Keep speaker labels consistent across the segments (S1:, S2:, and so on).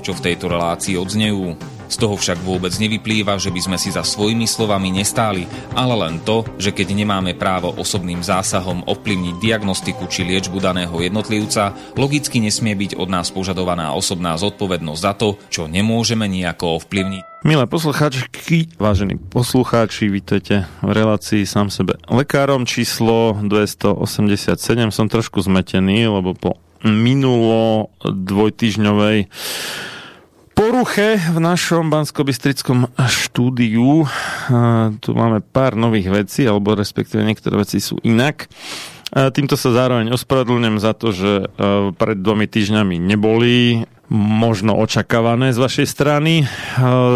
S1: čo v tejto relácii odznejú. Z toho však vôbec nevyplýva, že by sme si za svojimi slovami nestáli, ale len to, že keď nemáme právo osobným zásahom ovplyvniť diagnostiku či liečbu daného jednotlivca, logicky nesmie byť od nás požadovaná osobná zodpovednosť za to, čo nemôžeme nejako ovplyvniť.
S2: Milé poslucháčky, vážení poslucháči, vítajte v relácii sám sebe lekárom číslo 287. Som trošku zmetený, lebo po minulo dvojtyžňovej poruche v našom bansko štúdiu. Tu máme pár nových vecí, alebo respektíve niektoré veci sú inak. Týmto sa zároveň ospravedlňujem za to, že pred dvomi týždňami neboli možno očakávané z vašej strany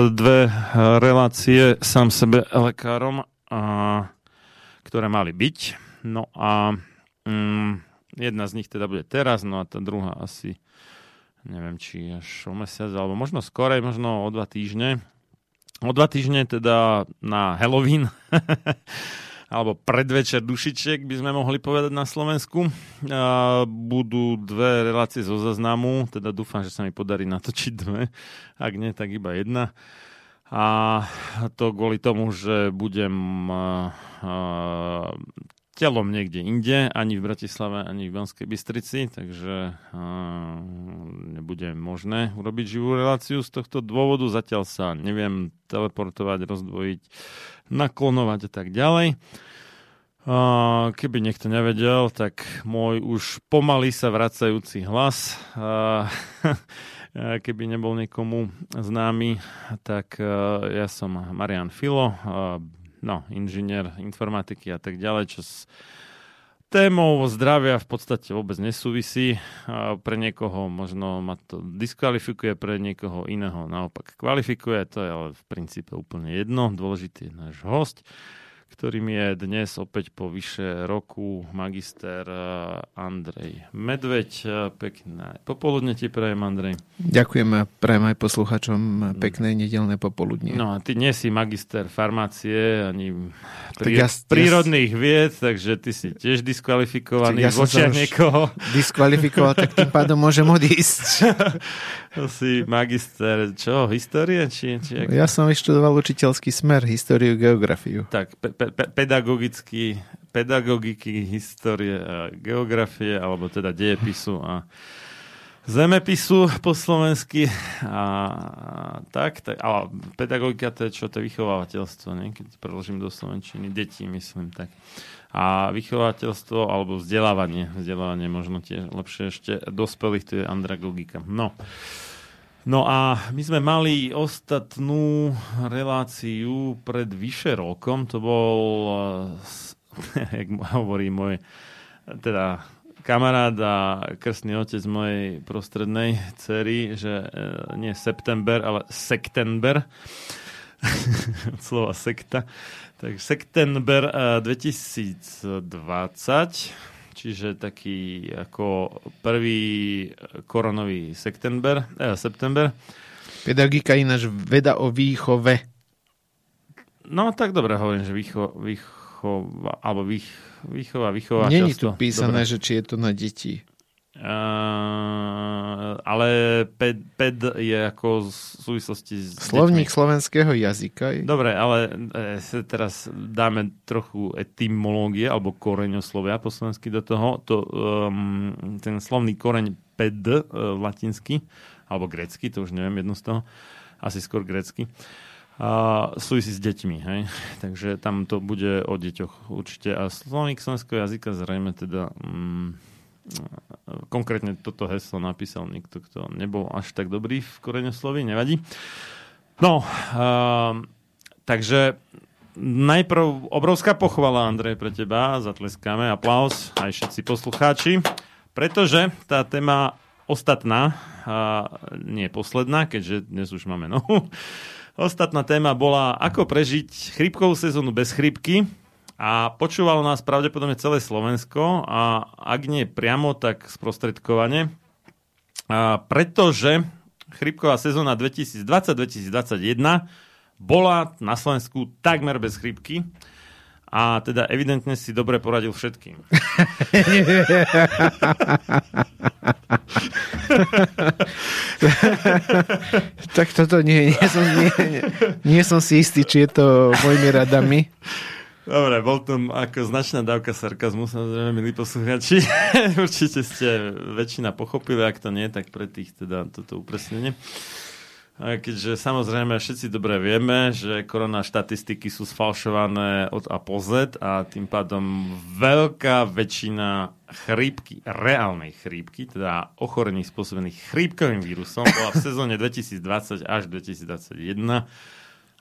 S2: dve relácie sám sebe lekárom, ktoré mali byť. No a mm, jedna z nich teda bude teraz, no a tá druhá asi neviem, či až o mesiac, alebo možno skorej, možno o dva týždne. O dva týždne teda na Halloween, alebo predvečer dušičiek by sme mohli povedať na Slovensku. A budú dve relácie zo zaznamu, teda dúfam, že sa mi podarí natočiť dve, ak nie, tak iba jedna. A to kvôli tomu, že budem telom niekde inde, ani v Bratislave, ani v Banskej Bystrici, takže uh, nebude možné urobiť živú reláciu z tohto dôvodu. Zatiaľ sa neviem teleportovať, rozdvojiť, naklonovať a tak ďalej. Uh, keby niekto nevedel, tak môj už pomaly sa vracajúci hlas, uh, keby nebol niekomu známy, tak uh, ja som Marian Filo, no, inžinier informatiky a tak ďalej, čo s témou zdravia v podstate vôbec nesúvisí. Pre niekoho možno ma to diskvalifikuje, pre niekoho iného naopak kvalifikuje, to je ale v princípe úplne jedno. Dôležitý je náš host ktorým je dnes opäť po vyše roku magister eh, Andrej Medveď. Pekné popoludne ti prajem, Andrej.
S3: Ďakujem a prajem aj posluchačom pekné nedelné popoludne.
S2: No a ty nie si magister farmácie ani prí, ja, prírodných ja, vied, takže ty si tiež diskvalifikovaný ja v očiach niekoho.
S3: Diskvalifikoval, tak tým pádom môžem odísť.
S2: to si magister, čo, histórie? Či, či
S3: ja som vyštudoval učiteľský smer, históriu, geografiu.
S2: Tak, pe, pe, pedagogický, pedagogiky, histórie a geografie, alebo teda dejepisu a zemepisu po slovensky a, tak, tak ale pedagogika to je čo, to je vychovávateľstvo, nie? keď preložím do slovenčiny, detí myslím tak. A vychovateľstvo alebo vzdelávanie, vzdelávanie možno tie lepšie ešte dospelých, to je andragogika. No. No a my sme mali ostatnú reláciu pred vyše rokom, to bol, jak hovorí môj teda kamarát a krstný otec mojej prostrednej cery, že e, nie september, ale sektember. slova sekta. Tak september 2020, e, čiže taký ako prvý koronový september. Eh, september.
S3: Pedagogika ináč veda o výchove.
S2: No tak dobre hovorím, že výcho, výchova, alebo vých, výchova, výchova.
S3: Není tu písané, Dobre. že či je to na deti.
S2: Uh, ale ped, ped je ako v súvislosti s
S3: Slovník deťmi. slovenského jazyka.
S2: Dobre, ale e, teraz dáme trochu etymológie alebo koreňoslovia po slovensky do toho. To, um, ten slovný koreň ped uh, latinsky alebo grecky, to už neviem jedno z toho, asi skôr grecky. Uh, a súvisí s deťmi, hej. Takže tam to bude o deťoch určite. A slovník slovenského jazyka zrejme teda mm, konkrétne toto heslo napísal niekto, kto nebol až tak dobrý v korene slovy, nevadí. No, uh, takže najprv obrovská pochvala, Andrej, pre teba. Zatleskáme, aplaus, aj všetci poslucháči. Pretože tá téma ostatná, uh, nie posledná, keďže dnes už máme novú, Ostatná téma bola, ako prežiť chrypkovú sezónu bez chrypky. A počúvalo nás pravdepodobne celé Slovensko a ak nie priamo, tak sprostredkovane. A pretože chrypková sezóna 2020-2021 bola na Slovensku takmer bez chrypky a teda evidentne si dobre poradil všetkým.
S3: tak toto nie, nie, som, nie, nie som si istý, či je to mojimi radami.
S2: Dobre, bol tam ako značná dávka sarkazmu, samozrejme, milí posluchači. Určite ste väčšina pochopili, ak to nie, tak pre tých teda toto upresnenie. Keďže samozrejme všetci dobre vieme, že korona štatistiky sú sfalšované od A po Z a tým pádom veľká väčšina chrípky, reálnej chrípky, teda ochorení spôsobených chrípkovým vírusom, bola v sezóne 2020 až 2021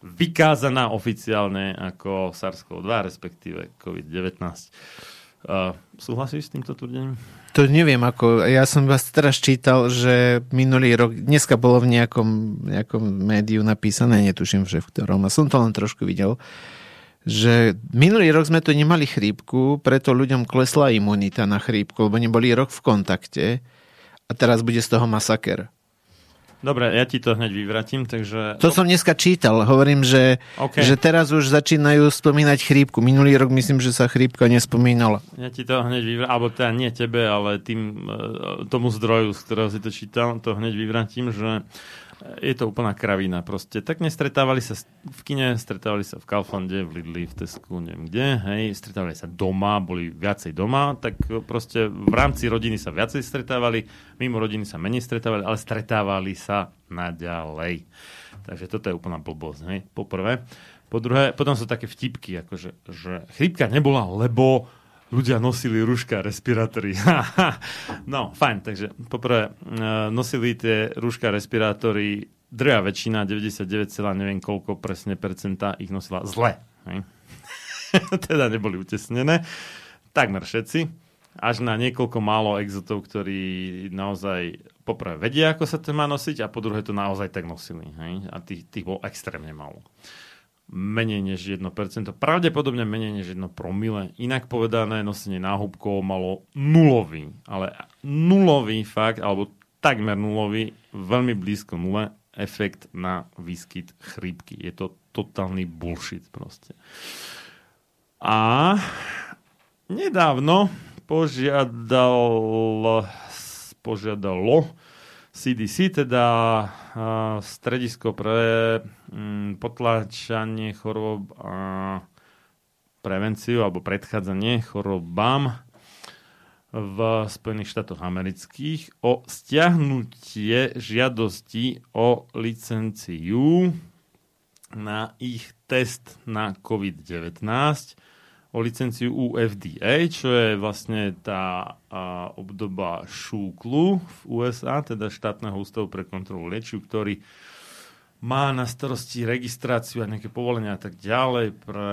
S2: vykázaná oficiálne ako SARS-CoV-2, respektíve COVID-19. Uh, súhlasíš s týmto tvrdením?
S3: To neviem, ako, ja som vás teraz čítal, že minulý rok, dneska bolo v nejakom, nejakom médiu napísané, netuším že v ktorom, a som to len trošku videl, že minulý rok sme tu nemali chrípku, preto ľuďom klesla imunita na chrípku, lebo neboli rok v kontakte a teraz bude z toho masaker.
S2: Dobre, ja ti to hneď vyvratím, takže...
S3: To som dneska čítal, hovorím, že, okay. že teraz už začínajú spomínať chrípku. Minulý rok myslím, že sa chrípka nespomínala.
S2: Ja ti to hneď vyvratím, alebo teda nie tebe, ale tým, e, tomu zdroju, z ktorého si to čítal, to hneď vyvratím, že je to úplná kravina proste. Tak nestretávali sa v kine, stretávali sa v Kauflande, v Lidli, v Tesku, neviem kde, hej, stretávali sa doma, boli viacej doma, tak proste v rámci rodiny sa viacej stretávali, mimo rodiny sa menej stretávali, ale stretávali sa naďalej. Takže toto je úplná blbosť, hej, po. Po druhé, potom sú také vtipky, akože, že chrípka nebola, lebo ľudia nosili rúška, respirátory. no, fajn, takže poprvé e, nosili tie rúška, respirátory, drvá väčšina, 99, neviem koľko presne percenta ich nosila zle. teda neboli utesnené. Takmer všetci. Až na niekoľko málo exotov, ktorí naozaj poprvé vedia, ako sa to má nosiť a po druhé to naozaj tak nosili. Hej? A tých, tých bolo extrémne málo menej než 1%, pravdepodobne menej než 1 promile. Inak povedané, nosenie náhubkov malo nulový, ale nulový fakt, alebo takmer nulový, veľmi blízko nule, efekt na výskyt chrípky. Je to totálny bullshit proste. A nedávno požiadal, požiadalo CDC, teda stredisko pre mm, potláčanie chorób a prevenciu alebo predchádzanie chorobám v Spojených štátoch amerických o stiahnutie žiadosti o licenciu na ich test na COVID-19 o licenciu u FDA, čo je vlastne tá a, obdoba šúklu v USA, teda štátneho ústavu pre kontrolu liečiv, ktorý má na starosti registráciu a nejaké povolenia a tak ďalej pre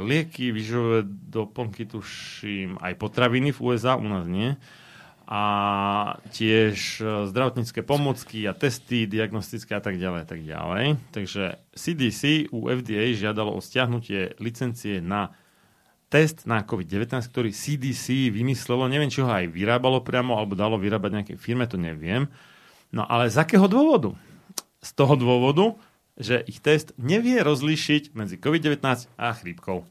S2: lieky, výživové doplnky, tuším, aj potraviny v USA, u nás nie. A tiež zdravotnícke pomocky a testy, diagnostické a tak ďalej a tak ďalej. Takže CDC u FDA žiadalo o stiahnutie licencie na test na COVID-19, ktorý CDC vymyslelo, neviem, či ho aj vyrábalo priamo, alebo dalo vyrábať nejakej firme, to neviem. No ale z akého dôvodu? z toho dôvodu, že ich test nevie rozlíšiť medzi COVID-19 a chrípkou.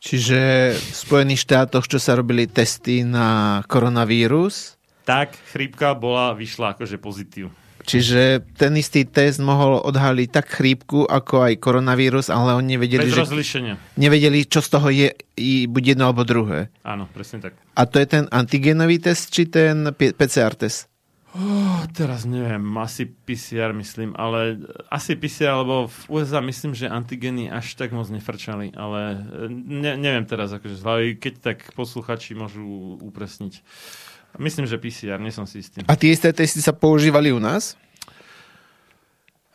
S3: Čiže v Spojených štátoch, čo sa robili testy na koronavírus?
S2: Tak, chrípka bola, vyšla akože pozitív.
S3: Čiže ten istý test mohol odhaliť tak chrípku, ako aj koronavírus, ale oni nevedeli,
S2: Bez
S3: že,
S2: rozlišenia.
S3: nevedeli, čo z toho je i buď jedno alebo druhé.
S2: Áno, presne tak.
S3: A to je ten antigenový test, či ten PCR test?
S2: Oh, teraz neviem, asi PCR myslím, ale asi PCR, lebo v USA myslím, že antigeny až tak moc nefrčali, ale ne, neviem teraz, akože hlavy, keď tak posluchači môžu upresniť. Myslím, že PCR, nie som si istý.
S3: A tie isté testy sa používali u nás?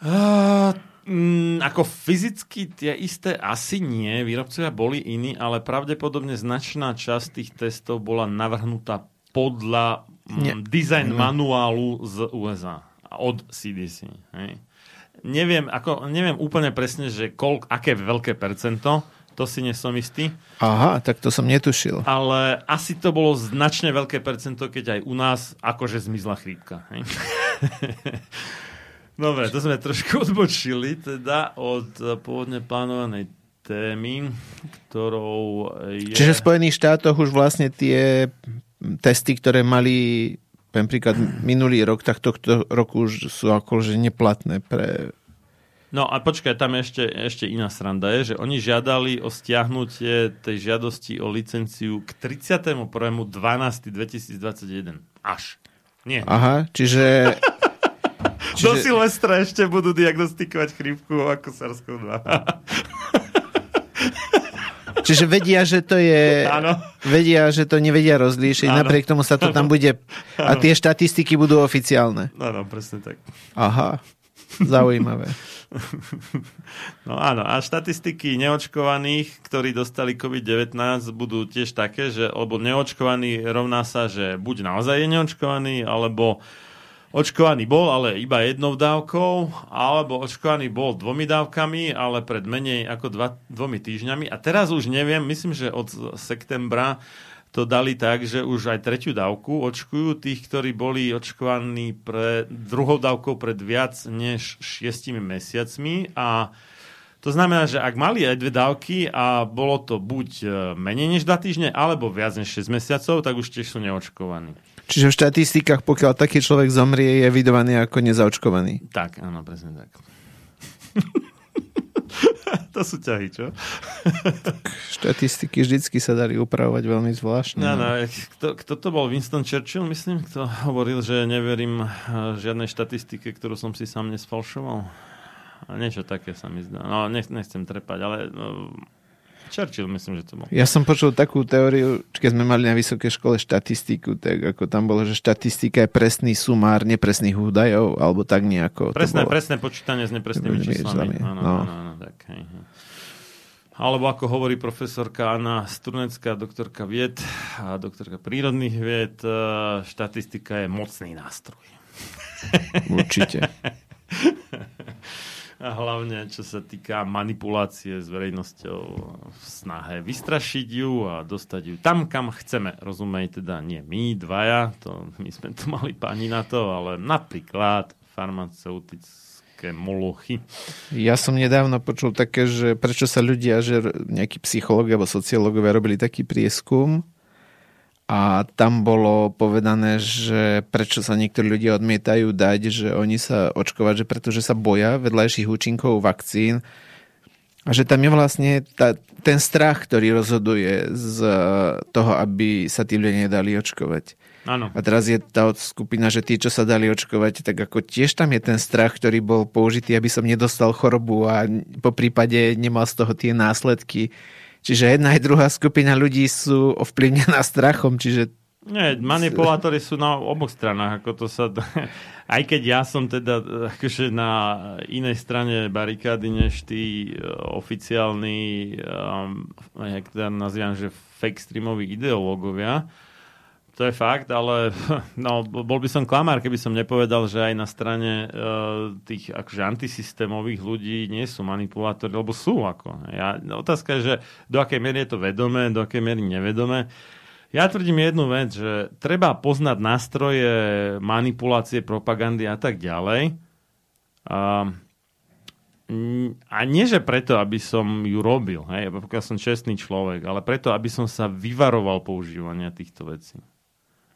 S2: Uh, mm, ako fyzicky tie isté asi nie, výrobcovia boli iní, ale pravdepodobne značná časť tých testov bola navrhnutá podľa Nie. design manuálu z USA od CDC. Hej. Neviem, ako, neviem úplne presne, že koľk, aké veľké percento, to si nesom istý.
S3: Aha, tak to som netušil.
S2: Ale asi to bolo značne veľké percento, keď aj u nás akože zmizla chrípka. Hej. Dobre, to sme trošku odbočili teda od pôvodne plánovanej témy, ktorou je...
S3: Čiže v Spojených štátoch už vlastne tie testy, ktoré mali napríklad minulý rok, tak tohto roku už sú akože neplatné pre...
S2: No a počkaj, tam ešte, ešte iná sranda je, že oni žiadali o stiahnutie tej žiadosti o licenciu k 31.12.2021. Až. Nie.
S3: Aha, čiže...
S2: čiže... Do Silvestra ešte budú diagnostikovať chrípku ako SARS-CoV-2.
S3: Čiže vedia, že to je... Áno. Vedia, že to nevedia rozlíšiť, Áno. napriek tomu sa to tam bude... A tie štatistiky budú oficiálne.
S2: Áno, presne tak.
S3: Aha, zaujímavé.
S2: No áno, a štatistiky neočkovaných, ktorí dostali COVID-19, budú tiež také, že lebo neočkovaný rovná sa, že buď naozaj je neočkovaný, alebo očkovaný bol, ale iba jednou dávkou, alebo očkovaný bol dvomi dávkami, ale pred menej ako dva, dvomi týždňami. A teraz už neviem, myslím, že od septembra to dali tak, že už aj tretiu dávku očkujú tých, ktorí boli očkovaní pre druhou dávkou pred viac než šiestimi mesiacmi a to znamená, že ak mali aj dve dávky a bolo to buď e, menej než 2 týždne, alebo viac než 6 mesiacov, tak už tiež sú neočkovaní.
S3: Čiže v štatistikách, pokiaľ taký človek zomrie, je evidovaný ako nezaočkovaný.
S2: Tak, áno, presne tak. to sú ťahy, čo?
S3: Štatistiky vždycky sa dali upravovať veľmi zvláštne.
S2: No, no, kto, kto to bol? Winston Churchill, myslím, kto hovoril, že neverím žiadnej štatistike, ktorú som si sám nesfalšoval. Niečo také sa mi zdá. No, nechcem trepať, ale no, Churchill, myslím, že to bol.
S3: Ja som počul takú teóriu, keď sme mali na vysokej škole štatistiku, tak ako tam bolo, že štatistika je presný sumár nepresných údajov, alebo tak nejako.
S2: Presné, presné počítanie s nepresnými číslami. Áno, no. áno, áno, hej, hej. Alebo ako hovorí profesorka Anna Strunecká, doktorka vied a doktorka prírodných vied, e, štatistika je mocný nástroj.
S3: Určite.
S2: A hlavne, čo sa týka manipulácie s verejnosťou v snahe vystrašiť ju a dostať ju tam, kam chceme. Rozumej teda nie my dvaja, to, my sme tu mali pani na to, ale napríklad farmaceutické molochy.
S3: Ja som nedávno počul také, že prečo sa ľudia, že nejakí psychológovia alebo sociológovia robili taký prieskum, a tam bolo povedané, že prečo sa niektorí ľudia odmietajú dať, že oni sa očkovať, že pretože sa boja vedľajších účinkov vakcín, A že tam je vlastne tá, ten strach, ktorý rozhoduje z toho, aby sa tí ľudia nedali očkovať.
S2: Áno.
S3: A teraz je tá skupina, že tí, čo sa dali očkovať, tak ako tiež tam je ten strach, ktorý bol použitý, aby som nedostal chorobu a po prípade nemal z toho tie následky. Čiže jedna aj druhá skupina ľudí sú ovplyvnená strachom, čiže
S2: nie, manipulátory sú na oboch stranách, ako to sa... Aj keď ja som teda akože na inej strane barikády než tí uh, oficiálni, um, jak teda nazývam, že fake streamoví ideológovia, to je fakt, ale no, bol by som klamár, keby som nepovedal, že aj na strane uh, tých akože antisystémových ľudí nie sú manipulátori, lebo sú. Ako. Ja, otázka je, že do akej miery je to vedomé, do akej miery nevedomé. Ja tvrdím jednu vec, že treba poznať nástroje manipulácie, propagandy a tak ďalej. A, a nie, že preto, aby som ju robil, hej, pokiaľ som čestný človek, ale preto, aby som sa vyvaroval používania týchto vecí.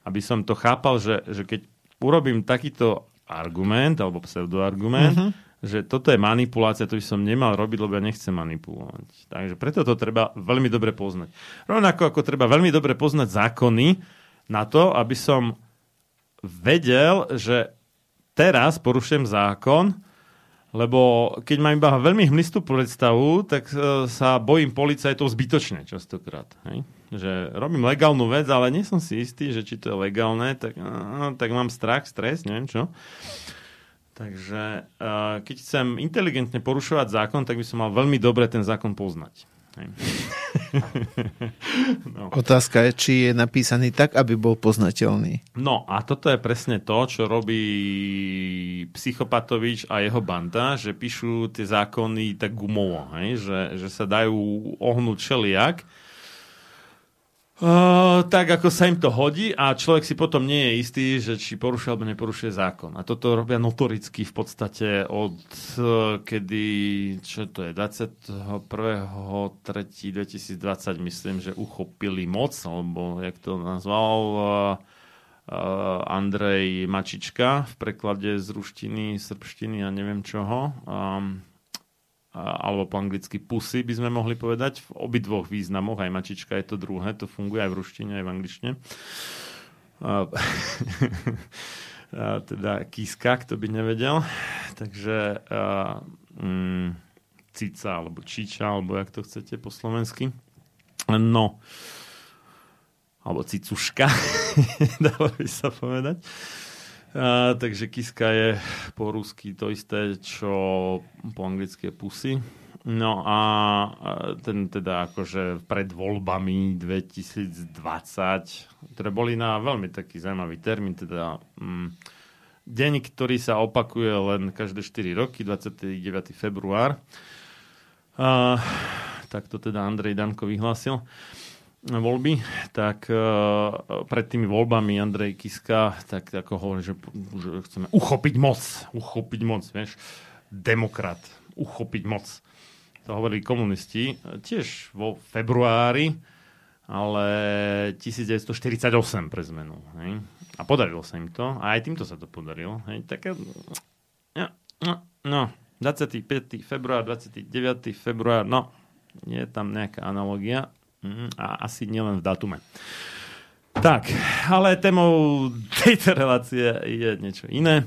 S2: Aby som to chápal, že, že keď urobím takýto argument alebo pseudoargument, uh-huh že toto je manipulácia, to by som nemal robiť, lebo ja nechcem manipulovať. Takže preto to treba veľmi dobre poznať. Rovnako ako treba veľmi dobre poznať zákony na to, aby som vedel, že teraz porušujem zákon, lebo keď mám iba veľmi hmlistú predstavu, tak e, sa bojím policajtov zbytočne častokrát. Hej? Že robím legálnu vec, ale nie som si istý, že či to je legálne, tak, tak mám strach, stres, neviem čo. Takže keď chcem inteligentne porušovať zákon, tak by som mal veľmi dobre ten zákon poznať.
S3: no. Otázka je, či je napísaný tak, aby bol poznateľný.
S2: No a toto je presne to, čo robí Psychopatovič a jeho banda, že píšu tie zákony tak gumovo, hej? Že, že sa dajú ohnúť všelijak Tak, ako sa im to hodí a človek si potom nie je istý, že či porušuje alebo neporušuje zákon. A toto robia notoricky v podstate od uh, kedy, čo to je, 21.3.2020 myslím, že uchopili moc, alebo jak to nazval uh, uh, Andrej Mačička v preklade z ruštiny, srbštiny a neviem čoho. Alebo po anglicky pusy by sme mohli povedať, v obidvoch významoch, aj mačička je to druhé, to funguje aj v ruštine, aj v angličtine. A, a teda kíska, kto by nevedel. Takže a, mm, cica, alebo čiča, alebo jak to chcete po slovensky. No, alebo cicuška, dalo by sa povedať. A, takže kiska je po rusky to isté, čo po anglicky je pusy. No a ten teda akože pred voľbami 2020, ktoré boli na veľmi taký zaujímavý termín, teda mm, deň, ktorý sa opakuje len každé 4 roky, 29. február. A, tak to teda Andrej Danko vyhlásil voľby, tak uh, pred tými voľbami Andrej Kiska tak ako hovorí, že, že chceme uchopiť moc, uchopiť moc, vieš, demokrat, uchopiť moc. To hovorili komunisti tiež vo februári, ale 1948 pre zmenu. Hej? A podarilo sa im to. A aj týmto sa to podarilo. Hej? Také, no, no, 25. február, 29. február, no, je tam nejaká analogia. Mm, a asi nielen v datume. Tak, ale témou tejto relácie je niečo iné.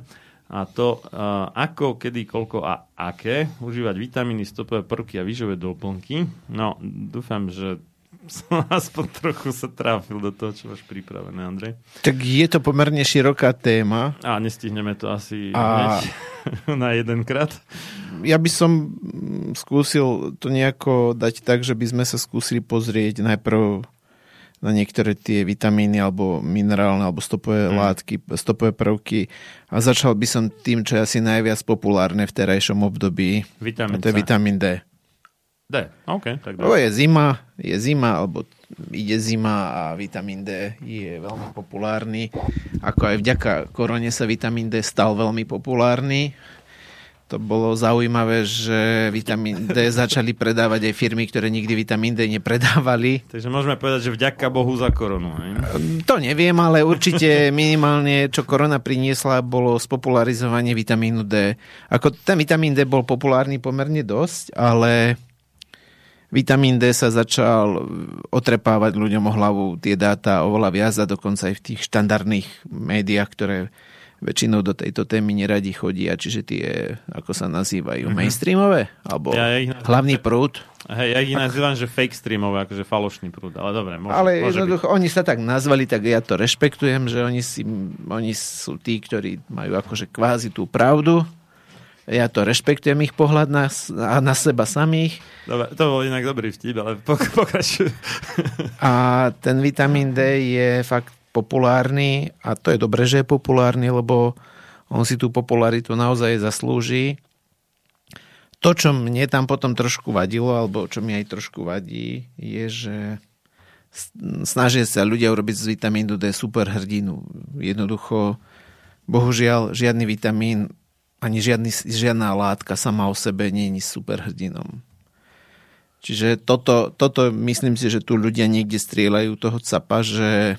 S2: A to, uh, ako, kedy, koľko a aké užívať vitamíny, stopové prvky a výžové doplnky. No, dúfam, že som aspoň trochu sa tráfil do toho, čo máš pripravené, Andrej.
S3: Tak je to pomerne široká téma.
S2: A nestihneme to asi a... na jedenkrát.
S3: Ja by som skúsil to nejako dať tak, že by sme sa skúsili pozrieť najprv na niektoré tie vitamíny alebo minerálne alebo stopové mm. látky, stopové prvky a začal by som tým, čo je asi najviac populárne v terajšom období.
S2: Vitamín
S3: a to je vitamín D.
S2: D, OK. Tak
S3: Lebo je zima, je zima, alebo ide zima a vitamín D je veľmi populárny. Ako aj vďaka korone sa vitamín D stal veľmi populárny. To bolo zaujímavé, že vitamín D začali predávať aj firmy, ktoré nikdy vitamín D nepredávali.
S2: Takže môžeme povedať, že vďaka Bohu za koronu. Ne?
S3: To neviem, ale určite minimálne, čo korona priniesla, bolo spopularizovanie vitamínu D. Ako ten vitamín D bol populárny pomerne dosť, ale Vitamín D sa začal otrepávať ľuďom o hlavu tie dáta oveľa viac a dokonca aj v tých štandardných médiách, ktoré väčšinou do tejto témy neradi chodia, čiže tie, ako sa nazývajú, mm-hmm. mainstreamové? Alebo ja, ja nazývam, hlavný prúd?
S2: Hej, ja ich nazývam, že fake streamové, akože falošný prúd, ale dobre. Môže,
S3: ale
S2: môže
S3: jednoducho, byť. oni sa tak nazvali, tak ja to rešpektujem, že oni, si, oni sú tí, ktorí majú akože kvázi tú pravdu. Ja to rešpektujem ich pohľad na, na seba samých.
S2: Dobre, to bol inak dobrý vtip, ale pokračuj.
S3: A ten vitamín D je fakt populárny a to je dobré, že je populárny, lebo on si tú popularitu naozaj zaslúži. To, čo mne tam potom trošku vadilo, alebo čo mi aj trošku vadí, je, že snažia sa ľudia urobiť z vitamínu D super hrdinu. Jednoducho, bohužiaľ, žiadny vitamín ani žiadny, žiadna látka sama o sebe nie je super hrdinom. Čiže toto, toto myslím si, že tu ľudia niekde strieľajú toho capa, že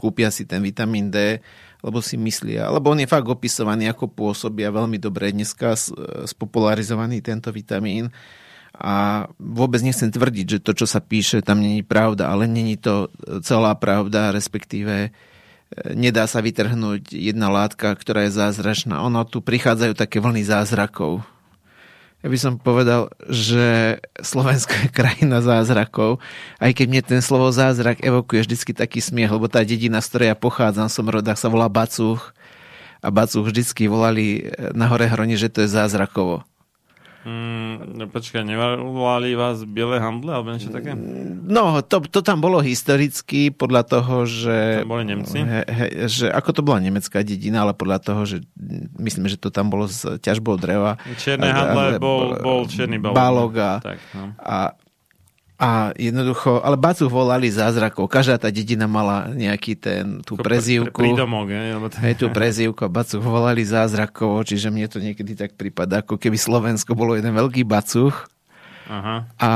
S3: kúpia si ten vitamín D, lebo si myslia, lebo on je fakt opisovaný ako pôsobia veľmi dobre dneska spopularizovaný tento vitamín a vôbec nechcem tvrdiť, že to, čo sa píše, tam není pravda, ale není to celá pravda, respektíve e, nedá sa vytrhnúť jedna látka, ktorá je zázračná. Ono tu prichádzajú také vlny zázrakov ja by som povedal, že Slovensko je krajina zázrakov, aj keď mne ten slovo zázrak evokuje vždycky taký smiech, lebo tá dedina, z ktorej ja pochádzam, som rodák, sa volá Bacuch a Bacuch vždycky volali na hore hroni, že to je zázrakovo.
S2: Mm, počkaj, nevolali vás biele handle alebo niečo také?
S3: No, to, to tam bolo historicky podľa toho, že...
S2: To boli Nemci?
S3: He, he, že ako to bola nemecká dedina, ale podľa toho, že myslím, že to tam bolo s ťažbou dreva.
S2: Čierne handle bol, bol čierny balóg.
S3: balóg a, tak, no. a a jednoducho, ale Bacuch volali zázrakov. Každá tá dedina mala nejaký ten, tú prezývku.
S2: Pre, prídomok, ne?
S3: Hej, tú prezývku a Bacuch volali zázrakov, čiže mne to niekedy tak prípada, ako keby Slovensko bolo jeden veľký Bacuch. Aha. A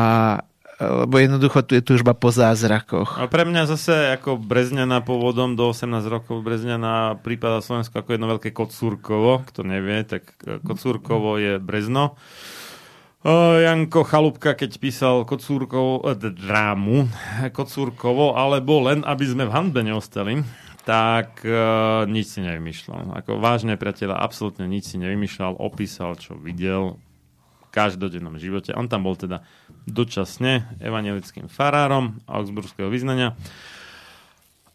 S3: lebo jednoducho tu je túžba po zázrakoch.
S2: A pre mňa zase ako Brezňana pôvodom do 18 rokov Brezňana prípada Slovensko ako jedno veľké Kocúrkovo. Kto nevie, tak Kocúrkovo je Brezno. Janko Chalúbka, keď písal Kocúrkov, eh, drámu Kocúrkovo, alebo len, aby sme v handbe neostali, tak uh, nič si nevymýšľal. Ako vážne priateľa, absolútne nič si nevymýšľal, opísal, čo videl v každodennom živote. On tam bol teda dočasne evangelickým farárom augsburského vyznania.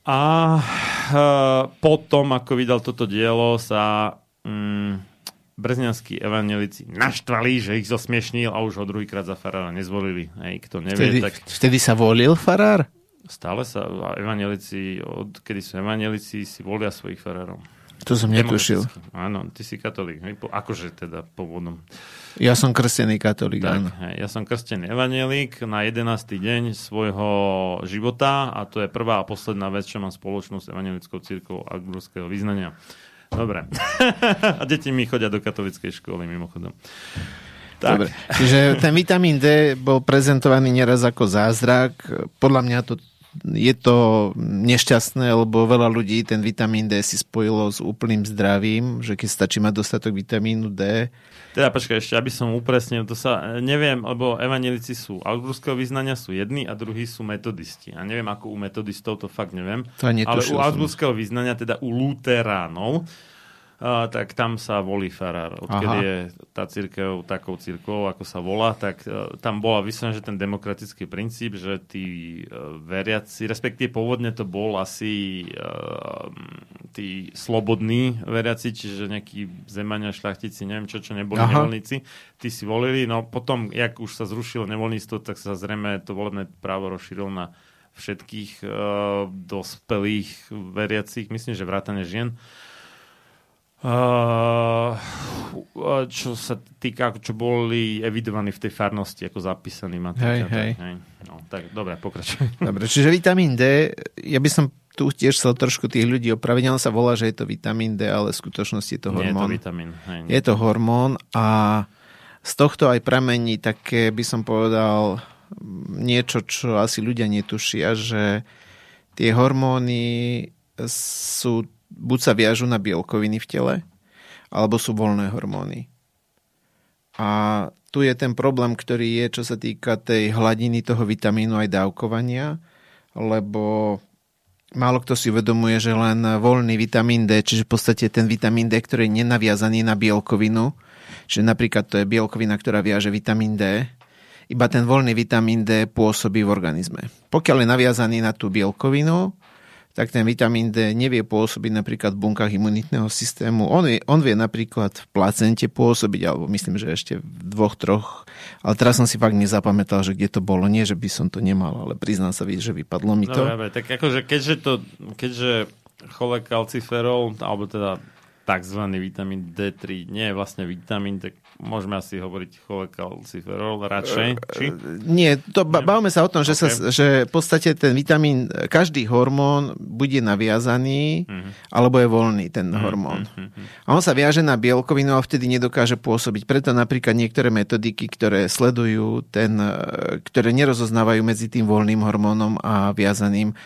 S2: A uh, potom, ako vydal toto dielo, sa... Um, brezňanskí evanelici naštvali, že ich zosmiešnil a už ho druhýkrát za farára nezvolili. Hej, kto nevie,
S3: vtedy, tak... Vtedy sa volil farár?
S2: Stále sa evanelici, od kedy sú evanelici, si volia svojich farárov.
S3: To som netušil.
S2: Áno, ty si katolík. Akože teda pôvodom.
S3: Ja som krstený katolík,
S2: tak,
S3: áno.
S2: Ja som krstený evanielik na 11. deň svojho života a to je prvá a posledná vec, čo mám spoločnú s evanielickou církou Augsburského vyznania. Dobre. A deti mi chodia do katolickej školy, mimochodom.
S3: Tak. Dobre. Čiže ten vitamín D bol prezentovaný neraz ako zázrak. Podľa mňa to je to nešťastné, lebo veľa ľudí ten vitamín D si spojilo s úplným zdravím, že keď stačí mať dostatok vitamínu D.
S2: Teda počkaj, ešte aby som upresnil, to sa neviem, lebo evanelici sú augsburského vyznania sú jedni a druhí sú metodisti. A neviem, ako u metodistov, to fakt neviem.
S3: To
S2: ale u augsburského vyznania, teda u luteránov, a, tak tam sa volí farár. Odkedy Aha. je tá církev takou církvou, ako sa volá, tak uh, tam bola vysvetlenie, že ten demokratický princíp, že tí uh, veriaci, respektíve pôvodne to bol asi uh, tí slobodní veriaci, čiže nejakí zemania, šľachtici, neviem čo, čo neboli Aha. nevoľníci, tí si volili, no potom, jak už sa zrušilo nevoľníctvo, tak sa zrejme to volebné právo rozšírilo na všetkých uh, dospelých veriacich, myslím, že vrátane žien. Uh, čo sa týka, čo boli evidovaní v tej farnosti, ako zapísaní
S3: materiál. Hej, hej. hej.
S2: No, tak dobre, pokračuj.
S3: Dobre, čiže vitamín D, ja by som tu tiež chcel trošku tých ľudí opraviť. On sa volá, že je to vitamín D, ale v skutočnosti je to hormón. Nie
S2: je to vitamín. Hej,
S3: je to hormón a z tohto aj pramení také, by som povedal, niečo, čo asi ľudia netušia, že tie hormóny sú buď sa viažú na bielkoviny v tele, alebo sú voľné hormóny. A tu je ten problém, ktorý je, čo sa týka tej hladiny toho vitamínu aj dávkovania, lebo málo kto si uvedomuje, že len voľný vitamín D, čiže v podstate ten vitamín D, ktorý je nenaviazaný na bielkovinu, čiže napríklad to je bielkovina, ktorá viaže vitamín D, iba ten voľný vitamín D pôsobí v organizme. Pokiaľ je naviazaný na tú bielkovinu, tak ten vitamín D nevie pôsobiť napríklad v bunkách imunitného systému. On vie, on vie napríklad v placente pôsobiť, alebo myslím, že ešte v dvoch, troch. Ale teraz som si fakt nezapamätal, že kde to bolo. Nie, že by som to nemal, ale priznám sa, že vypadlo mi to.
S2: Dobre, tak akože keďže to, keďže cholekalciferol, alebo teda tzv. vitamín D3 nie je vlastne vitamín, tak môžeme asi hovoriť cholekalciferol radšej, či?
S3: Nie, to bavíme sa o tom, že, okay. sa, že v podstate ten vitamín, každý hormón bude naviazaný, uh-huh. alebo je voľný ten uh-huh. hormón. Uh-huh. A on sa viaže na bielkovinu a vtedy nedokáže pôsobiť. Preto napríklad niektoré metodiky, ktoré sledujú ten, ktoré nerozoznávajú medzi tým voľným hormónom a viazaným,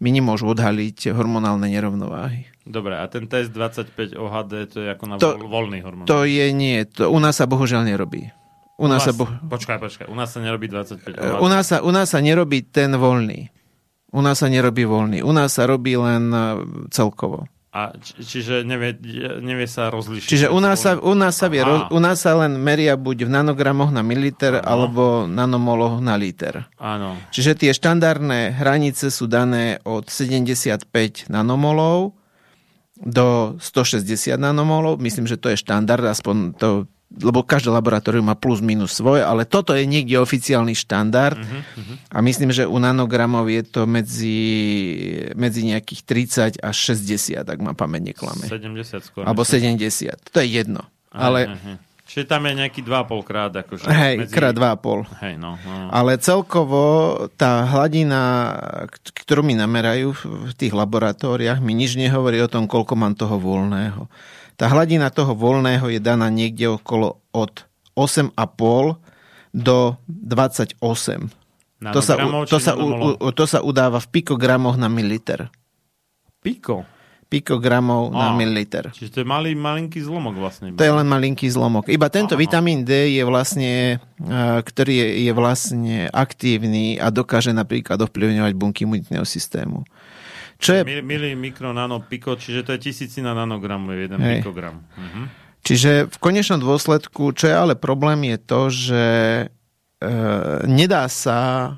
S3: mi nemôžu odhaliť hormonálne nerovnováhy.
S2: Dobre, a ten test 25 OHD, to je ako na to, voľný hormón?
S3: To je nie, to u nás sa bohužiaľ nerobí.
S2: U, u nás, sa bo... Počkaj, počkaj, u nás sa nerobí 25 OHD.
S3: U nás sa, u nás sa nerobí ten voľný. U nás sa nerobí voľný. U nás sa robí len e, celkovo.
S2: A či, čiže nevie, nevie sa rozlišiť.
S3: Čiže u nás sa, u nás sa, vie, u nás sa len meria buď v nanogramoch na mililiter, Aha. alebo nanomoloch na liter.
S2: Áno.
S3: Čiže tie štandardné hranice sú dané od 75 nanomolov do 160 nanomolov. Myslím, že to je štandard, aspoň to lebo každé laboratórium má plus minus svoj, ale toto je niekde oficiálny štandard uh-huh, a myslím, že u nanogramov je to medzi, medzi nejakých 30 až 60, ak ma pamäť neklame.
S2: 70 skôr.
S3: Alebo 70, to je jedno. Aha, ale...
S2: Aha. Čiže tam je nejaký 2,5 krát. Akože
S3: hej, medzi... krát 2,5.
S2: Hej, no, no.
S3: Ale celkovo tá hladina, ktorú mi namerajú v tých laboratóriách, mi nič nehovorí o tom, koľko mám toho voľného. Tá hladina toho voľného je daná niekde okolo od 8,5 do 28. To sa, to, sa, u, to sa udáva v pikogramoch na mililiter.
S2: Piko?
S3: Pikogramov na mililiter.
S2: Čiže to je malý, malinký zlomok vlastne.
S3: To je len malinký zlomok. Iba tento Aha. vitamín D je vlastne, ktorý je, je vlastne aktívny a dokáže napríklad ovplyvňovať bunky imunitného systému.
S2: Čo je... Mili, mikro, nano, piko, čiže to je tisícina nanogramu, je jeden Hej. pikogram. Uh-huh.
S3: Čiže v konečnom dôsledku, čo je ale problém, je to, že e, nedá sa e,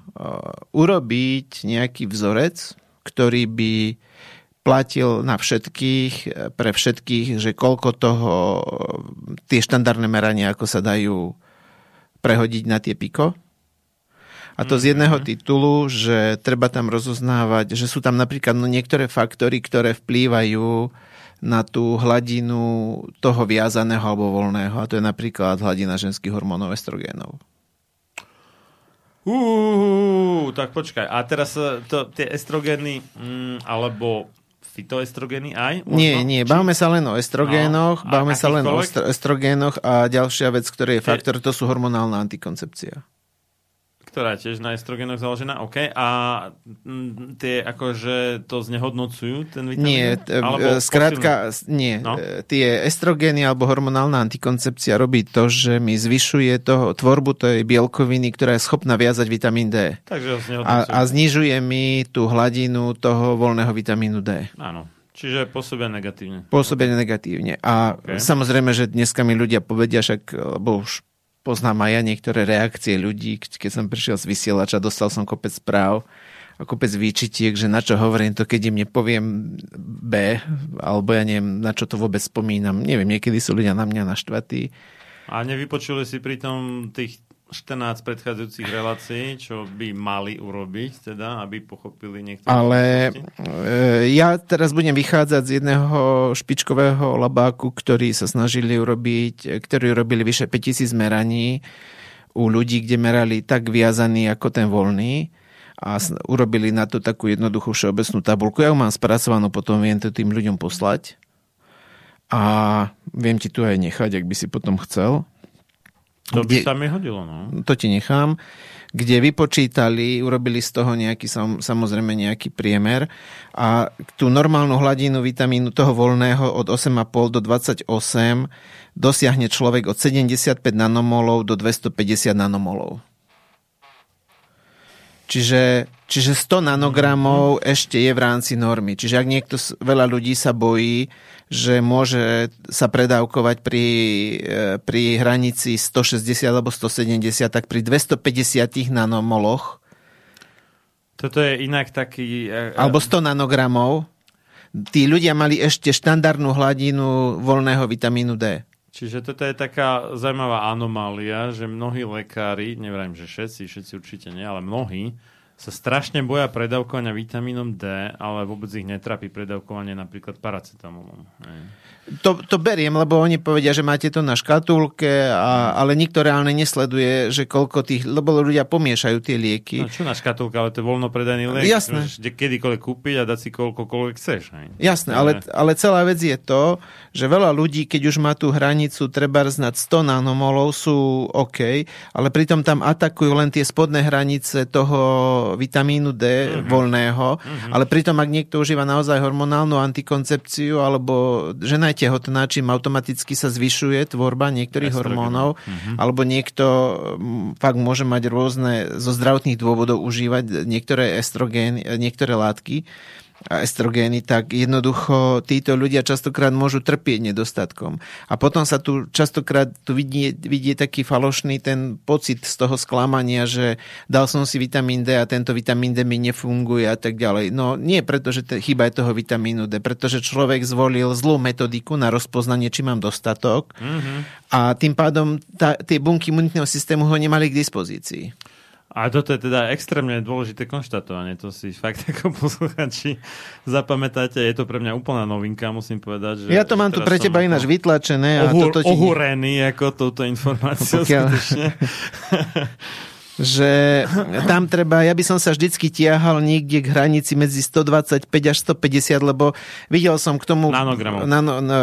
S3: urobiť nejaký vzorec, ktorý by platil na všetkých, e, pre všetkých, že koľko toho, tie štandardné merania, ako sa dajú prehodiť na tie piko. A to z jedného mhm. titulu, že treba tam rozoznávať, že sú tam napríklad no, niektoré faktory, ktoré vplývajú na tú hladinu toho viazaného alebo voľného. A to je napríklad hladina ženských hormónov estrogénov.
S2: Uh, tak počkaj. A teraz e, to, tie estrogény, mm, alebo fitoestrogény aj?
S3: Možno? Nie, nie, bavíme sa len o estrogénoch, no, bavíme sa len o estrogénoch a ďalšia vec, ktorý je faktor, to sú hormonálna antikoncepcia
S2: ktorá je tiež na estrogenoch založená, OK. A m, tie akože to znehodnocujú, ten vitamín?
S3: Nie, alebo skrátka, nie. No? E, tie estrogény alebo hormonálna antikoncepcia robí to, že mi zvyšuje toho, tvorbu tej bielkoviny, ktorá je schopná viazať vitamín D.
S2: Takže ho
S3: a, a znižuje mi tú hladinu toho voľného vitamínu D.
S2: Áno. Čiže pôsobia negatívne.
S3: Pôsobia negatívne. A okay. samozrejme, že dneska mi ľudia povedia, však, lebo už poznám aj ja niektoré reakcie ľudí, keď som prišiel z vysielača, dostal som kopec správ a kopec výčitiek, že na čo hovorím to, keď im nepoviem B, alebo ja neviem, na čo to vôbec spomínam. Neviem, niekedy sú ľudia na mňa naštvatí.
S2: A nevypočuli si pritom tých 14 predchádzajúcich relácií, čo by mali urobiť, teda, aby pochopili niektoré.
S3: Ale e, ja teraz budem vychádzať z jedného špičkového labáku, ktorý sa snažili urobiť, ktorí robili vyše 5000 meraní u ľudí, kde merali tak viazaný ako ten voľný a urobili na to takú jednoduchú všeobecnú tabulku. Ja ju mám spracovanú, potom viem to tým ľuďom poslať. A viem ti tu aj nechať, ak by si potom chcel.
S2: To by sa mi hodilo, no.
S3: To ti nechám kde vypočítali, urobili z toho nejaký, samozrejme nejaký priemer a tú normálnu hladinu vitamínu toho voľného od 8,5 do 28 dosiahne človek od 75 nanomolov do 250 nanomolov. Čiže, čiže 100 nanogramov mm-hmm. ešte je v rámci normy. Čiže ak niekto, veľa ľudí sa bojí, že môže sa predávkovať pri, e, pri hranici 160 alebo 170, tak pri 250 nanomoloch
S2: toto je inak taký...
S3: E, e, alebo 100 nanogramov. Tí ľudia mali ešte štandardnú hladinu voľného vitamínu D.
S2: Čiže toto je taká zaujímavá anomália, že mnohí lekári, neviem, že všetci, všetci určite nie, ale mnohí, sa strašne boja predávkovania vitamínom D, ale vôbec ich netrapí predávkovanie napríklad paracetamolom.
S3: To, to beriem, lebo oni povedia, že máte to na škatulke, a, ale nikto reálne nesleduje, že koľko tých, lebo ľudia pomiešajú tie lieky.
S2: No čo na škatulke, ale to je voľnopredajný liek.
S3: Jasné.
S2: Môžeš kedykoľvek kúpiť a dať si koľkokoľvek chceš. Hej.
S3: Jasné, ale, ale celá vec je to, že veľa ľudí, keď už má tú hranicu treba znať 100 nanomolov, sú OK, ale pritom tam atakujú len tie spodné hranice toho vitamínu D uh-huh. voľného, uh-huh. ale pritom ak niekto užíva naozaj hormonálnu antikoncepciu alebo žena je tehotná, čím automaticky sa zvyšuje tvorba niektorých Estrogen. hormónov, uh-huh. alebo niekto fakt môže mať rôzne zo zdravotných dôvodov užívať niektoré estrogény, niektoré látky, a estrogény, tak jednoducho títo ľudia častokrát môžu trpieť nedostatkom. A potom sa tu častokrát tu vidie, vidie taký falošný ten pocit z toho sklamania, že dal som si vitamín D a tento vitamín D mi nefunguje a tak ďalej. No nie preto, že te, chyba je toho vitamínu D, pretože človek zvolil zlú metodiku na rozpoznanie, či mám dostatok mm-hmm. a tým pádom tá, tie bunky imunitného systému ho nemali k dispozícii.
S2: A toto je teda extrémne dôležité konštatovanie, to si fakt ako posluchači zapamätáte, je to pre mňa úplná novinka, musím povedať. Že,
S3: ja to mám tu pre teba ináč vytlačené.
S2: Ohur, a toto ti... Ohúrený ako touto informáciou Pokiaľ...
S3: že tam treba, ja by som sa vždycky tiahal niekde k hranici medzi 125 až 150, lebo videl som k tomu
S2: nanogramov.
S3: Nano, no,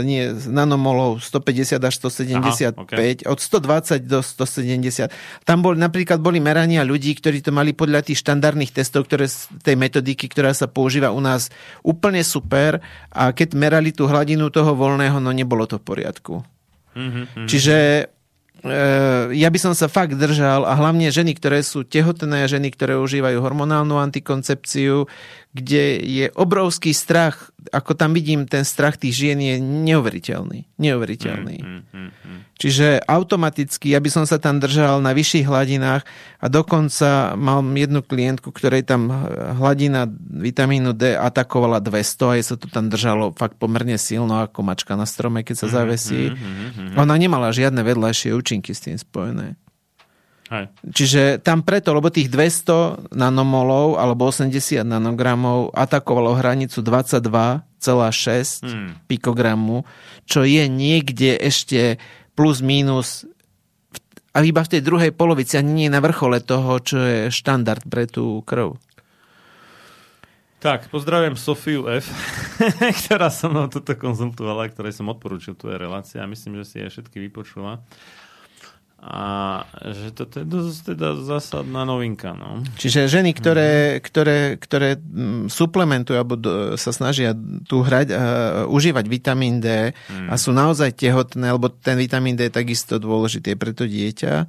S3: nie, nanomolov 150 až 175, Aha, okay. od 120 do 170. Tam bol, napríklad boli merania ľudí, ktorí to mali podľa tých štandardných testov, ktoré tej metodiky, ktorá sa používa u nás úplne super a keď merali tú hladinu toho voľného, no nebolo to v poriadku. Mm-hmm. Čiže ja by som sa fakt držal a hlavne ženy, ktoré sú tehotné, ženy, ktoré užívajú hormonálnu antikoncepciu, kde je obrovský strach, ako tam vidím, ten strach tých žien je neuveriteľný. Neuveriteľný. Mm, mm, mm, Čiže automaticky, ja by som sa tam držal na vyšších hladinách a dokonca mám jednu klientku, ktorej tam hladina vitamínu D atakovala 200 a jej sa to tam držalo fakt pomerne silno ako mačka na strome, keď sa zavesí. Ona nemala žiadne vedľajšie účinky s tým spojené. Hej. Čiže tam preto, lebo tých 200 nanomolov alebo 80 nanogramov atakovalo hranicu 22,6 hmm. pikogramu, čo je niekde ešte plus minus a iba v tej druhej polovici, ani nie na vrchole toho, čo je štandard pre tú krv.
S2: Tak, pozdravujem Sofiu F., ktorá so mnou toto konzultovala, ktorej som odporúčil tú reláciu a myslím, že si aj všetky vypočula. A že to je dosť teda zásadná novinka. No.
S3: Čiže ženy, ktoré, mm. ktoré, ktoré mm, suplementujú alebo do, sa snažia tu hrať, uh, užívať vitamín D mm. a sú naozaj tehotné, lebo ten vitamín D je takisto dôležitý pre to dieťa,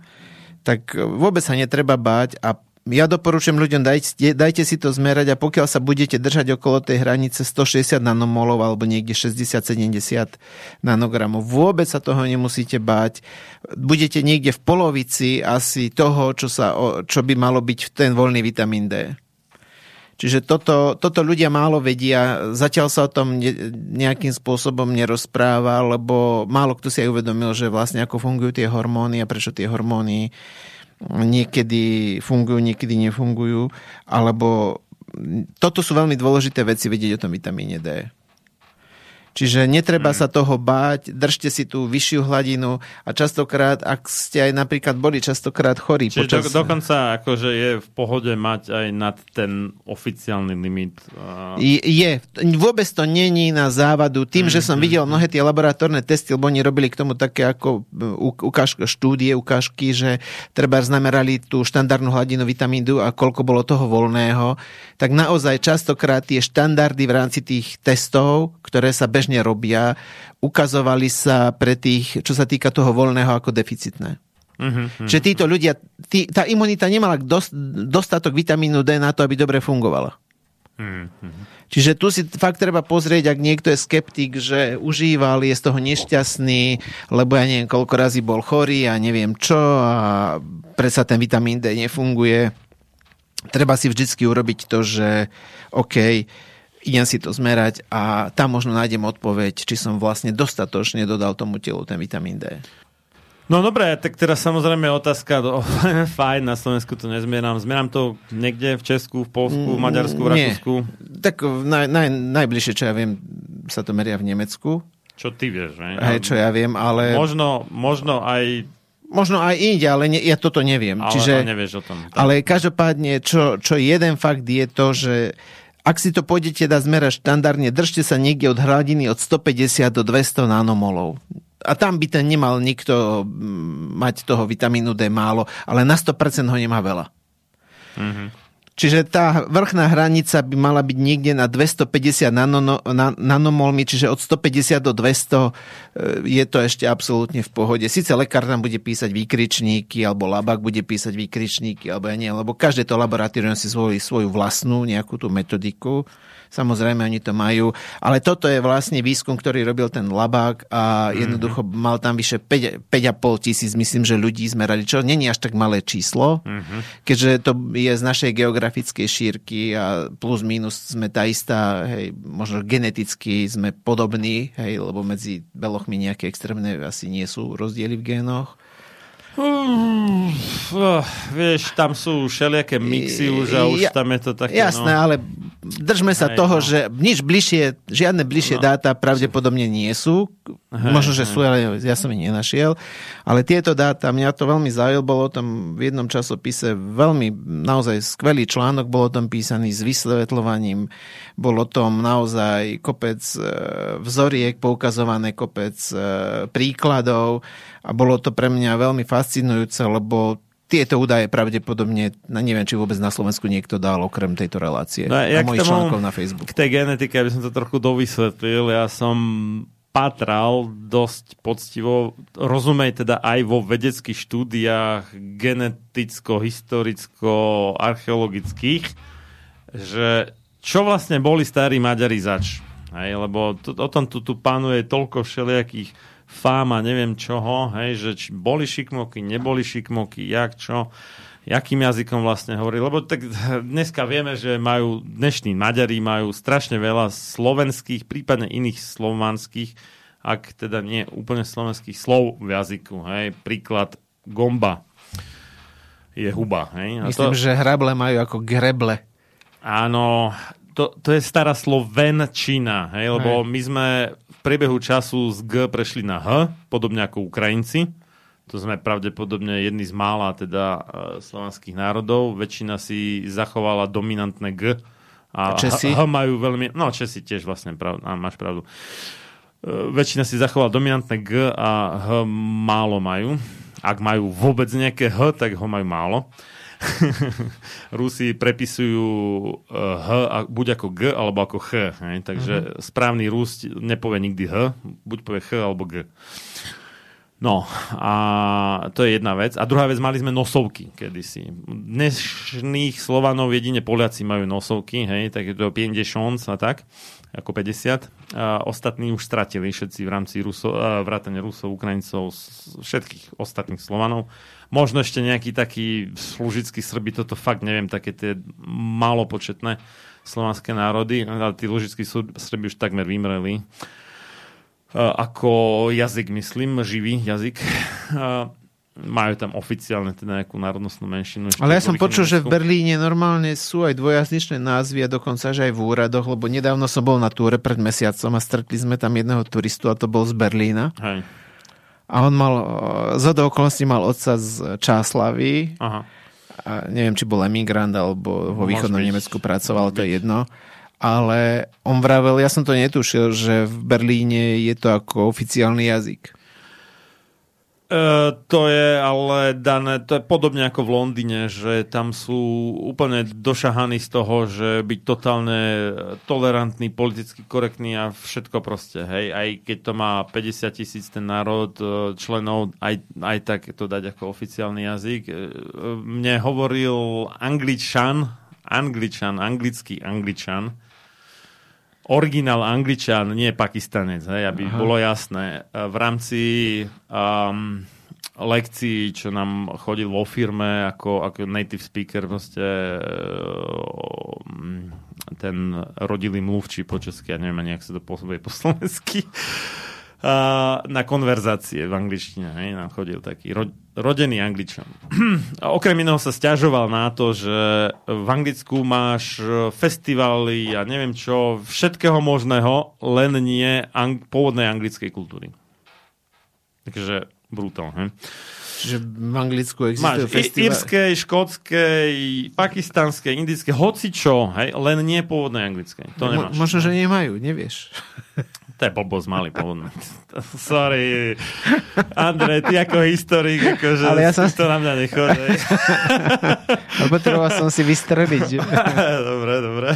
S3: tak vôbec sa netreba báť a ja doporučujem ľuďom, dajte, dajte si to zmerať a pokiaľ sa budete držať okolo tej hranice 160 nanomolov alebo niekde 60-70 nanogramov, vôbec sa toho nemusíte báť. Budete niekde v polovici asi toho, čo, sa, čo by malo byť ten voľný vitamín D. Čiže toto, toto ľudia málo vedia, zatiaľ sa o tom ne, nejakým spôsobom nerozpráva, lebo málo kto si aj uvedomil, že vlastne ako fungujú tie hormóny a prečo tie hormóny niekedy fungujú, niekedy nefungujú, alebo toto sú veľmi dôležité veci vedieť o tom vitamíne D. Čiže netreba hmm. sa toho báť, držte si tú vyššiu hladinu a častokrát, ak ste aj napríklad boli častokrát chorí.
S2: Čiže počas... do, dokonca akože je v pohode mať aj nad ten oficiálny limit.
S3: A... Je. Vôbec to není na závadu. Tým, hmm. že som hmm, videl hmm. mnohé tie laboratórne testy, lebo oni robili k tomu také ako e, ukážka, štúdie, ukážky, že treba znamerali tú štandardnú hladinu vitamínu a koľko bolo toho voľného, tak naozaj častokrát tie štandardy v rámci tých testov, ktoré sa bežne bežne robia, ukazovali sa pre tých, čo sa týka toho voľného, ako deficitné. Uh-huh, uh-huh. Že títo ľudia, tí, tá imunita nemala dost, dostatok vitamínu D na to, aby dobre fungovala. Uh-huh. Čiže tu si fakt treba pozrieť, ak niekto je skeptik, že užíval, je z toho nešťastný, lebo ja neviem, koľko razy bol chorý a neviem čo a predsa ten vitamín D nefunguje. Treba si vždycky urobiť to, že OK, idem si to zmerať a tam možno nájdem odpoveď, či som vlastne dostatočne dodal tomu telu ten vitamín D.
S2: No dobré, tak teraz samozrejme otázka, do, fajn, na Slovensku to nezmieram. Zmieram to niekde v Česku, v Polsku, v Maďarsku, v Rakúsku?
S3: Tak naj, naj, najbližšie, čo ja viem, sa to meria v Nemecku.
S2: Čo ty vieš, ne?
S3: Hej, čo ja viem, ale...
S2: Možno, možno aj
S3: Možno aj inde, ale ne, ja toto neviem.
S2: Ale
S3: Čiže,
S2: nevieš o tom. Tak.
S3: Ale každopádne, čo, čo jeden fakt je to, že ak si to pôjdete dať zmerať štandardne, držte sa niekde od hladiny od 150 do 200 nanomolov. A tam by ten nemal nikto mm, mať toho vitamínu D málo, ale na 100% ho nemá veľa. Mm-hmm. Čiže tá vrchná hranica by mala byť niekde na 250 nanono, na, nanomolmi, čiže od 150 do 200 e, je to ešte absolútne v pohode. Sice lekár tam bude písať výkričníky, alebo labak bude písať výkričníky, alebo ja nie, lebo každé to laboratórium si zvolí svoju vlastnú nejakú tú metodiku. Samozrejme, oni to majú. Ale toto je vlastne výskum, ktorý robil ten labák a mhm. jednoducho mm-hmm. mal tam vyše 5, 5,5 tisíc, myslím, že ľudí zmerali, čo není až tak malé číslo, mm-hmm. keďže to je z našej geografickej šírky a plus minus sme tá istá, hej, možno geneticky sme podobní, hej, lebo medzi belochmi nejaké extrémne asi nie sú rozdiely v génoch.
S2: Uh, uh, vieš, tam sú všelijaké mixy už a už ja, tam je to také...
S3: Jasné,
S2: no...
S3: ale držme sa Aj, toho, no. že nič bližšie, žiadne bližšie no. dáta pravdepodobne nie sú. Hej, Možno, že hej. sú, ale ja som ich nenašiel. Ale tieto dáta, mňa to veľmi zaujalo, bolo tam v jednom časopise veľmi naozaj skvelý článok, bolo tam písaný s vysvetľovaním, bolo tom naozaj kopec e, vzoriek, poukazované kopec e, príkladov a bolo to pre mňa veľmi fascinujúce, lebo tieto údaje pravdepodobne, neviem, či vôbec na Slovensku niekto dal okrem tejto relácie.
S2: No, ja a mojich článkov na Facebook. K tej genetike, aby som to trochu dovysvetlil, ja som patral dosť poctivo, rozumej teda aj vo vedeckých štúdiách geneticko-historicko-archeologických, že čo vlastne boli starí Maďari zač. Hej, lebo to, o tom tu, tu panuje toľko všelijakých fáma, neviem čoho, hej, že či boli šikmoky, neboli šikmoky, jak čo, jakým jazykom vlastne hovorí, lebo tak dneska vieme, že majú, dnešní Maďari majú strašne veľa slovenských, prípadne iných slovanských, ak teda nie úplne slovenských slov v jazyku, hej, príklad gomba je huba, hej.
S3: A Myslím, to... že hrable majú ako greble.
S2: Áno, to, to je stará slovenčina, hej, lebo hej. my sme priebehu času z G prešli na H, podobne ako Ukrajinci. To sme pravdepodobne jedni z mála teda e, slovanských národov. Väčšina si zachovala dominantné G.
S3: A, Česi?
S2: H, H majú veľmi... No, Česi tiež vlastne, prav, á, máš pravdu. E, väčšina si zachovala dominantné G a H málo majú. Ak majú vôbec nejaké H, tak ho majú málo. Rusi prepisujú eh, H buď ako G alebo ako Ch. Hej? Takže uh-huh. správny Rus nepovie nikdy H, buď povie H alebo G. No a to je jedna vec. A druhá vec, mali sme nosovky kedysi. Dnešných Slovanov jedine Poliaci majú nosovky, hej, tak je to 50 a tak, ako 50. A ostatní už stratili všetci v rámci Ruso, vrátane Rusov, Ukrajincov, všetkých ostatných Slovanov. Možno ešte nejaký taký služický Srby, toto fakt neviem, také tie malopočetné slovanské národy, ale tí lužickí Srby už takmer vymreli. Ako jazyk, myslím, živý jazyk. majú tam oficiálne teda nejakú národnostnú menšinu.
S3: Ale ja som počul, že v Berlíne normálne sú aj dvojazyčné názvy a dokonca že aj v úradoch, lebo nedávno som bol na túre pred mesiacom a stretli sme tam jedného turistu a to bol z Berlína.
S2: Hej.
S3: A on mal, z okolností mal otca z Čáslavy.
S2: Aha.
S3: A neviem, či bol emigrant alebo vo
S2: Môže
S3: východnom
S2: byť.
S3: Nemecku pracoval, to je jedno. Ale on vravel, ja som to netušil, že v Berlíne je to ako oficiálny jazyk.
S2: E, to je ale dané, to je podobne ako v Londýne, že tam sú úplne došahaní z toho, že byť totálne tolerantný, politicky korektný a všetko proste, hej, aj keď to má 50 tisíc ten národ e, členov, aj, aj tak to dať ako oficiálny jazyk. E, Mne hovoril angličan, angličan, anglický angličan, originál angličan, nie pakistanec, hej, aby Aha. bolo jasné. E, V rámci um, lekcií, čo nám chodil vo firme ako, ako native speaker, proste um, ten rodilý mluvčí po česky, ja neviem ani, jak sa to posúbuje po slovensky, na konverzácie v angličtine, hej, nám chodil taký ro, rodený angličan. A okrem iného sa stiažoval na to, že v Anglicku máš e, festivaly a neviem čo, všetkého možného, len nie ang- pôvodnej anglickej kultúry. Takže brutál, hej?
S3: Čiže v Anglicku
S2: Máš
S3: existujú
S2: i-
S3: festivaly.
S2: írskej, škótskej, pakistanskej, indickej, hocičo, hej, len nie pôvodnej anglickej. To
S3: Mo-
S2: nemáš.
S3: možno, že nemajú, nevieš.
S2: To je blbosť malý pôvodný. Sorry. Andrej, ty ako historik, akože
S3: Ale ja som-
S2: to na mňa nechod. hej.
S3: Ale potreboval som si vystreliť.
S2: dobre, dobre.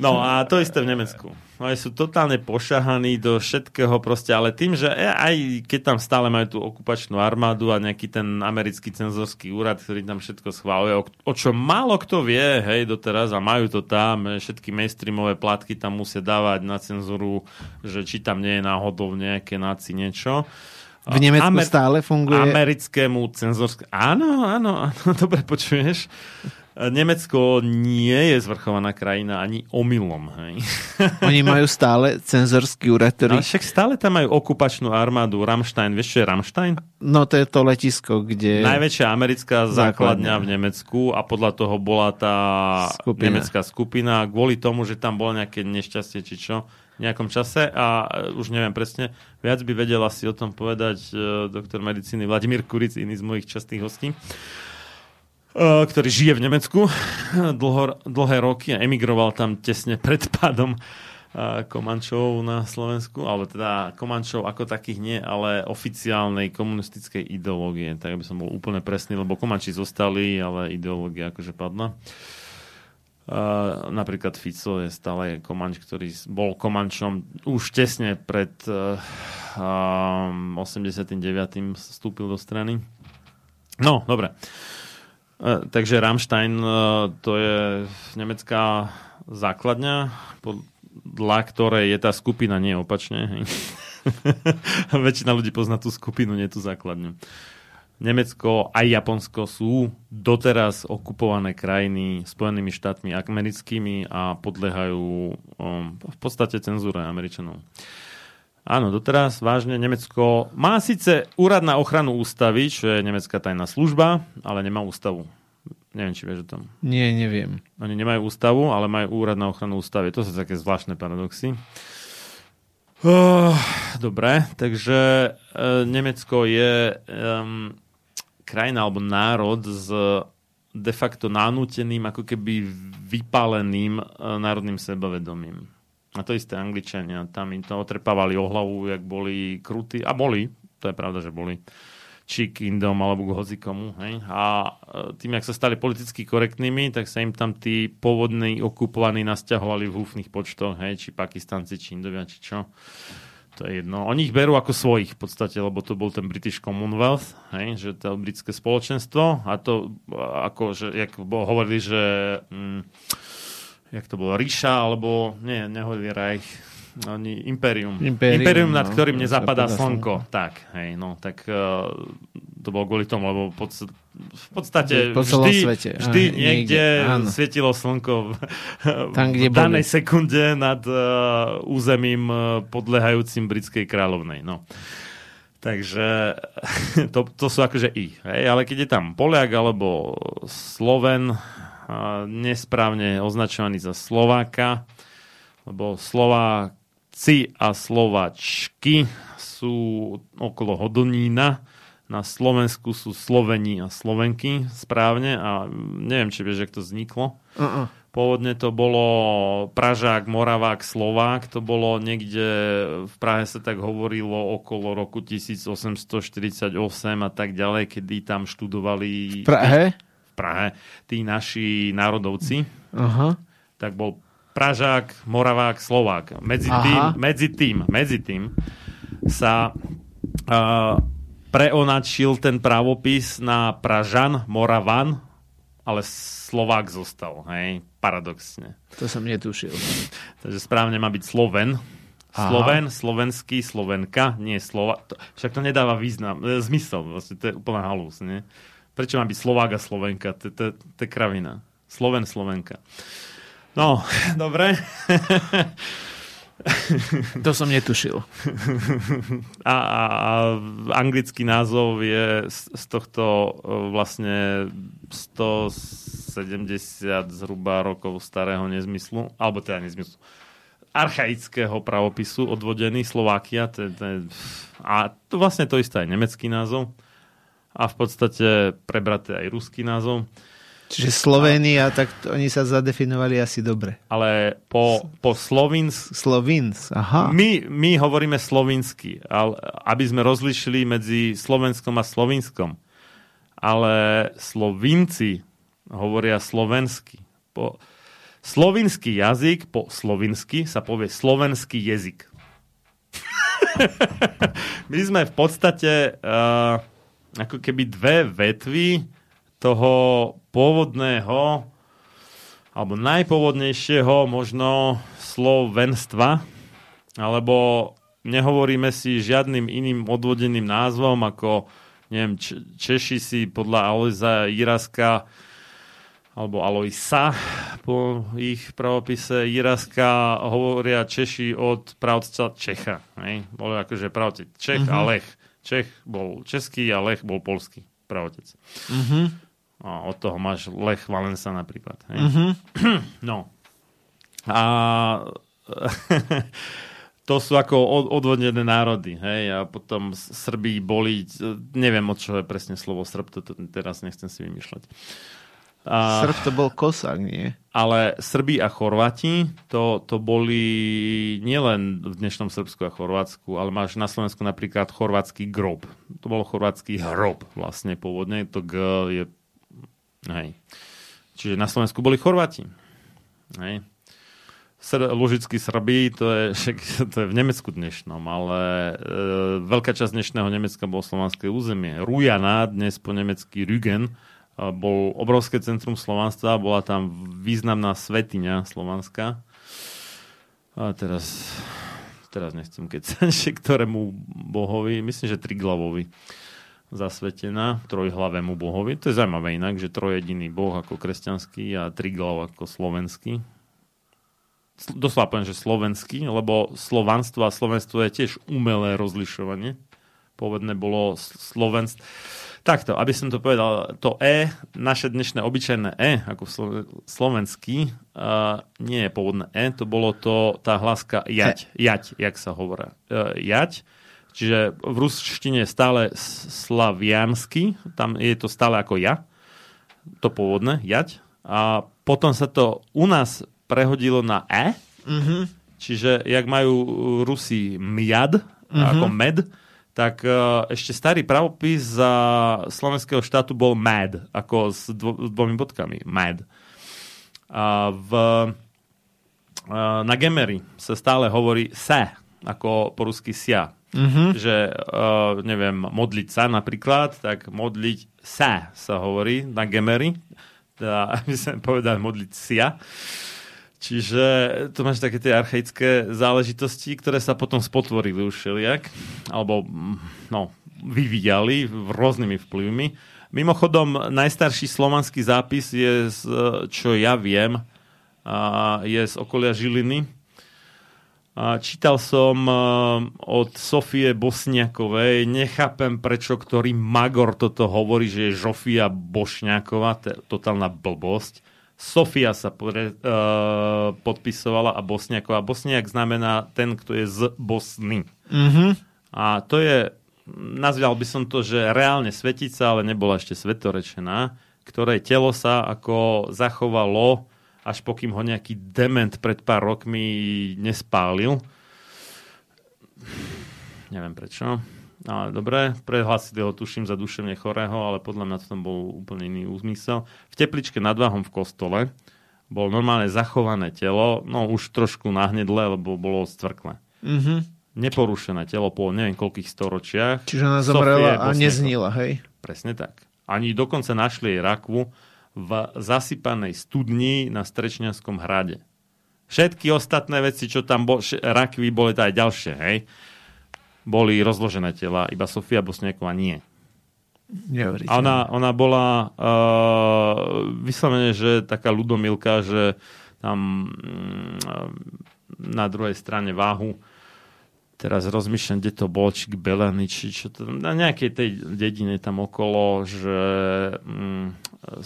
S2: No a to isté v Nemecku. Oni sú totálne pošahaní do všetkého proste, ale tým, že aj keď tam stále majú tú okupačnú armádu a nejaký ten americký cenzorský úrad, ktorý tam všetko schváluje, o, o čom málo kto vie, hej, doteraz a majú to tam, e, všetky mainstreamové platky tam musia dávať na cenzuru, že či tam nie je náhodou nejaké náci niečo.
S3: V Nemecku
S2: Amer-
S3: stále funguje...
S2: americkému cenzorskému... Áno, áno, áno, dobre počuješ. Nemecko nie je zvrchovaná krajina ani omylom. Hej.
S3: Oni majú stále cenzorský úrad, ktorý...
S2: Ale však stále tam majú okupačnú armádu Rammstein. Vieš, čo je Rammstein?
S3: No to je to letisko, kde...
S2: Najväčšia americká základňa
S3: Základňa.
S2: v Nemecku a podľa toho bola tá
S3: Skupina.
S2: nemecká skupina kvôli tomu, že tam bolo nejaké nešťastie či čo v nejakom čase a e, už neviem presne, viac by vedel asi o tom povedať e, doktor medicíny Vladimír Kuric, iný z mojich častých hostí e, ktorý žije v Nemecku dlho, dlhé roky a emigroval tam tesne pred pádom Komančov na Slovensku, alebo teda Komančov ako takých nie, ale oficiálnej komunistickej ideológie, tak aby som bol úplne presný, lebo Komanči zostali, ale ideológia akože padla. Uh, napríklad Fico je stále Komanč, ktorý bol Komančom už tesne pred uh, um, 89. vstúpil do strany. No, dobre. Uh, takže Rammstein uh, to je nemecká základňa, podľa ktorej je tá skupina nie opačne. Väčšina ľudí pozná tú skupinu, nie tú základňu. Nemecko aj Japonsko sú doteraz okupované krajiny Spojenými štátmi americkými a podliehajú um, v podstate cenzúre Američanov. Áno, doteraz vážne Nemecko má síce úrad na ochranu ústavy, čo je nemecká tajná služba, ale nemá ústavu. Neviem, či vieš o tom.
S3: Nie, neviem.
S2: Oni nemajú ústavu, ale majú úrad na ochranu ústavy. To sú také zvláštne paradoxy. Oh, dobre, takže uh, Nemecko je um, krajina alebo národ s de facto nanúteným, ako keby vypáleným uh, národným sebavedomím. A to isté Angličania. Tam im to otrepávali o hlavu, jak boli krutí. A boli, to je pravda, že boli či k alebo k hocikomu. Hej? A e, tým, jak sa stali politicky korektnými, tak sa im tam tí pôvodní okupovaní nasťahovali v húfnych počtoch, hej? či Pakistanci, či Indovia, či čo. To je jedno. Oni ich berú ako svojich v podstate, lebo to bol ten British Commonwealth, hej? že to britské spoločenstvo a to e, ako, že, jak hovorili, že mm, jak to bolo, Ríša, alebo nie, nehovorili Reich, oni Imperium.
S3: Imperium,
S2: Imperium nad
S3: no.
S2: ktorým nezapadá
S3: Zapadá
S2: slnko. Tak, hej, no, tak uh, to bolo kvôli tomu, lebo pod, v podstate
S3: Po
S2: vždy,
S3: svete.
S2: vždy
S3: Aj,
S2: niekde,
S3: niekde,
S2: svietilo slnko v,
S3: Tam, kde
S2: v danej
S3: boli.
S2: sekunde nad uh, územím uh, podlehajúcim britskej kráľovnej. No. Takže to, to sú akože i. Hej? Ale keď je tam Poliak alebo Sloven, nesprávne označovaný za Slováka, lebo Slováci a Slovačky sú okolo Hodonína, na Slovensku sú Sloveni a Slovenky správne a neviem, či vieš, jak to vzniklo. Uh-uh. Pôvodne to bolo Pražák, Moravák, Slovák. To bolo niekde, v Prahe sa tak hovorilo okolo roku 1848 a tak ďalej, kedy tam študovali...
S3: V Prahe?
S2: Prahe. Tí naši národovci.
S3: Uh-huh.
S2: Tak bol Pražák, Moravák, Slovák. Medzi tým, medzi tým, medzi tým sa uh, preonačil ten právopis na Pražan, Moravan, ale Slovák zostal, hej, paradoxne.
S3: To som netušil.
S2: Takže správne má byť Sloven. Sloven, Aha. slovenský, slovenka, nie Slova. Však to nedáva význam, e, zmysel, vlastne to je úplná halus, nie? Prečo má byť Slovák a Slovenka? To, je kravina. Sloven, Slovenka. No, dobre.
S3: To som netušil.
S2: A, a, a anglický názov je z, z tohto vlastne 170 zhruba rokov starého nezmyslu, alebo teda nezmyslu, archaického pravopisu odvodený Slovakia. To, to, a to vlastne to isté aj nemecký názov a v podstate prebraté aj ruský názov.
S3: Čiže Slovénia, tak to, oni sa zadefinovali asi dobre.
S2: Ale po, po Slovins...
S3: Slovins, aha.
S2: My, my hovoríme slovinsky, ale, aby sme rozlišili medzi Slovenskom a Slovinskom. Ale Slovinci hovoria slovensky. Po, slovinský jazyk po slovinsky sa povie slovenský jazyk. my sme v podstate uh, ako keby dve vetvy toho pôvodného alebo najpôvodnejšieho možno slovenstva, alebo nehovoríme si žiadnym iným odvodeným názvom, ako neviem, Češi si podľa Alojza Jiraska alebo Alojsa po ich pravopise Jiraska hovoria Češi od pravca Čecha. Hej? Bolo akože pravotec Čech uh-huh. a. Lech. Čech bol český a Lech bol polský pravotec. Uh-huh. A od toho máš Lech Valensa napríklad. Hej? Mm-hmm. No. A to sú ako odvodnené národy. Hej? A potom Srbí boli, neviem od čo je presne slovo Srb, to, to teraz nechcem si vymýšľať.
S3: A, Srb to bol Kosák, nie?
S2: Ale Srbí a Chorváti, to, to boli nielen v dnešnom Srbsku a Chorvátsku, ale máš na Slovensku napríklad chorvátsky grob. To bol chorvátsky hrob vlastne pôvodne. To G je Hej. Čiže na Slovensku boli Chorváti. Hej. Sr- Lužickí Srbí, to je, však, to je v Nemecku dnešnom, ale e, veľká časť dnešného Nemecka bolo slovanské územie. Rujana, dnes po nemecky Rügen, bol obrovské centrum slovanstva, bola tam významná svetiňa slovanská. A teraz, teraz nechcem keď sa ktorému bohovi, myslím, že Triglavovi zasvetená trojhlavému bohovi. To je zaujímavé inak, že trojediný boh ako kresťanský a triglav ako slovenský. Doslova poviem, že slovenský, lebo slovanstvo a slovenstvo je tiež umelé rozlišovanie. Povedné bolo slovenstvo. Takto, aby som to povedal, to E, naše dnešné obyčajné E, ako slovenský, uh, nie je pôvodné E, to bolo to, tá hlaska jať, jať, jak sa hovorí. Uh, jať, Čiže v ruštine je stále slaviansky, tam je to stále ako ja, to pôvodné, jať. A potom sa to u nás prehodilo na e, mm-hmm. čiže jak majú Rusi miad, mm-hmm. ako med, tak uh, ešte starý pravopis za slovenského štátu bol mad, ako s, dvo, dvomi bodkami, mad. A v, uh, na Gemery sa stále hovorí se, ako po rusky sia. Mm-hmm. Že, uh, neviem, modliť sa napríklad, tak modliť sa sa hovorí na gemery. Teda, aby sme povedali modliť sia. Čiže tu máš také tie archaické záležitosti, ktoré sa potom spotvorili už všelijak, alebo no, vyvíjali rôznymi vplyvmi. Mimochodom, najstarší slovanský zápis je, z, čo ja viem, je z okolia Žiliny, A čítal som uh, od Sofie Bosniakovej, nechápem prečo, ktorý Magor toto hovorí, že je Žofia Bošňáková, to totálna blbosť. Sofia sa pre, uh, podpisovala a Bosniaková. Bosniak znamená ten, kto je z Bosny.
S3: Mm-hmm.
S2: A to je, nazval by som to, že reálne svetica, ale nebola ešte svetorečená, ktorej telo sa ako zachovalo až pokým ho nejaký dement pred pár rokmi nespálil. Neviem prečo. Ale dobre, prehlasili ho, tuším, za duševne chorého, ale podľa mňa to tam bol úplne iný úzmysel. V tepličke nad váhom v kostole bol normálne zachované telo, no už trošku nahnedle, lebo bolo stvrklé.
S3: Mm-hmm.
S2: Neporušené telo po neviem koľkých storočiach.
S3: Čiže ona zomrela a neznila, hej?
S2: Presne tak. Ani dokonca našli jej rakvu, v zasypanej studni na Strečňanskom hrade. Všetky ostatné veci, čo tam bol, rakvy, boli aj ďalšie, hej? Boli rozložené tela, iba Sofia Bosniaková nie. A ona, ona bola uh, vyslovene, že taká ľudomilka, že tam um, na druhej strane váhu teraz rozmýšľam, kde to bolo, či k Belany, či čo to, na nejakej tej dedine tam okolo, že mm,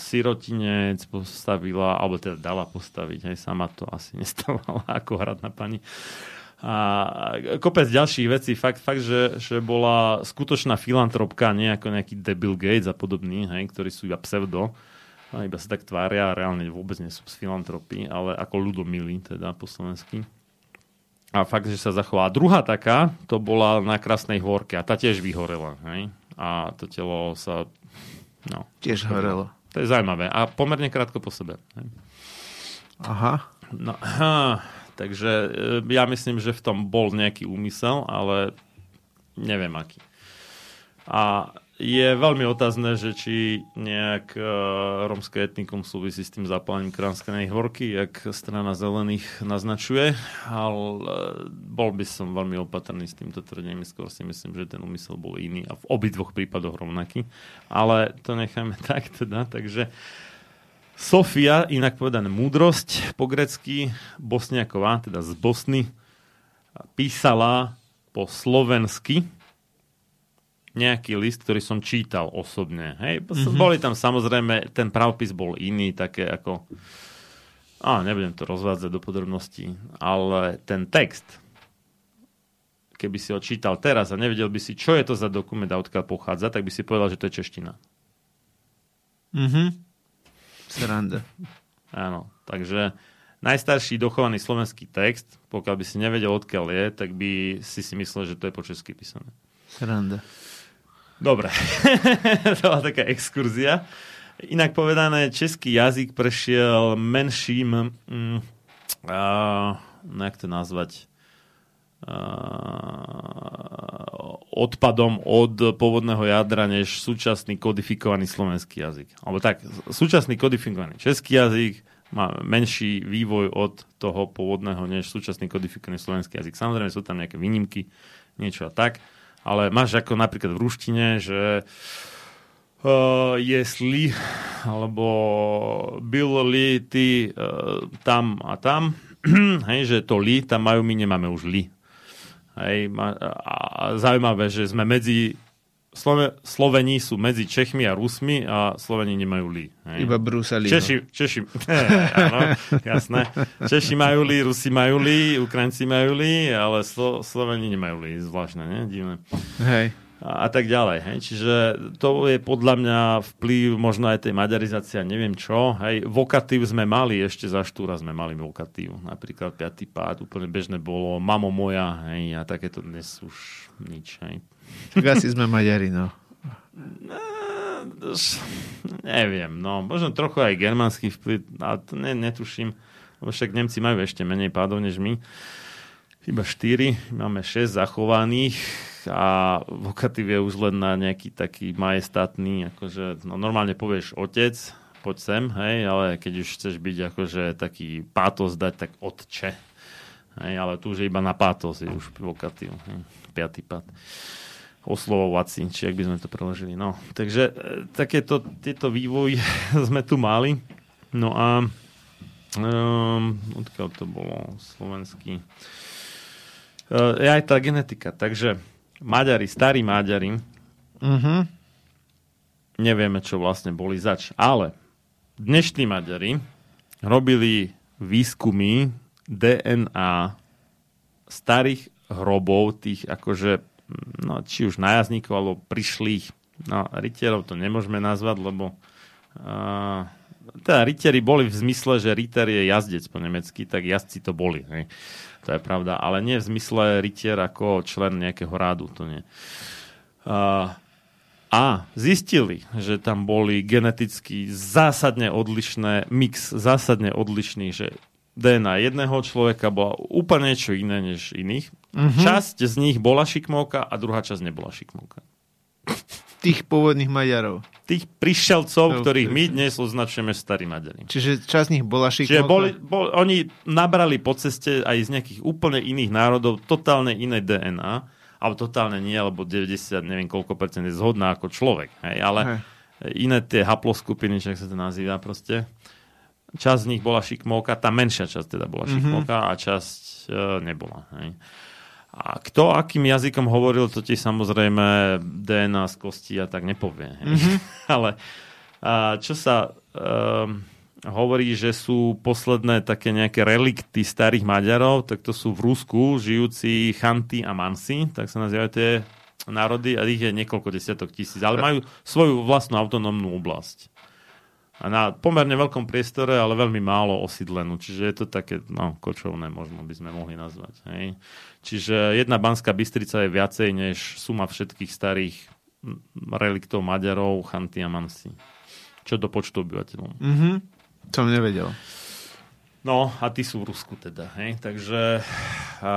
S2: sirotinec postavila, alebo teda dala postaviť, aj sama to asi nestávala ako hradná pani. A kopec ďalších vecí, fakt, fakt že, že bola skutočná filantropka, nie ako nejaký debil Gates a podobný, hej, ktorí sú iba pseudo, a iba sa tak tvária a reálne vôbec nie sú z filantropy, ale ako ľudomilí, teda po slovensky. A fakt, že sa zachovala. Druhá taká, to bola na Krasnej hôrke a tá tiež vyhorela. Hej? A to telo sa... No,
S3: tiež horelo.
S2: To je zaujímavé. A pomerne krátko po sebe. Hej?
S3: Aha.
S2: No, ha, takže e, ja myslím, že v tom bol nejaký úmysel, ale neviem aký. A je veľmi otázne, že či nejak uh, romské etnikum súvisí s tým zapálením Kránskej horky, jak strana zelených naznačuje, ale uh, bol by som veľmi opatrný s týmto tvrdením. Skôr si myslím, že ten úmysel bol iný a v obidvoch prípadoch rovnaký. Ale to necháme tak teda. Takže Sofia, inak povedané múdrosť, po grecky Bosniaková, teda z Bosny, písala po slovensky, nejaký list, ktorý som čítal osobne. Hej, mm-hmm. boli tam samozrejme, ten pravpis bol iný, také ako... A nebudem to rozvádzať do podrobností, ale ten text, keby si ho čítal teraz a nevedel by si, čo je to za dokument a odkiaľ pochádza, tak by si povedal, že to je čeština.
S3: Mhm. Sranda.
S2: Áno, takže najstarší dochovaný slovenský text, pokiaľ by si nevedel, odkiaľ je, tak by si si myslel, že to je po česky písané.
S3: Sranda.
S2: Dobre, to bola taká exkurzia. Inak povedané, český jazyk prešiel menším, mm, uh, jak to nazvať, odpadom od pôvodného jadra, než súčasný kodifikovaný slovenský jazyk. Alebo tak, súčasný kodifikovaný český jazyk má menší vývoj od toho pôvodného, než súčasný kodifikovaný slovenský jazyk. Samozrejme sú tam nejaké výnimky, niečo a tak ale máš ako napríklad v ruštine, že uh, jestli, alebo byl li ty uh, tam a tam, hej, že to li tam majú, my nemáme už li. Hej, a zaujímavé, že sme medzi Slove, Slovení sú medzi Čechmi a Rusmi a Slovení nemajú li.
S3: Hej. Iba Bruseli.
S2: Češi, Češi, áno, jasné. Češi majú li, Rusi majú li, Ukrajinci majú li, ale Slo, Slovení nemajú li. Zvláštne, ne? Divné.
S3: Hej.
S2: A, tak ďalej. Hej. Čiže to je podľa mňa vplyv možno aj tej maďarizácie, neviem čo. Hej. Vokatív sme mali, ešte za štúra sme mali vokatív. Napríklad piatý pád, úplne bežné bolo. Mamo moja, hej, a takéto dnes už nič. Hej.
S3: Tak asi sme Maďari, no.
S2: no neviem, no. Možno trochu aj germánsky vplyv, ale to ne, netuším. Však Nemci majú ešte menej pádov než my. Iba 4, máme 6 zachovaných a vokatív je už len na nejaký taký majestátny, akože no, normálne povieš otec, poď sem, hej, ale keď už chceš byť akože taký pátos dať, tak otče. Hej, ale tu už je iba na pátos, je už vokatív. Hej, piatý pád oslovovací, či ak by sme to preložili. No, takže e, takéto tieto vývoj sme tu mali. No a um, odkiaľ to bolo slovenský? Je aj tá genetika. Takže Maďari, starí Maďari,
S3: Mhm.
S2: nevieme, čo vlastne boli zač. Ale dnešní Maďari robili výskumy DNA starých hrobov, tých akože, no, či už najazníkov, alebo prišlých, no, rytierov to nemôžeme nazvať, lebo uh, teda rytieri boli v zmysle, že ryter je jazdec po nemecky, tak jazdci to boli. Hej. To je pravda, ale nie v zmysle rytier ako člen nejakého rádu, to nie. Uh, a zistili, že tam boli geneticky zásadne odlišné, mix zásadne odlišný, že DNA jedného človeka bola úplne niečo iné než iných. Mm-hmm. Časť z nich bola šikmovka a druhá časť nebola šikmovka.
S3: Tých pôvodných Maďarov.
S2: Tých prišielcov,
S3: No,
S2: ktorých my dnes označujeme starí Maďari.
S3: Čiže časť z nich bola
S2: Čiže
S3: šikovná.
S2: boli, bol, oni nabrali po ceste aj z nejakých úplne iných národov totálne iné DNA, ale totálne nie, lebo 90, neviem koľko percent je zhodná ako človek. Hej, ale
S3: Hej.
S2: iné tie haploskupiny, čo sa to nazýva proste. Časť z nich bola šikmovka, tá menšia časť teda bola šikmovka a časť e, nebola. Hej. A kto akým jazykom hovoril, to ti samozrejme DNA z kosti a tak nepovie. Hej. Ale a čo sa um, hovorí, že sú posledné také nejaké relikty starých Maďarov, tak to sú v Rusku žijúci Chanty a Mansi, tak sa nazývajú tie národy a ich je niekoľko desiatok tisíc, ale majú svoju vlastnú autonómnu oblasť. Na pomerne veľkom priestore, ale veľmi málo osídlenú. Čiže je to také, no, kočovné možno by sme mohli nazvať. Hej. Čiže jedna Banská Bystrica je viacej než suma všetkých starých reliktov Maďarov, Chanty a Mansi. Čo do počtu obyvateľov.
S3: Mhm. Som nevedel.
S2: No, a tí sú v Rusku teda, hej, takže a,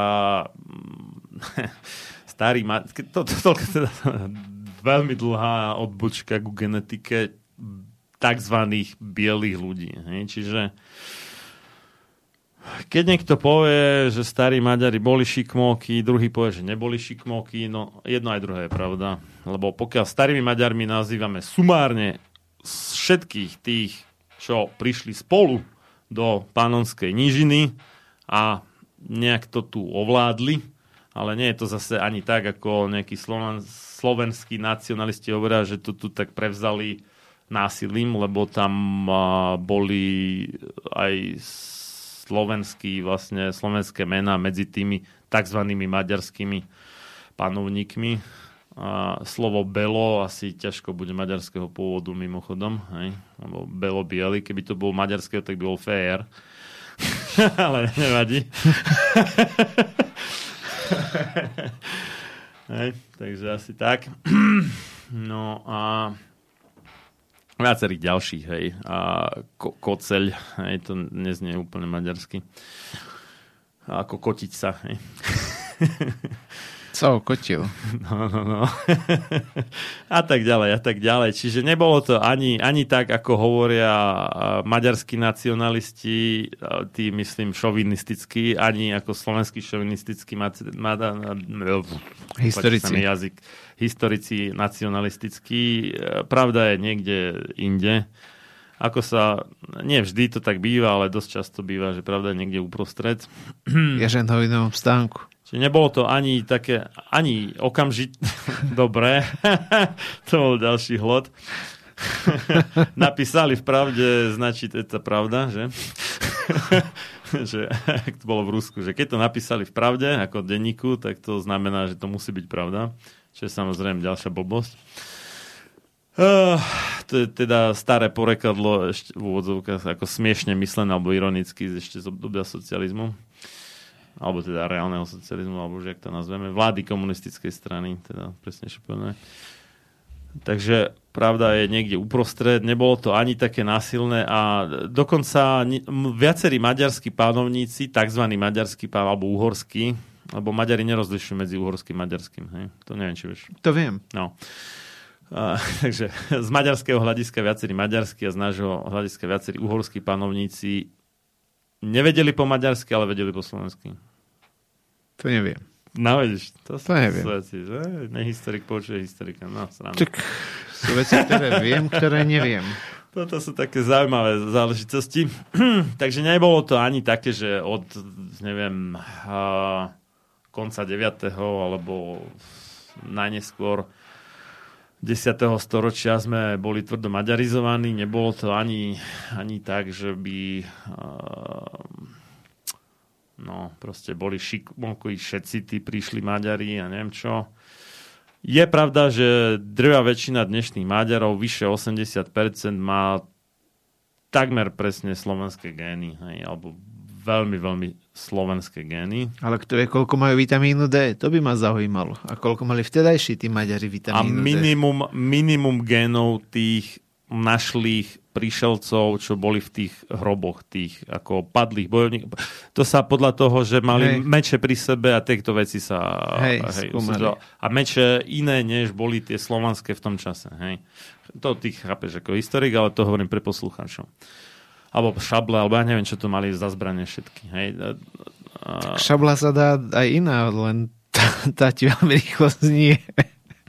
S2: starý ma... To, to, to, teda, veľmi dlhá odbočka ku genetike takzvaných bielých ľudí, hej, čiže keď niekto povie, že starí Maďari boli šikmóky, druhý povie, že neboli šikmóky, no jedno aj druhé je pravda. Lebo pokiaľ starými Maďarmi nazývame sumárne všetkých tých, čo prišli spolu do Panonskej nížiny a nejak to tu ovládli, ale nie je to zase ani tak, ako nejakí sloven, slovenskí nacionalisti hovoria, že to tu tak prevzali násilím, lebo tam boli aj slovenský, vlastne slovenské mená medzi tými tzv. maďarskými panovníkmi. Slovo belo asi ťažko bude maďarského pôvodu mimochodom, hej? lebo belo biely, keby to bol maďarského, tak by bol fér. Ale nevadí. hej, takže asi tak. no a viacerých ďalších, hej. A ko- koceľ, hej, to neznie úplne maďarsky. A ako kotiť sa, hej.
S3: Co, kotil.
S2: No, no, no. a tak ďalej, a tak ďalej. Čiže nebolo to ani, ani tak, ako hovoria maďarskí nacionalisti, tí, myslím, šovinistickí, ani ako slovenskí šovinistickí mac- mada-
S3: Historici.
S2: páči sa mi jazyk, historici nacionalistickí. E, Pravda je niekde inde. Ako sa, nie vždy to tak býva, ale dosť často býva, že pravda je niekde uprostred.
S3: Jaženhovinovom stánku.
S2: Čiže nebolo to ani také, ani okamžit... Dobre, to bol ďalší hlod. Napísali v pravde, značí to pravda, že? že to bolo v Rusku, že keď to napísali v pravde, ako denníku, tak to znamená, že to musí byť pravda. Čo je samozrejme ďalšia blbosť. Uh, to je teda staré porekadlo ešte v úvodzovkách ako smiešne myslené alebo ironicky ešte z obdobia socializmu alebo teda reálneho socializmu, alebo že ak to nazveme, vlády komunistickej strany, teda presne povedané. Takže pravda je niekde uprostred, nebolo to ani také násilné a dokonca viacerí maďarskí pánovníci, tzv. maďarský pán alebo uhorský, lebo Maďari nerozlišujú medzi uhorským a maďarským, hej? To neviem, či vieš.
S3: To viem.
S2: No. A, takže z maďarského hľadiska viacerí maďarskí a z nášho hľadiska viacerí uhorskí panovníci nevedeli po maďarsky, ale vedeli po slovensky.
S3: To neviem.
S2: No vidíš, to,
S3: To neviem.
S2: sú veci, že? Nehistorik počuje historika. No, sranda.
S3: Tak sú veci, ktoré viem, ktoré neviem.
S2: Toto sú také zaujímavé záležitosti. Takže nebolo to ani také, že od, neviem, a, konca 9. alebo najneskôr 10. storočia sme boli tvrdo maďarizovaní. Nebolo to ani, ani tak, že by uh, no, proste boli šikmokoví všetci tí prišli Maďari a neviem čo. Je pravda, že drvá väčšina dnešných Maďarov, vyše 80% má takmer presne slovenské gény, hej, alebo veľmi, veľmi slovenské gény.
S3: Ale kto vie, koľko majú vitamínu D? To by ma zaujímalo. A koľko mali vtedajší tí Maďari vitamínu
S2: A minimum, D? minimum génov tých našlých prišelcov, čo boli v tých hroboch, tých ako padlých bojovníkov. To sa podľa toho, že mali hej. meče pri sebe a tieto veci sa...
S3: Hej, hej,
S2: a meče iné, než boli tie slovanské v tom čase. Hej. To ty chápeš ako historik, ale to hovorím pre poslucháčov alebo šable, alebo ja neviem, čo to mali za zbranie všetky. Hej.
S3: A... Šabla sa dá aj iná, len tá, tá ti veľmi rýchlo znie.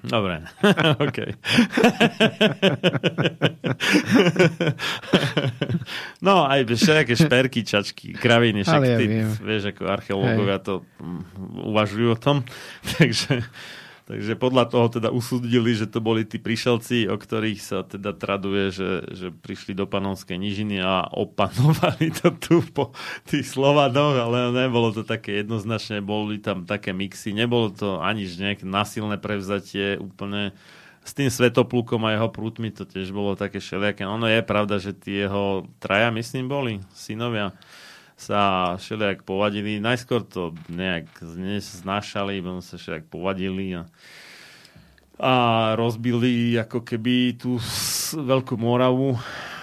S2: Dobre, OK. no, aj všelijaké šperky, čačky, kraviny, však ja ty, vieš, ako archeológovia to uvažujú o tom. Takže Takže podľa toho teda usúdili, že to boli tí prišelci, o ktorých sa teda traduje, že, že prišli do Panovskej nižiny a opanovali to tu po tých Slovanoch, ale nebolo to také jednoznačné, boli tam také mixy, nebolo to ani nejaké nasilné prevzatie úplne s tým Svetoplukom a jeho prútmi to tiež bolo také všelijaké. Ono je pravda, že tí jeho traja, myslím, boli synovia sa všelijak povadili. Najskôr to nejak znášali, potom sa všelijak povadili a, a rozbili ako keby tú Veľkú Moravu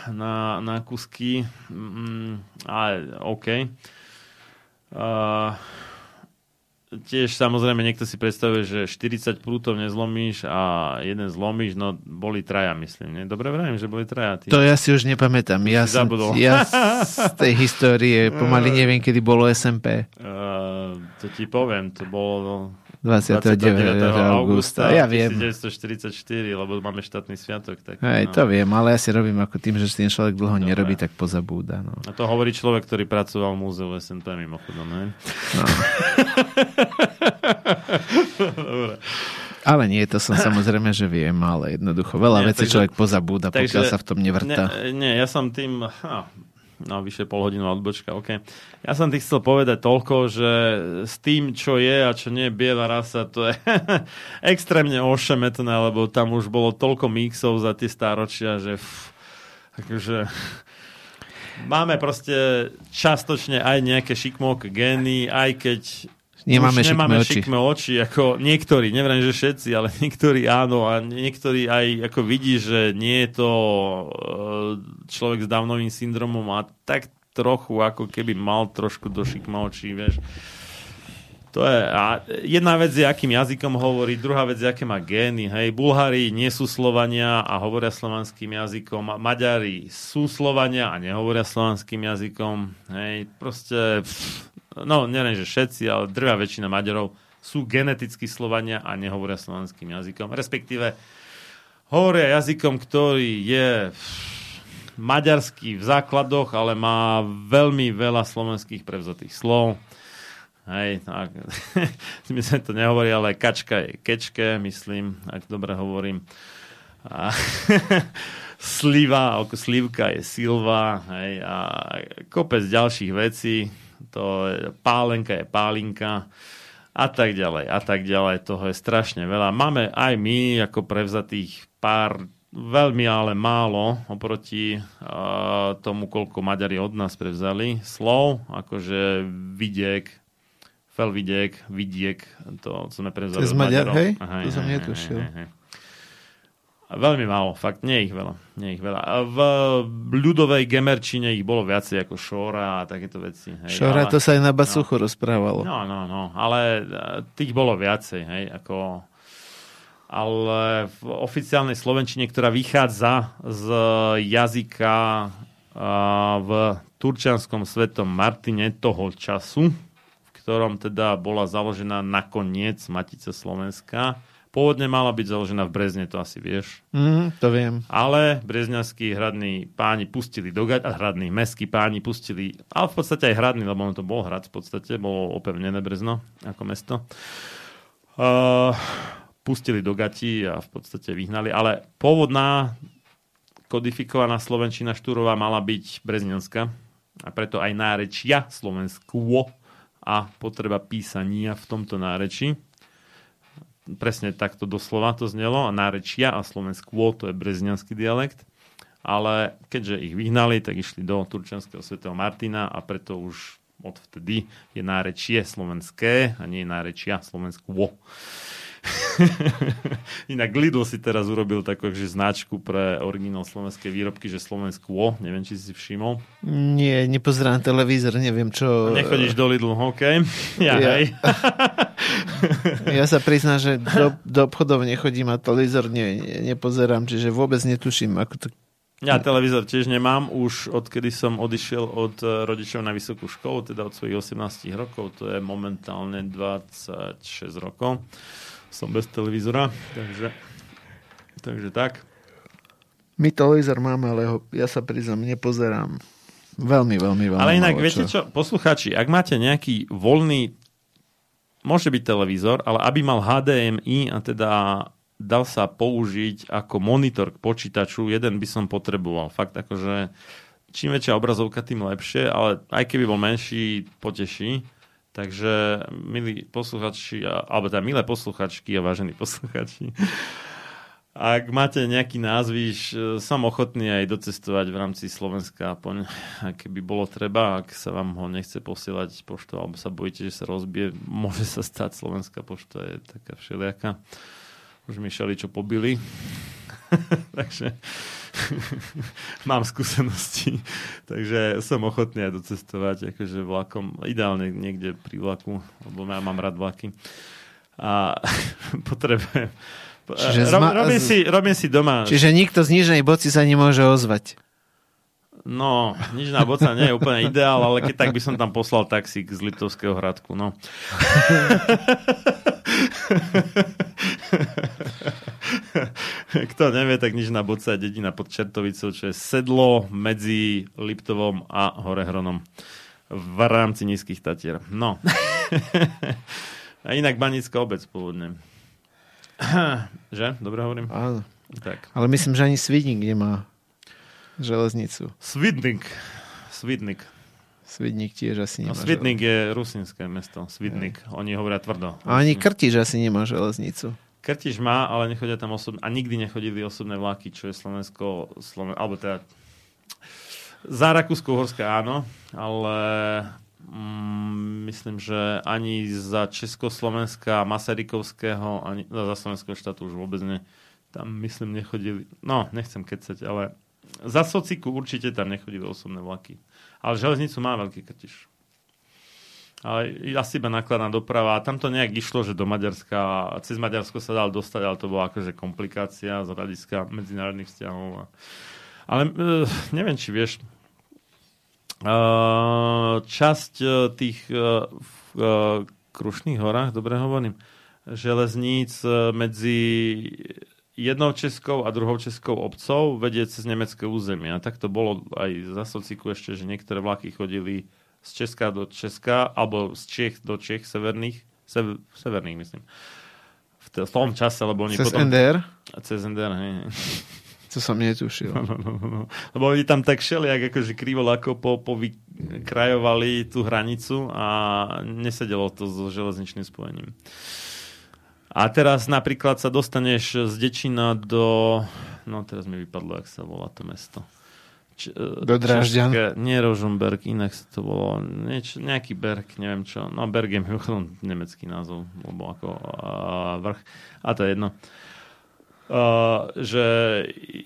S2: na, na kusky. Mm, ale OK. Uh, tiež samozrejme niekto si predstavuje, že 40 prútov nezlomíš a jeden zlomíš, no boli traja, myslím. Nie? Dobre vravím, že boli traja.
S3: Tí. To ja si už nepamätám. Ja, som, ja z tej histórie pomaly neviem, kedy bolo SMP.
S2: Uh, to ti poviem, to bolo
S3: 29. 29. augusta. Ja viem.
S2: 1944, lebo máme štátny sviatok. Tak,
S3: Hej, no. to viem, ale ja si robím ako tým, že tým človek dlho Dobre. nerobí, tak pozabúda. No.
S2: A to hovorí človek, ktorý pracoval v múzeu SNP mimochodom, ne? No.
S3: Dobre. Ale nie, to som samozrejme, že viem, ale jednoducho veľa vecí človek pozabúda, pokiaľ takže, sa v tom nevrta.
S2: Nie, nie, ja som tým, ha, no vyše pol hodinu odbočka, OK. Ja som ti chcel povedať toľko, že s tým, čo je a čo nie je biela rasa, to je extrémne ošemetné, lebo tam už bolo toľko mixov za tie stáročia, že pff, akože máme proste častočne aj nejaké šikmok gény, aj keď
S3: nemáme, šikme,
S2: nemáme
S3: oči.
S2: šikme oči, ako niektorí, neviem, že všetci, ale niektorí áno a niektorí aj ako vidí, že nie je to e, človek s dávnovým syndromom a tak trochu ako keby mal trošku do šikma očí, vieš. To je, a jedna vec je, akým jazykom hovorí, druhá vec je, aké má gény. Hej, Bulhári nie sú Slovania a hovoria slovanským jazykom. Maďari sú Slovania a nehovoria slovanským jazykom. Hej, proste pff, no neviem, že všetci, ale drvá väčšina Maďarov sú geneticky Slovania a nehovoria slovanským jazykom. Respektíve hovoria jazykom, ktorý je maďarský v základoch, ale má veľmi veľa slovenských prevzatých slov. Hej, tak, my sme to nehovorí, ale kačka je kečke, myslím, ak dobre hovorím. A sliva, slivka je silva, hej, a kopec ďalších vecí, to je, pálenka je pálinka a tak ďalej, a tak ďalej. Toho je strašne veľa. Máme aj my ako prevzatých pár veľmi ale málo oproti uh, tomu, koľko Maďari od nás prevzali slov, akože vidiek, felvidiek, vidiek, to sme prevzali
S3: z Maďarov. hej? Aha, to som netušil. Hej, hej.
S2: Veľmi málo, fakt, nie ich veľa. Nie ich veľa. V ľudovej gemerčine ich bolo viacej ako Šora a takéto veci. Hej.
S3: Šora ale, to sa aj na Basuchu no, rozprávalo.
S2: No, no, no, ale e, tých bolo viacej, hej, ako ale v oficiálnej slovenčine, ktorá vychádza z jazyka e, v turčianskom svetom Martine toho času, v ktorom teda bola založená nakoniec Matica Slovenska, Pôvodne mala byť založená v Brezne, to asi vieš.
S3: Mm, to viem.
S2: Ale brezňanskí hradní páni pustili do gať, hradní mestskí páni pustili, ale v podstate aj hradní, lebo ono to bol hrad v podstate, bolo opevnené Brezno ako mesto. Uh, pustili do gati a v podstate vyhnali, ale pôvodná kodifikovaná slovenčina Štúrová mala byť brezňanská a preto aj nárečia slovenskú a potreba písania v tomto nárečí presne takto doslova to znelo, a nárečia a slovenskú, to je brezňanský dialekt. Ale keďže ich vyhnali, tak išli do turčanského svätého Martina a preto už odvtedy je nárečie slovenské a nie nárečia slovenskú. Inak Lidl si teraz urobil takú že značku pre originál slovenské výrobky, že Slovensku O. Neviem, či si všimol.
S3: Nie, nepozerám televízor, neviem čo.
S2: Nechodíš do Lidlu, OK. Ja, ja. hej.
S3: ja sa priznám, že do, do obchodov nechodím a televízor ne, nepozerám, čiže vôbec netuším, ako to
S2: ja televízor tiež nemám, už odkedy som odišiel od eh, rodičov na vysokú školu, teda od svojich 18 rokov, to je momentálne 26 rokov som bez televízora, takže, takže tak.
S3: My televízor máme, ale ho, ja sa priznám, nepozerám. Veľmi, veľmi, veľmi
S2: Ale inak, viete čo, posluchači, ak máte nejaký voľný, môže byť televízor, ale aby mal HDMI a teda dal sa použiť ako monitor k počítaču, jeden by som potreboval. Fakt akože čím väčšia obrazovka, tým lepšie, ale aj keby bol menší, poteší. Takže, milí posluchači, alebo teda milé posluchačky a vážení posluchači, ak máte nejaký názvyš, som ochotný aj docestovať v rámci Slovenska, poň, keby bolo treba, ak sa vám ho nechce posielať poštou, alebo sa bojíte, že sa rozbije, môže sa stať Slovenská pošta, je taká všelijaká. Už mi šali, čo pobili. Takže mám skúsenosti, takže som ochotný aj docestovať akože vlakom, ideálne niekde pri vlaku, lebo ja mám rád vlaky. A potrebujem Čiže Rob, zma- robím, si, robím si doma...
S3: Čiže nikto z Nižnej Boci sa nemôže ozvať.
S2: No, Nižná Boca nie je úplne ideál, ale keď tak by som tam poslal taxík z Litovského hradku, no. Kto nevie, tak nič na Boca je dedina pod Čertovicou, čo je sedlo medzi Liptovom a Horehronom v rámci nízkych Tatier. No. a inak Banická obec pôvodne. že? Dobre hovorím?
S3: Áno. Tak. Ale myslím, že ani Svidník nemá železnicu.
S2: Svidník. Svidník.
S3: Svidník tiež asi nemá. No,
S2: Svidník je rusinské mesto. Svidník. Oni hovoria tvrdo.
S3: A ani Krtiž asi nemá železnicu.
S2: Krtiž má, ale nechodia tam osobné, a nikdy nechodili osobné vlaky, čo je Slovensko, Sloven, alebo teda za Rakúsko-Horské áno, ale mm, myslím, že ani za Československa, Masarykovského, ani no, za Slovenského štátu už vôbec ne. Tam myslím nechodili, no nechcem kecať, ale za Sociku určite tam nechodili osobné vlaky. Ale železnicu má veľký krtiš. Asi iba nákladná doprava. A tam to nejak išlo, že do Maďarska, cez Maďarsko sa dal dostať, ale to bola akože komplikácia z hľadiska medzinárodných vzťahov. Ale e, neviem, či vieš, e, časť e, tých v Krušných horách, dobre hovorím, železníc medzi jednou českou a druhou českou obcov vedie cez nemecké územie. A tak to bolo aj za sociku ešte, že niektoré vlaky chodili z Česka do Česka, alebo z Čech do Čech severných, sever, severných myslím. V tom čase, lebo oni
S3: cez
S2: potom...
S3: NDR?
S2: Cez NDR, hej.
S3: To som netušil. No, no, no,
S2: no. Lebo oni tam tak šeli, akože krivo ako po, povykrajovali tú hranicu a nesedelo to so železničným spojením. A teraz napríklad sa dostaneš z Dečina do... No teraz mi vypadlo, jak sa volá to mesto.
S3: Č- do Dražďan? České,
S2: nie Rožomberg, inak sa to bolo nieč, nejaký Berg, neviem čo. No Berg je mimochodom nemecký názov, lebo ako uh, vrch. A to je jedno. Uh, že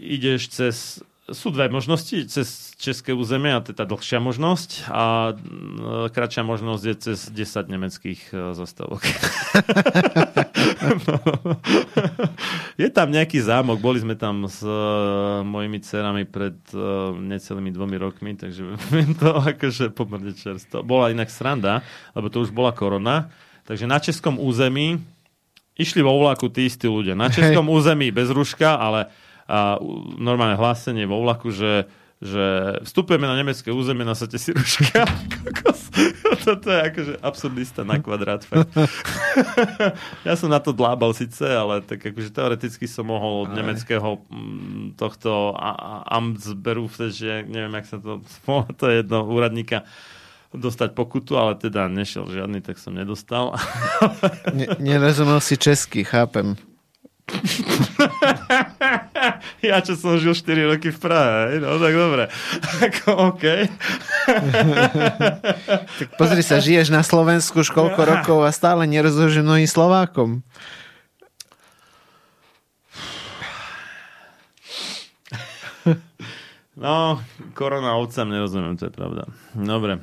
S2: ideš cez sú dve možnosti cez české územie, a teda dlhšia možnosť a e, kratšia možnosť je cez 10 nemeckých e, zastavok. je tam nejaký zámok, boli sme tam s uh, mojimi dcerami pred necelými dvomi rokmi, takže viem to akože pomerne čerstvo. Bola inak sranda, lebo to už bola korona, takže na českom území Išli vo vlaku tí istí ľudia. Na českom území bez ruška, ale a, normálne hlásenie vo vlaku, že že vstupujeme na nemecké územie, nasadte si ruška. Toto je akože absurdista na kvadrát. ja som na to dlábal síce, ale tak akože teoreticky som mohol od nemeckého mm, tohto Amtsberu, že neviem, jak sa to to je jedno úradníka, dostať pokutu, ale teda nešiel žiadny, tak som nedostal.
S3: Ne, nerozumel si česky, chápem.
S2: ja, čo som žil 4 roky v Prahe, no tak dobre. Ako, OK.
S3: tak pozri sa, žiješ na Slovensku už koľko rokov a stále nerozumieš mnohým Slovákom.
S2: No, korona ovcam nerozumiem, to je pravda. Dobre.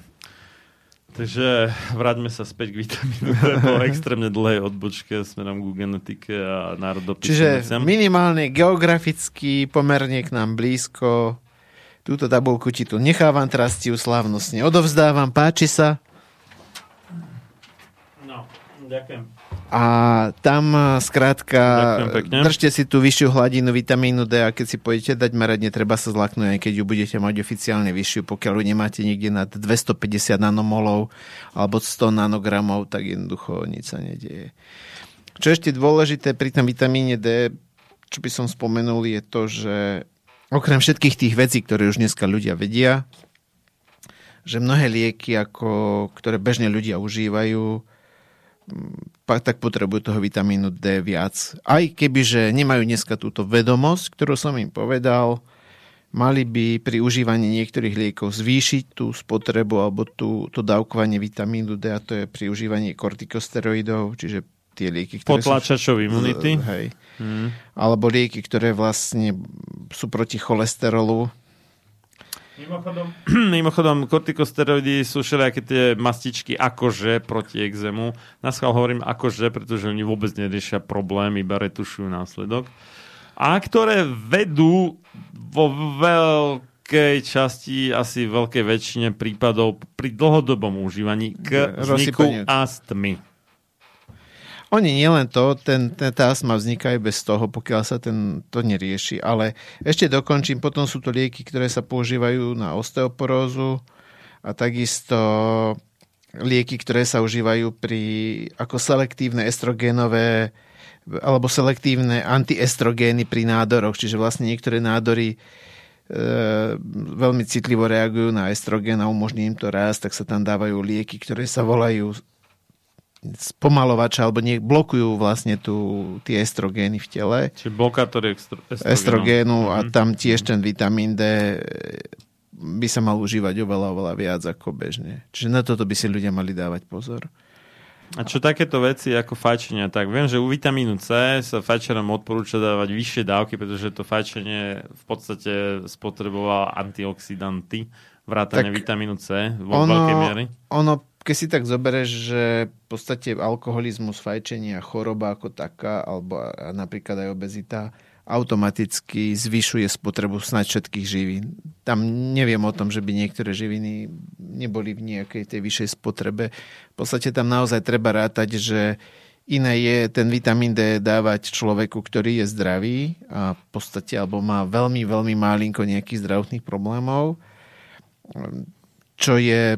S2: Takže vráťme sa späť k vitamínu D po extrémne dlhej odbočke smerom ku genetike a národopisu.
S3: Čiže minimálne geograficky pomerne k nám blízko. Túto tabulku ti tu nechávam, teraz ti ju slávnostne odovzdávam. Páči sa?
S2: No, ďakujem.
S3: A tam eh, skrátka držte si tú vyššiu hladinu vitamínu D a keď si pôjdete dať merať, netreba sa zlaknúť, aj keď ju budete mať oficiálne vyššiu, pokiaľ ju nemáte niekde nad 250 nanomolov alebo 100 nanogramov, tak jednoducho nič sa nedieje. Čo ešte dôležité pri tom vitamíne D, čo by som spomenul, je to, že okrem všetkých tých vecí, ktoré už dneska ľudia vedia, že mnohé lieky, ako, ktoré bežne ľudia užívajú, tak potrebujú toho vitamínu D viac. Aj keby, že nemajú dneska túto vedomosť, ktorú som im povedal, mali by pri užívaní niektorých liekov zvýšiť tú spotrebu alebo tú, to dávkovanie vitamínu D a to je pri užívaní kortikosteroidov, čiže tie lieky,
S2: ktoré Potlačačov imunity.
S3: Hej. Hmm. Alebo lieky, ktoré vlastne sú proti cholesterolu,
S2: Mimochodom, mimochodom kortikosteroidy sú všelijaké tie mastičky akože proti exému. Na schvál hovorím akože, pretože oni vôbec neriešia problém, iba retušujú následok. A ktoré vedú vo veľkej časti, asi veľkej väčšine prípadov pri dlhodobom užívaní k vzniku astmy.
S3: Oni nielen to, ten, ten, tá astma vzniká aj bez toho, pokiaľ sa ten, to nerieši. Ale ešte dokončím, potom sú to lieky, ktoré sa používajú na osteoporózu a takisto lieky, ktoré sa užívajú pri, ako selektívne estrogénové alebo selektívne antiestrogény pri nádoroch, čiže vlastne niektoré nádory e, veľmi citlivo reagujú na estrogén a umožní im to rast, tak sa tam dávajú lieky, ktoré sa volajú spomalovača alebo nie, blokujú vlastne tu tie estrogény v tele.
S2: Čiže blokátory
S3: estro, estrogénu. estrogénu a mm-hmm. tam tiež ten vitamín D by sa mal užívať oveľa, oveľa viac ako bežne. Čiže na toto by si ľudia mali dávať pozor.
S2: A čo takéto veci ako fajčenia, tak viem, že u vitamínu C sa fajčerom odporúča dávať vyššie dávky, pretože to fajčenie v podstate spotreboval antioxidanty, vrátane vitamínu C vo ono, veľkej miery.
S3: Ono keď si tak zoberieš, že v podstate alkoholizmus, fajčenie a choroba ako taká, alebo napríklad aj obezita, automaticky zvyšuje spotrebu snáď všetkých živín. Tam neviem o tom, že by niektoré živiny neboli v nejakej tej vyššej spotrebe. V podstate tam naozaj treba rátať, že iné je ten vitamín D dávať človeku, ktorý je zdravý a v podstate alebo má veľmi, veľmi málinko nejakých zdravotných problémov, čo je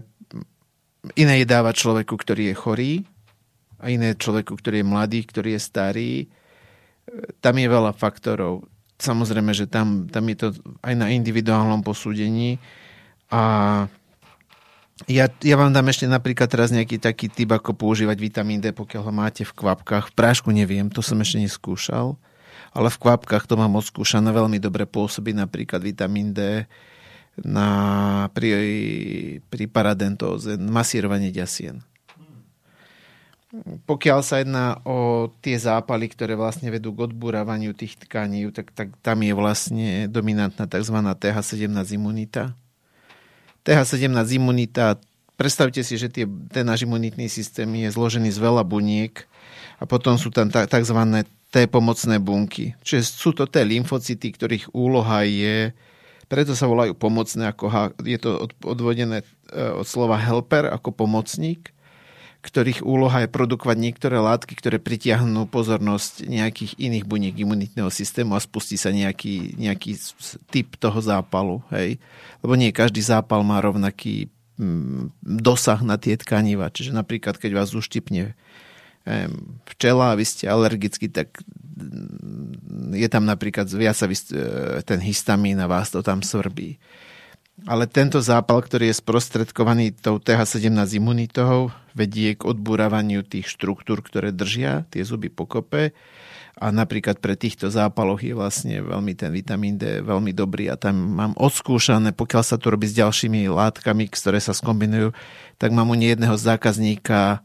S3: iné je dávať človeku, ktorý je chorý a iné človeku, ktorý je mladý, ktorý je starý. Tam je veľa faktorov. Samozrejme, že tam, tam je to aj na individuálnom posúdení a ja, ja vám dám ešte napríklad teraz nejaký taký typ, ako používať vitamín D, pokiaľ ho máte v kvapkách. V prášku neviem, to som ešte neskúšal, ale v kvapkách to mám odskúšané, veľmi dobre pôsobí napríklad vitamín D na, pri, pri paradentóze, masírovanie ďasien. Pokiaľ sa jedná o tie zápaly, ktoré vlastne vedú k odbúravaniu tých tkaní, tak, tak tam je vlastne dominantná tzv. TH17 imunita. TH17 imunita, predstavte si, že tie, ten náš imunitný systém je zložený z veľa buniek a potom sú tam tzv. T pomocné bunky. Čiže sú to tie lymfocyty, ktorých úloha je preto sa volajú pomocné, ako je to odvodené e, od slova helper, ako pomocník, ktorých úloha je produkovať niektoré látky, ktoré pritiahnú pozornosť nejakých iných buniek imunitného systému a spustí sa nejaký, nejaký typ toho zápalu. Hej? Lebo nie každý zápal má rovnaký mm, dosah na tie tkaniva. Čiže napríklad, keď vás uštipne včela a vy ste alergicky, tak je tam napríklad viac sa e, ten histamín a vás to tam svrbí. Ale tento zápal, ktorý je sprostredkovaný tou TH17 imunitou, vedie k odbúravaniu tých štruktúr, ktoré držia tie zuby pokope a napríklad pre týchto zápaloch je vlastne veľmi ten vitamín D veľmi dobrý a tam mám odskúšané, pokiaľ sa to robí s ďalšími látkami, ktoré sa skombinujú, tak mám u nejedného zákazníka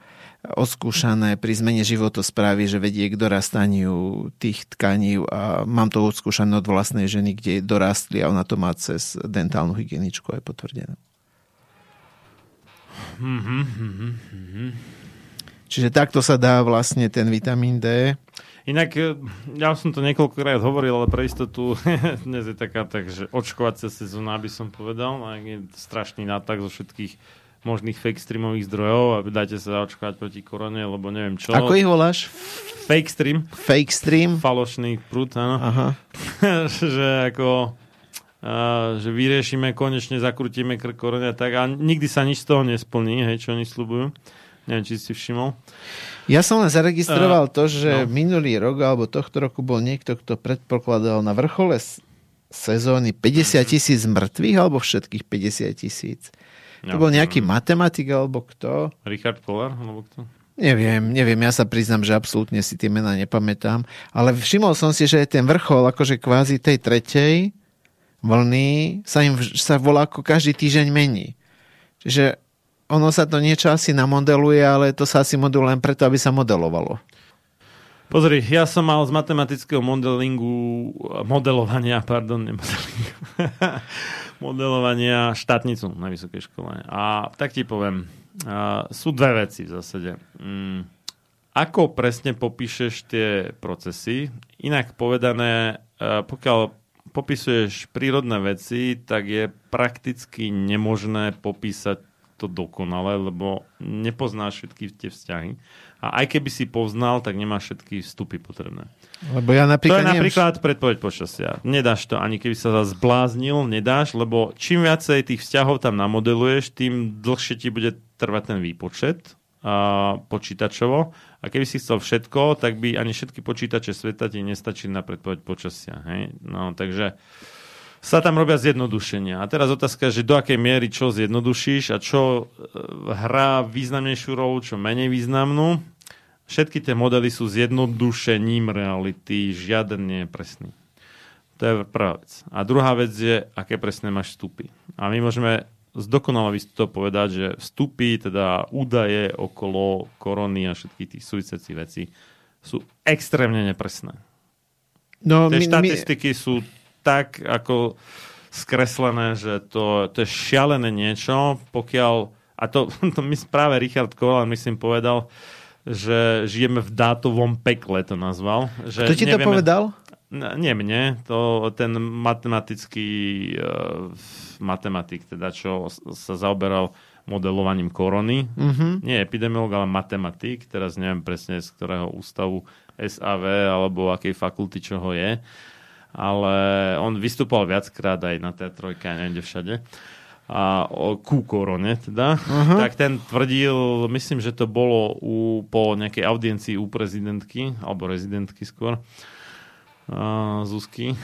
S3: odskúšané pri zmene životosprávy, že vedie k dorastaniu tých tkaní a mám to odskúšané od vlastnej ženy, kde dorastli a ona to má cez dentálnu hygieničku aj potvrdené. Mm-hmm, mm-hmm. Čiže takto sa dá vlastne ten vitamín D.
S2: Inak, e, ja som to niekoľkokrát hovoril, ale pre istotu dnes je taká tak, že očkovacia sezóna, by som povedal, je strašný nátak zo všetkých možných fake streamových zdrojov a dajte sa zaočkovať proti korone, lebo neviem čo.
S3: Ako ich voláš?
S2: Fake stream.
S3: Fake stream?
S2: Falošný prúd, áno. Aha. že ako a, že vyriešime, konečne zakrutíme krk korone a tak a nikdy sa nič z toho nesplní, hej, čo oni slubujú. Neviem, či si všimol.
S3: Ja som len zaregistroval uh, to, že no. minulý rok alebo tohto roku bol niekto, kto predpokladal na vrchole sezóny 50 tisíc mŕtvych alebo všetkých 50 tisíc. To bol nejaký matematik alebo kto?
S2: Richard Koller alebo kto?
S3: Neviem, neviem, ja sa priznam, že absolútne si tie mená nepamätám, ale všimol som si, že ten vrchol akože kvázi tej tretej vlny sa im sa volá ako každý týždeň mení. Čiže ono sa to niečo asi namodeluje, ale to sa asi modeluje len preto, aby sa modelovalo.
S2: Pozri, ja som mal z matematického modelingu, modelovania, pardon, nemodelingu, modelovania štátnicu na vysokej škole. A tak ti poviem, uh, sú dve veci v zásade. Um, ako presne popíšeš tie procesy? Inak povedané, uh, pokiaľ popisuješ prírodné veci, tak je prakticky nemožné popísať to dokonale, lebo nepoznáš všetky tie vzťahy. A aj keby si poznal, tak nemáš všetky vstupy potrebné.
S3: Lebo ja napríklad
S2: to je napríklad neviem... predpoveď počasia. Nedáš to, ani keby sa zbláznil, nedáš, lebo čím viacej tých vzťahov tam namodeluješ, tým dlhšie ti bude trvať ten výpočet a, počítačovo. A keby si chcel všetko, tak by ani všetky počítače sveta ti nestačili na predpoveď počasia. Hej? No, takže sa tam robia zjednodušenia. A teraz otázka že do akej miery čo zjednodušíš a čo e, hrá významnejšiu rolu, čo menej významnú. Všetky tie modely sú zjednodušením reality, žiaden nie je presný. To je prvá vec. A druhá vec je, aké presne máš vstupy. A my môžeme z dokonalosti to povedať, že vstupy, teda údaje okolo korony a všetkých tých súvisiacich vecí sú extrémne nepresné. No, Tie my, štatistiky my... sú tak ako skreslené, že to, to je šialené niečo, pokiaľ, a to, to mi práve Richard Koval, myslím, povedal, že žijeme v dátovom pekle, to nazval. Že
S3: Kto ti nevieme, to povedal?
S2: Nie mne, to ten matematický uh, matematik, teda čo sa zaoberal modelovaním korony. Uh-huh. Nie epidemiolog, ale matematik. Teraz neviem presne z ktorého ústavu SAV alebo akej fakulty čoho je ale on vystupoval viackrát aj na teatrojke neviem všade a o, ku korone teda, uh-huh. tak ten tvrdil, myslím, že to bolo u, po nejakej audiencii u prezidentky, alebo rezidentky skôr, uh, Zuzky,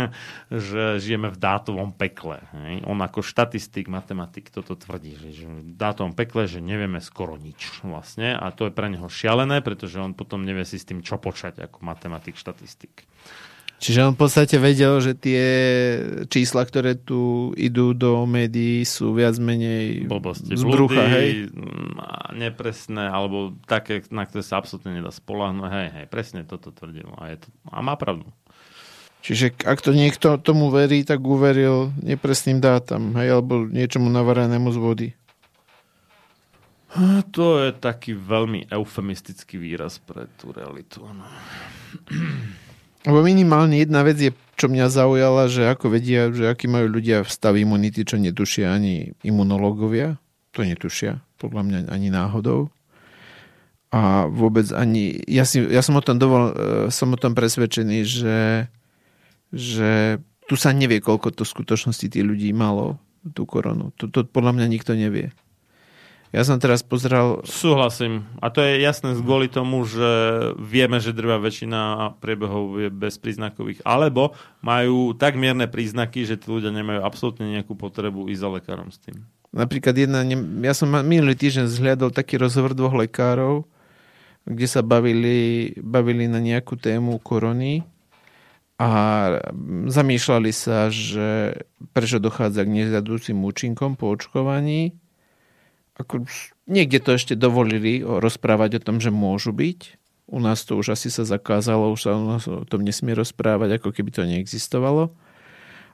S2: že žijeme v dátovom pekle. Hej. On ako štatistik, matematik toto tvrdí, že žijeme v dátovom pekle, že nevieme skoro nič vlastne a to je pre neho šialené, pretože on potom nevie si s tým čo počať ako matematik, štatistik.
S3: Čiže on v podstate vedel, že tie čísla, ktoré tu idú do médií, sú viac menej
S2: Blbosti. z brucha, hej? Nepresné, alebo také, na ktoré sa absolútne nedá spolahnuť. Hej, hej, presne toto tvrdil. A, je to, a má pravdu.
S3: Čiže ak to niekto tomu verí, tak uveril nepresným dátam, hej, alebo niečomu navarenému z vody.
S2: To je taký veľmi eufemistický výraz pre tú realitu. No.
S3: Lebo minimálne jedna vec je, čo mňa zaujala, že ako vedia, že aký majú ľudia stav imunity, čo netušia ani imunológovia. To netušia, podľa mňa ani náhodou. A vôbec ani... Ja, si, ja som, o tom dovol, som o tom presvedčený, že, že tu sa nevie, koľko to v skutočnosti tých ľudí malo tú koronu. To, to podľa mňa nikto nevie. Ja som teraz pozeral...
S2: Súhlasím. A to je jasné kvôli tomu, že vieme, že drvá väčšina priebehov je bezpríznakových. Alebo majú tak mierne príznaky, že tí ľudia nemajú absolútne nejakú potrebu ísť za lekárom s tým.
S3: Napríklad jedna... Ja som minulý týždeň zhliadol taký rozhovor dvoch lekárov, kde sa bavili, bavili na nejakú tému korony a zamýšľali sa, že prečo dochádza k nezadúcim účinkom po očkovaní ako, niekde to ešte dovolili rozprávať o tom, že môžu byť. U nás to už asi sa zakázalo, už sa o tom nesmie rozprávať, ako keby to neexistovalo.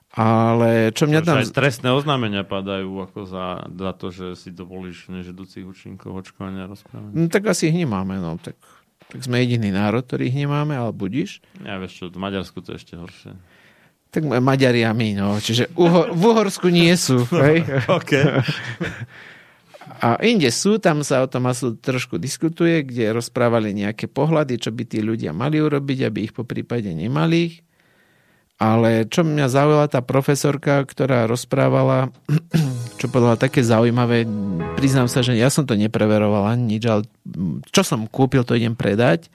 S3: Ale čo mňa tam...
S2: Aj trestné oznámenia padajú ako za, za to, že si dovolíš nežedúcich účinkov očkovania rozprávať.
S3: No, tak asi ich nemáme, no. Tak, tak sme jediný národ, ktorý ich nemáme, ale budíš.
S2: Ja vieš čo, v Maďarsku to je ešte horšie.
S3: Tak Maďari a my, no. Čiže Uho- v Uhorsku nie sú. Hej?
S2: okay.
S3: A inde sú, tam sa o tom asi trošku diskutuje, kde rozprávali nejaké pohľady, čo by tí ľudia mali urobiť, aby ich po prípade nemali. Ale čo mňa zaujala tá profesorka, ktorá rozprávala, čo povedala také zaujímavé, priznám sa, že ja som to nepreverovala nič, ale čo som kúpil, to idem predať.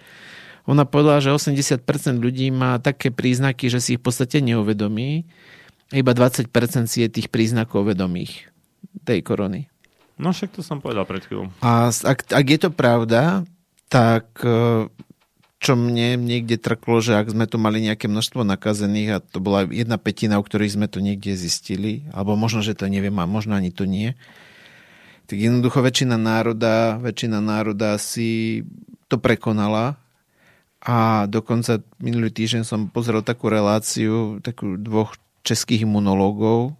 S3: Ona povedala, že 80% ľudí má také príznaky, že si ich v podstate neuvedomí. Iba 20% si je tých príznakov vedomých tej korony.
S2: No však to som povedal pred chvíľou.
S3: A ak, ak je to pravda, tak e, čo mne niekde trklo, že ak sme tu mali nejaké množstvo nakazených a to bola jedna petina, u ktorých sme to niekde zistili, alebo možno, že to neviem a možno ani to nie, tak jednoducho väčšina národa, väčšina národa si to prekonala a dokonca minulý týždeň som pozrel takú reláciu takú dvoch českých imunológov,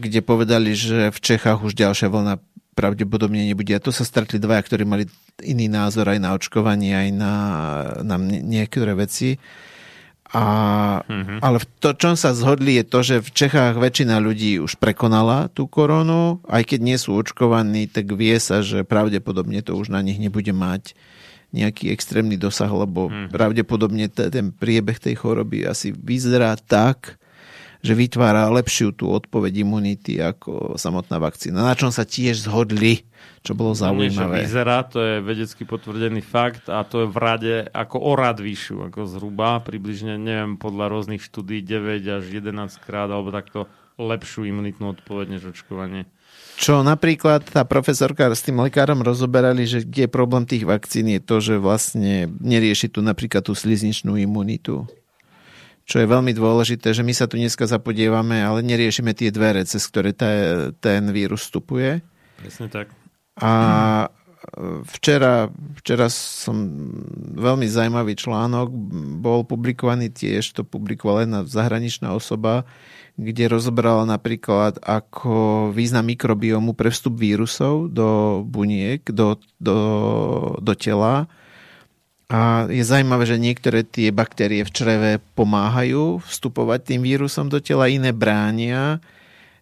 S3: kde povedali, že v Čechách už ďalšia vlna pravdepodobne nebude. A to sa stretli dvaja, ktorí mali iný názor aj na očkovanie, aj na, na niektoré veci. A, mm-hmm. Ale v to, čom sa zhodli, je to, že v Čechách väčšina ľudí už prekonala tú koronu, aj keď nie sú očkovaní, tak vie sa, že pravdepodobne to už na nich nebude mať nejaký extrémny dosah, lebo mm-hmm. pravdepodobne t- ten priebeh tej choroby asi vyzerá tak, že vytvára lepšiu tú odpoveď imunity ako samotná vakcína. Na čom sa tiež zhodli, čo bolo zaujímavé.
S2: Vyzerá, to je vedecky potvrdený fakt a to je v rade ako o rad vyššiu, ako zhruba približne, neviem, podľa rôznych štúdí 9 až 11 krát alebo takto lepšiu imunitnú odpoveď než očkovanie.
S3: Čo napríklad tá profesorka s tým lekárom rozoberali, že kde je problém tých vakcín je to, že vlastne nerieši tu napríklad tú slizničnú imunitu čo je veľmi dôležité, že my sa tu dneska zapodievame, ale neriešime tie dvere, cez ktoré te, ten vírus vstupuje.
S2: Presne tak.
S3: A včera, včera som veľmi zaujímavý článok, bol publikovaný tiež, to publikovala jedna zahraničná osoba, kde rozobrala napríklad ako význam mikrobiomu pre vstup vírusov do buniek, do, do, do tela a je zaujímavé, že niektoré tie baktérie v čreve pomáhajú vstupovať tým vírusom do tela, iné bránia.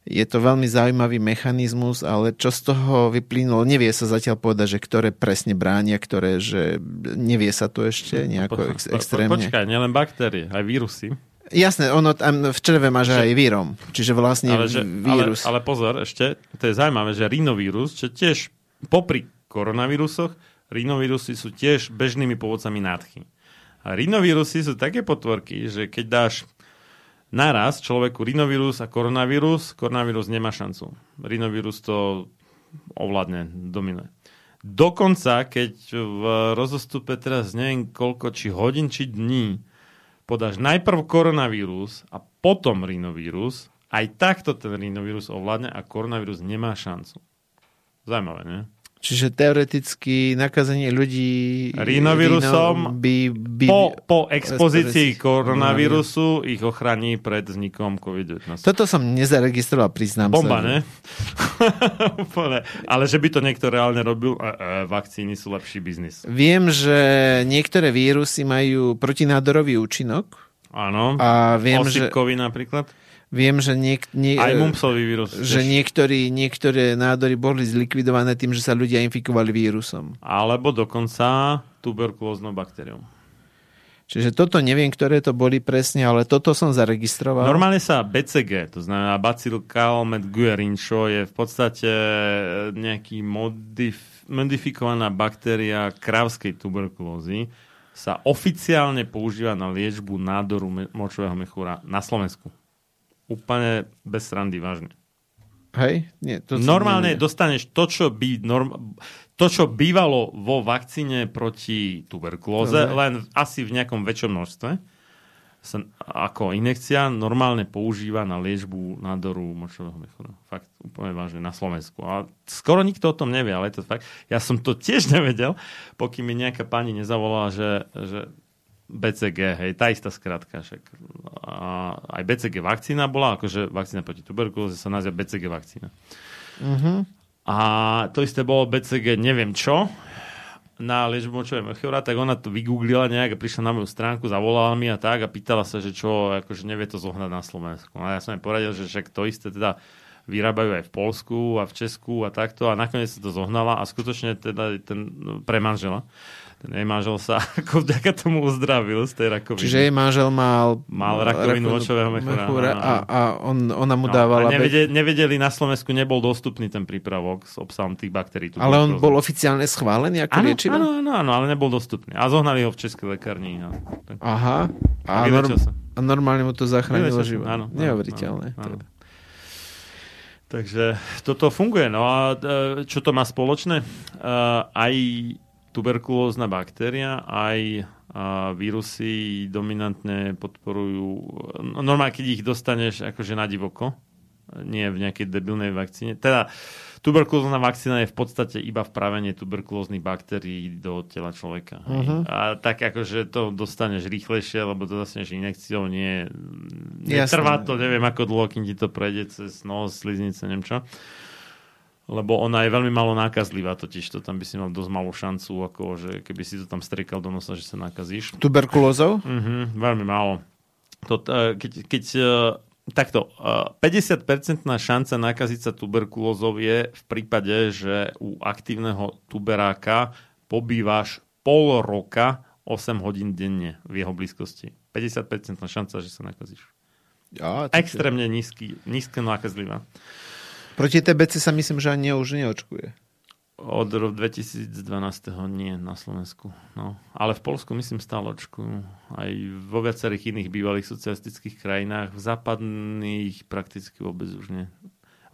S3: Je to veľmi zaujímavý mechanizmus, ale čo z toho vyplynulo, nevie sa zatiaľ povedať, že ktoré presne bránia, ktoré, že nevie sa to ešte nejako ex- extrémne.
S2: Počkaj, nielen baktérie, aj vírusy.
S3: Jasné, ono tam v čreve máš že, aj vírom. Čiže vlastne
S2: ale, že,
S3: vírus.
S2: Ale, ale pozor, ešte, to je zaujímavé, že rinovírus, čo tiež popri koronavírusoch rinovírusy sú tiež bežnými povodcami nádchy. A rinovírusy sú také potvorky, že keď dáš naraz človeku rinovírus a koronavírus, koronavírus nemá šancu. Rinovírus to ovládne, dominuje. Dokonca, keď v rozostupe teraz neviem koľko, či hodín, či dní, podáš najprv koronavírus a potom rinovírus, aj takto ten rinovírus ovládne a koronavírus nemá šancu. Zajímavé, nie?
S3: Čiže teoreticky nakazenie ľudí
S2: rinovírusom by, by, po, po expozícii koronavírusu ich ochrání pred vznikom COVID-19.
S3: Toto som nezaregistroval, priznám
S2: Bomba,
S3: sa.
S2: ne? Ale že by to niekto reálne robil, e, e, vakcíny sú lepší biznis.
S3: Viem, že niektoré vírusy majú protinádorový účinok.
S2: Áno,
S3: a viem, že,
S2: napríklad.
S3: Viem, že, niek- nie-
S2: Aj mumpsový vírus.
S3: že
S2: tiež.
S3: niektorí, niektoré nádory boli zlikvidované tým, že sa ľudia infikovali vírusom.
S2: Alebo dokonca tuberkulóznou baktériou.
S3: Čiže toto neviem, ktoré to boli presne, ale toto som zaregistroval.
S2: Normálne sa BCG, to znamená Bacillus Calmette-Guerin, čo je v podstate nejaký modif- modifikovaná baktéria krávskej tuberkulózy, sa oficiálne používa na liečbu nádoru močového mechúra na Slovensku. Úplne bez srandy, vážne.
S3: Hej? Nie, to
S2: Normálne
S3: nevedel.
S2: dostaneš to, čo by norm... to, čo bývalo vo vakcíne proti tuberkulóze,
S3: Dobre.
S2: len asi v nejakom väčšom množstve, sa ako injekcia normálne používa na liečbu nádoru močového mechúra. Fakt, úplne vážne, na Slovensku. A skoro nikto o tom nevie, ale je to fakt. Ja som to tiež nevedel, pokým mi nejaká pani nezavolala, že, že BCG, hej, tá istá skratka. Však. A aj BCG vakcína bola, akože vakcína proti tuberkulóze sa nazýva BCG vakcína.
S3: Mhm.
S2: A to isté bolo BCG neviem čo na liečbu močového mechúra, tak ona to vygooglila nejak a prišla na moju stránku, zavolala mi a tak a pýtala sa, že čo, akože nevie to zohnať na Slovensku. A ja som jej poradil, že však to isté teda vyrábajú aj v Polsku a v Česku a takto a nakoniec sa to zohnala a skutočne teda ten no, pre manžela. Ten manžel sa ako vďaka tomu uzdravil z tej rakoviny.
S3: Čiže jej manžel mal,
S2: Mal rakovinu močového mechúra,
S3: a, a on, ona mu
S2: No,
S3: dávala...
S2: a nevedeli, nevedeli, na Slovensku nebol dostupný ten prípravok s obsahom tých baktérií.
S3: Ale on bol oficiálne schválený ako
S2: Áno,
S3: liečivo?
S2: áno, áno, áno, ale nebol dostupný. A zohnali ho v českej lekárni. A, tak.
S3: Aha. A,
S2: A sa.
S3: a normálne mu to zachránilo život.
S2: áno,
S3: Neuveriteľné.
S2: áno, áno. Takže toto funguje. No a e, čo to má spoločné? E, Aj tuberkulózna baktéria, aj vírusy dominantne podporujú, no, normálne keď ich dostaneš akože na divoko, nie v nejakej debilnej vakcíne. Teda tuberkulózna vakcína je v podstate iba vpravenie tuberkulóznych baktérií do tela človeka. hej.
S3: Mhm.
S2: A tak akože to dostaneš rýchlejšie, lebo to dostaneš injekciou, nie... Netrvá to, neviem ako dlho, kým ti to prejde cez nos, sliznice, neviem čo. Lebo ona je veľmi malo nákazlivá, totiž to tam by si mal dosť malú šancu, ako že keby si to tam striekal do nosa, že sa nakazíš.
S3: Tuberkulózou?
S2: Mhm, veľmi málo. To, eh, keď, keď eh, takto, eh, 50% šanca nakaziť sa tuberkulózou je v prípade, že u aktívneho tuberáka pobývaš pol roka 8 hodín denne v jeho blízkosti. 50% šanca, že sa nakazíš.
S3: Ja,
S2: Extrémne nízky, nízke nákazlivá.
S3: Proti TBC sa myslím, že ani už neočkuje.
S2: Od roku 2012. nie na Slovensku. No. Ale v Polsku myslím stále očkujú. Aj vo viacerých iných bývalých socialistických krajinách. V západných prakticky vôbec už nie.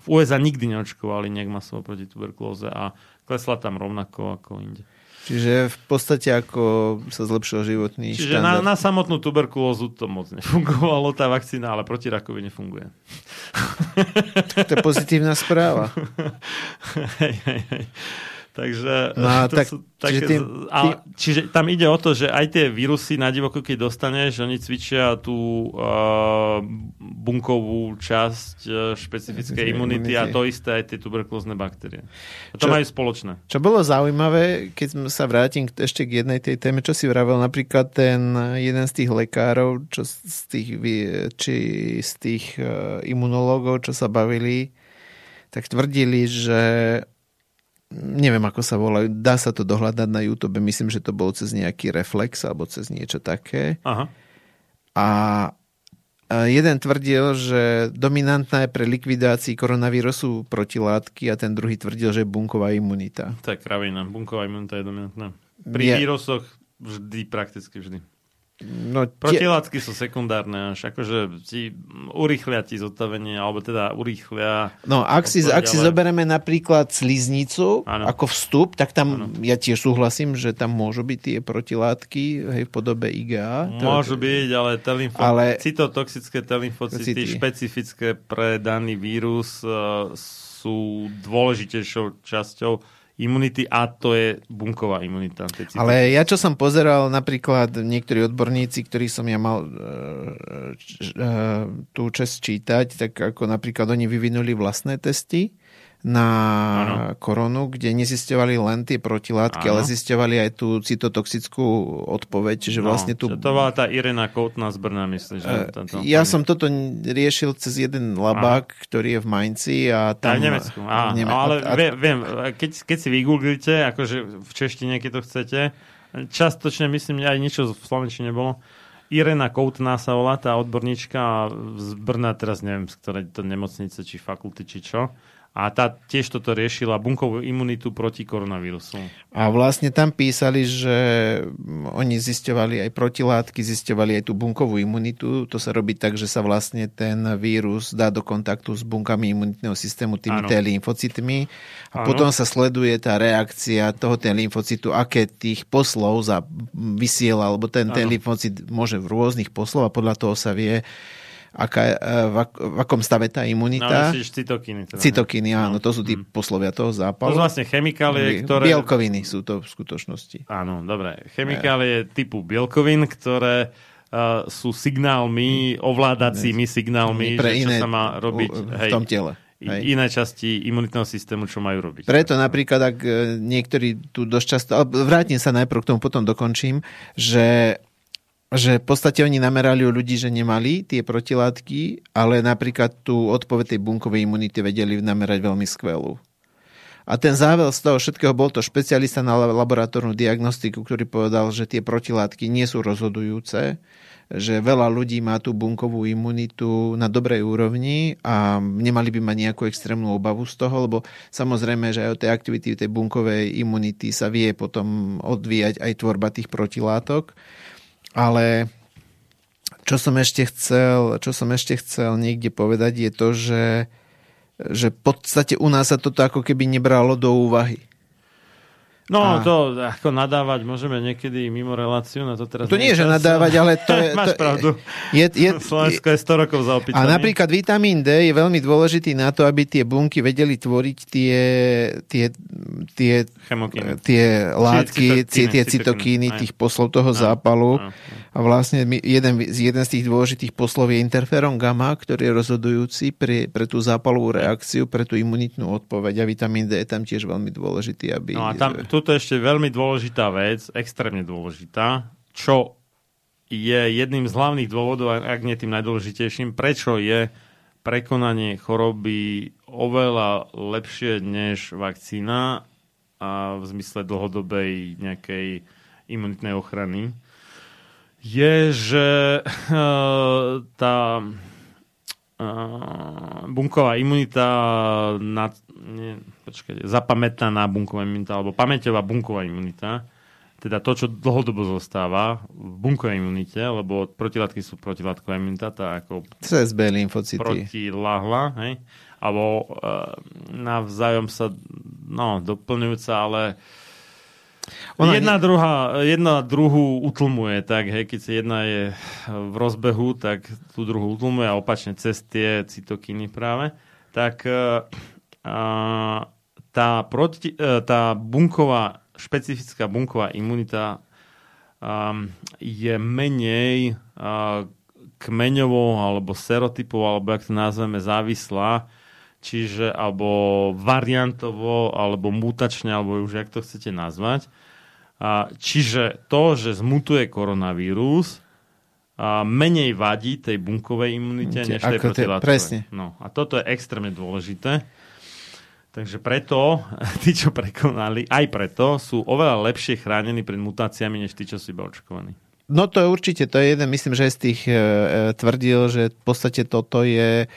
S2: V USA nikdy neočkovali nejak masovo proti tuberkulóze a klesla tam rovnako ako inde.
S3: Čiže v podstate ako sa zlepšil životný
S2: Čiže na,
S3: štandard.
S2: na samotnú tuberkulózu to moc nefungovalo, tá vakcína, ale proti rakovine funguje.
S3: To je pozitívna správa.
S2: hej, hej, hej. Takže,
S3: No
S2: to
S3: tak-
S2: sú
S3: čiže
S2: také,
S3: tým-
S2: z- a, čiže tam ide o to, že aj tie vírusy na divoko, keď dostaneš, oni cvičia tú uh, bunkovú časť uh, špecifickej
S3: Špecifické
S2: imunity a
S3: imunity.
S2: to isté aj tie tuberkulózne baktérie. A to
S3: Čo-
S2: majú spoločné.
S3: Čo bolo zaujímavé, keď sa vrátim ešte k jednej tej téme, čo si vravel napríklad ten jeden z tých lekárov, čo z tých, či z tých uh, imunológov, čo sa bavili, tak tvrdili, že neviem ako sa volajú, dá sa to dohľadať na YouTube, myslím, že to bolo cez nejaký reflex alebo cez niečo také.
S2: Aha.
S3: A jeden tvrdil, že dominantná je pre likvidácii koronavírusu protilátky a ten druhý tvrdil, že je bunková imunita.
S2: To je kravina. Bunková imunita je dominantná. Pri
S3: Je-
S2: vírusoch vždy, prakticky vždy.
S3: No, tie,
S2: Protilátky sú sekundárne až, akože ti urýchlia ti zotavenie, alebo teda urýchlia...
S3: no ak, si, ak si zoberieme napríklad sliznicu
S2: Áno.
S3: ako vstup, tak tam
S2: Áno.
S3: ja tiež súhlasím, že tam môžu byť tie protilátky hej, v podobe IgA. To-
S2: Môžu byť, ale, telymfo...
S3: Ale-
S2: cytotoxické telymfocity,
S3: City.
S2: špecifické pre daný vírus, uh, sú dôležitejšou časťou imunity a to je bunková imunita.
S3: Ale ja čo som pozeral, napríklad niektorí odborníci, ktorí som ja mal e, č- e, tú čest čítať, tak ako napríklad oni vyvinuli vlastné testy, na ano. koronu, kde nezisťovali len tie protilátky, ano. ale zisťovali aj tú cytotoxickú odpoveď, čiže no, vlastne tu...
S2: To bola tá Irena Koutna z Brna, myslíš? Že
S3: to, to, ja som toto riešil cez jeden labák, ano. ktorý je v Mainci a tam...
S2: Aj v Nemecku. Á, Neme- no, ale a... viem, keď, keď si vygooglite, akože v češtine, keď to chcete, častočne myslím, aj niečo v Slovenčine bolo, Irena Koutná sa volá, tá odborníčka z Brna, teraz neviem, z ktorej to nemocnice, či fakulty, či čo a tá tiež toto riešila bunkovú imunitu proti koronavírusu.
S3: A vlastne tam písali, že oni zisťovali aj protilátky, zisťovali aj tú bunkovú imunitu. To sa robí tak, že sa vlastne ten vírus dá do kontaktu s bunkami imunitného systému, tými T lymfocytmi a ano. potom sa sleduje tá reakcia toho T lymfocytu, aké tých poslov za vysiela, lebo ten T lymfocyt môže v rôznych poslov a podľa toho sa vie, aká, e, v, ak, v akom stave tá imunita.
S2: No, cytokiny. Teda,
S3: cytokiny, áno, to sú tí mm. poslovia toho zápalu.
S2: To sú vlastne chemikálie, ktoré...
S3: Bielkoviny sú to v skutočnosti.
S2: Áno, dobre. Chemikálie e. typu bielkovín, ktoré uh, sú signálmi, ovládacími signálmi, pre že iné, čo sa má robiť
S3: v hej, tom tele.
S2: Hej. iné časti imunitného systému, čo majú robiť.
S3: Preto napríklad, ak niektorí tu dosť často, vrátim sa najprv k tomu, potom dokončím, že že v podstate oni namerali u ľudí, že nemali tie protilátky, ale napríklad tú odpoveď tej bunkovej imunity vedeli namerať veľmi skvelú. A ten zável z toho všetkého bol to špecialista na laboratórnu diagnostiku, ktorý povedal, že tie protilátky nie sú rozhodujúce, že veľa ľudí má tú bunkovú imunitu na dobrej úrovni a nemali by mať nejakú extrémnu obavu z toho, lebo samozrejme, že aj od tej aktivity tej bunkovej imunity sa vie potom odvíjať aj tvorba tých protilátok. Ale čo som ešte chcel, čo som ešte chcel niekde povedať je to, že, že v podstate u nás sa toto ako keby nebralo do úvahy.
S2: No, a... to ako nadávať môžeme niekedy mimo reláciu, na to teraz...
S3: To nie je, že nadávať, ale to je...
S2: Máš
S3: to,
S2: pravdu.
S3: Je, je,
S2: Slovensko je 100 rokov za opýtanie.
S3: A napríklad vitamín D je veľmi dôležitý na to, aby tie bunky vedeli tvoriť tie, tie, tie, tie látky, tie, tie cytokíny, tých poslov toho zápalu. Aj, aj. A vlastne jeden, jeden z tých dôležitých poslov je interferon gamma, ktorý je rozhodujúci pre, pre tú zápalovú reakciu, pre tú imunitnú odpoveď a vitamín D je tam tiež veľmi dôležitý. Aby...
S2: No a tam, tuto ešte veľmi dôležitá vec, extrémne dôležitá, čo je jedným z hlavných dôvodov, ak nie tým najdôležitejším, prečo je prekonanie choroby oveľa lepšie než vakcína a v zmysle dlhodobej nejakej imunitnej ochrany je, že tá bunková imunita na, nie, počkajte, zapamätaná bunková imunita alebo pamäťová bunková imunita teda to, čo dlhodobo zostáva v bunkovej imunite, lebo protilátky sú protilátková imunita, tá ako
S3: CSB lymfocyty.
S2: protilahla, hej? alebo uh, navzájom sa no, doplňujúca, ale ona jedna, nie... druhá, jedna druhú utlmuje, tak hej, keď jedna je v rozbehu, tak tú druhú utlmuje a opačne cez tie cytokiny práve. Tak uh, tá, proti, uh, tá bunková, špecifická bunková imunita um, je menej uh, kmeňovou alebo serotypov, alebo jak to nazveme, závislá, čiže alebo variantovo, alebo mutačne, alebo už jak to chcete nazvať. Čiže to, že zmutuje koronavírus, a menej vadí tej bunkovej imunite, než tej protilátkovej.
S3: Presne.
S2: No, a toto je extrémne dôležité. Takže preto, tí, čo prekonali, aj preto sú oveľa lepšie chránení pred mutáciami, než tí, čo sú iba očkovaní.
S3: No to je určite, to je jeden, myslím, že z tých e, e tvrdil, že v podstate toto je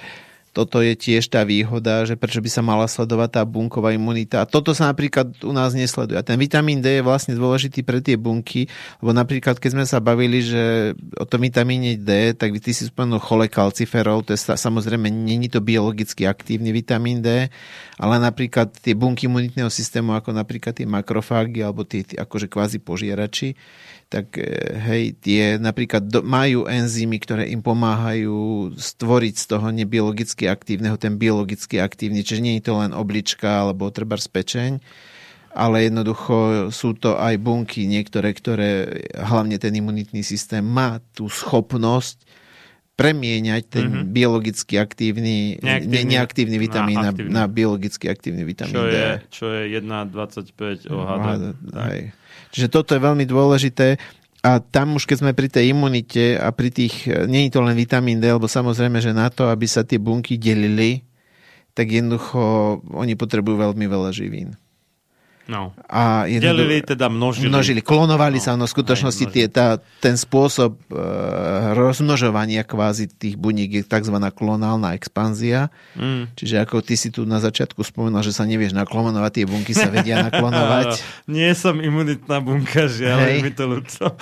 S3: toto je tiež tá výhoda, že prečo by sa mala sledovať tá bunková imunita. A toto sa napríklad u nás nesleduje. A ten vitamín D je vlastne dôležitý pre tie bunky, lebo napríklad keď sme sa bavili, že o tom vitamíne D, tak ty si spomenul cholekalciferol, to je samozrejme není to biologicky aktívny vitamín D, ale napríklad tie bunky imunitného systému, ako napríklad tie makrofágy alebo tie, tie akože kvázi požierači, tak e, hej, tie napríklad do, majú enzymy, ktoré im pomáhajú stvoriť z toho nebiologicky aktívneho ten biologicky aktívny, čiže nie je to len oblička alebo treba spečeň, ale jednoducho sú to aj bunky niektoré, ktoré hlavne ten imunitný systém má tú schopnosť premieňať ten mm-hmm. biologicky aktívny, neaktívny, ne, neaktívny vitamín na, na, na biologicky aktívny vitamín
S2: čo
S3: D.
S2: Je, čo je 1,25 OHD.
S3: Čiže toto je veľmi dôležité. A tam už keď sme pri tej imunite a pri tých, nie je to len vitamín D, lebo samozrejme, že na to, aby sa tie bunky delili, tak jednoducho oni potrebujú veľmi veľa živín.
S2: No. A Delili, teda množili.
S3: Množili, klonovali no, sa, no v skutočnosti tie, tá, ten spôsob e, rozmnožovania kvázi tých buník je tzv. klonálna expanzia. Mm. Čiže ako ty si tu na začiatku spomínal, že sa nevieš naklonovať, tie bunky sa vedia naklonovať.
S2: Nie som imunitná bunka, žiaľ, Hej. mi to ľudco.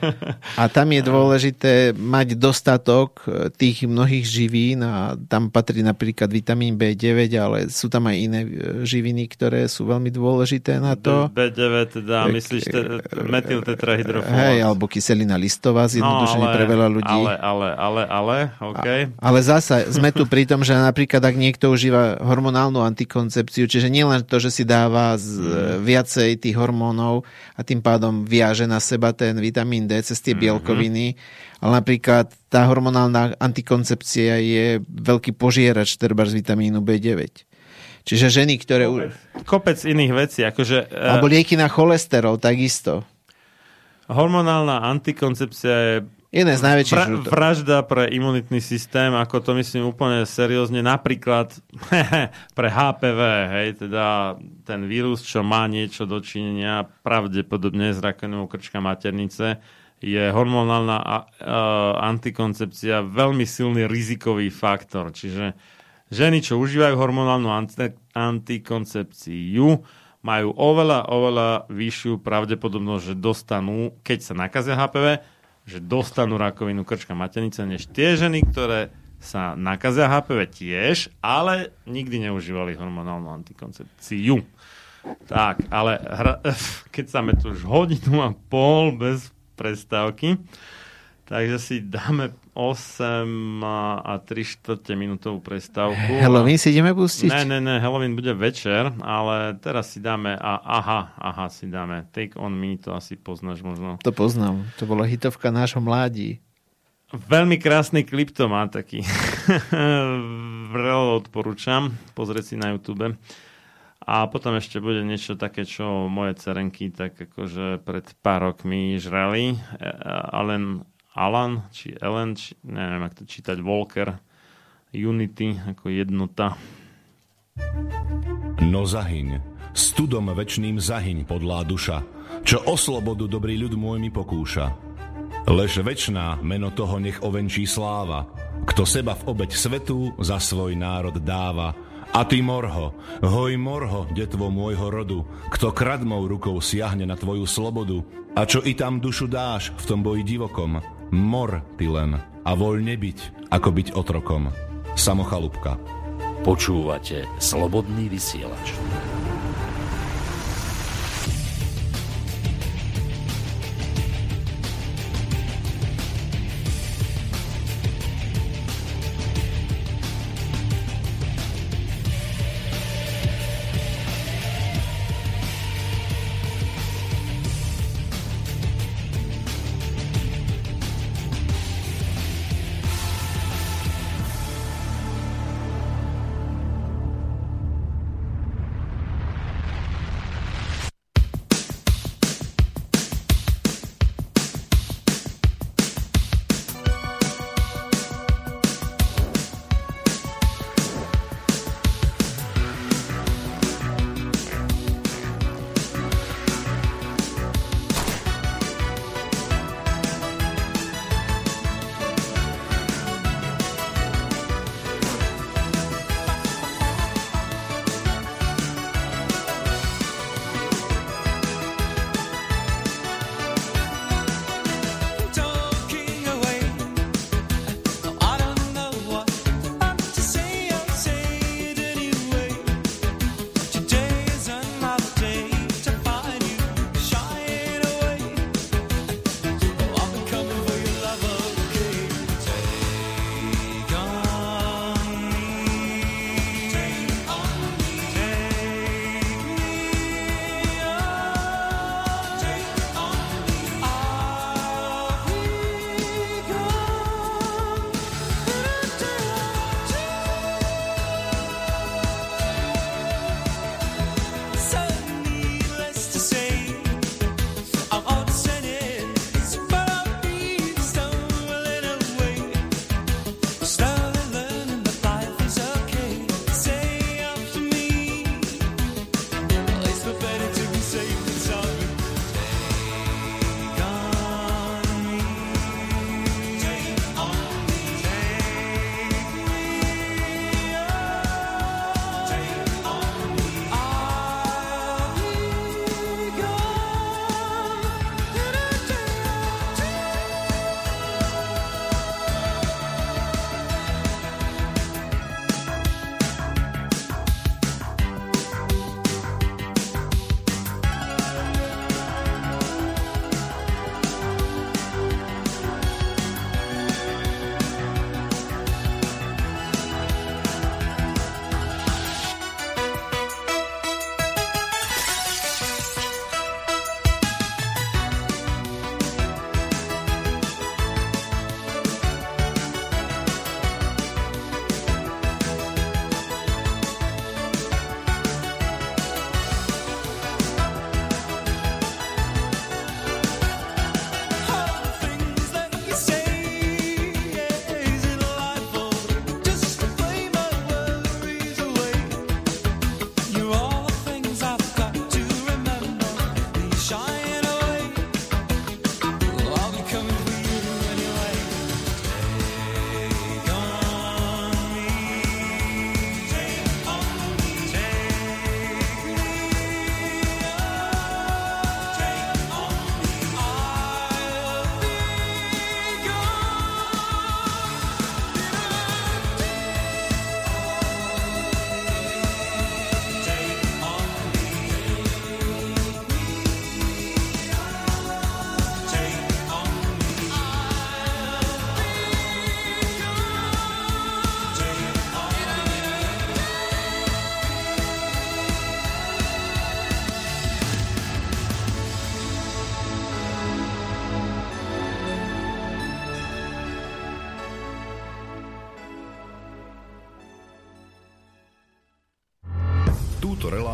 S3: a tam je dôležité mať dostatok e, tých mnohých živín a tam patrí napríklad vitamín B9, ale sú tam aj iné e, živiny, ktoré sú veľmi dôležité dôležité na to.
S2: B9, teda myslíš te, metyltetrahydrofólát.
S3: Hej, alebo kyselina listová, zjednodušene no, pre veľa ľudí.
S2: Ale, ale, ale, ale, OK. A,
S3: ale zasa sme tu pri tom, že napríklad ak niekto užíva hormonálnu antikoncepciu, čiže nielen to, že si dáva z, mm. viacej tých hormónov a tým pádom viaže na seba ten vitamín D cez tie mhm. bielkoviny, mm-hmm. ale napríklad tá hormonálna antikoncepcia je veľký požierač treba z vitamínu B9. Čiže ženy, ktoré...
S2: Kopec, kopec iných vecí. Akože,
S3: uh, Alebo lieky na cholesterol, takisto.
S2: Hormonálna antikoncepcia je
S3: Jeden z najväčších
S2: Vra- vražda pre imunitný systém, ako to myslím úplne seriózne, napríklad pre HPV, hej, teda ten vírus, čo má niečo dočinenia pravdepodobne s rakovinou krčka maternice, je hormonálna a, a, antikoncepcia veľmi silný rizikový faktor. Čiže Ženy, čo užívajú hormonálnu antikoncepciu, majú oveľa, oveľa vyššiu pravdepodobnosť, že dostanú, keď sa nakazia HPV, že dostanú rakovinu krčka maternice, než tie ženy, ktoré sa nakazia HPV tiež, ale nikdy neužívali hormonálnu antikoncepciu. Tak, ale hra, keď sa tu už hodinu a pol bez prestávky, takže si dáme 8 a 3 čtvrte minútovú prestávku.
S3: Halloween si ideme pustiť?
S2: Ne, ne, ne, Halloween bude večer, ale teraz si dáme, a, aha, aha, si dáme Take On Me, to asi poznáš možno.
S3: To poznám, to bola hitovka nášho mládí.
S2: Veľmi krásny klip to má taký. Vrelo odporúčam, pozrieť si na YouTube. A potom ešte bude niečo také, čo moje cerenky tak akože pred pár rokmi žrali. Alan Alan, či Ellen, či, neviem, ak to čítať, Walker, Unity ako jednota.
S4: No zahyň, studom večným zahyň podlá duša, čo o slobodu dobrý ľud môj mi pokúša. Lež večná meno toho nech ovenčí sláva, kto seba v obeď svetu za svoj národ dáva, a ty morho, hoj morho, detvo môjho rodu, kto kradmou rukou siahne na tvoju slobodu, a čo i tam dušu dáš v tom boji divokom, Mor ty len a voľne byť, ako byť otrokom. Samochalúbka.
S5: Počúvate Slobodný vysielač.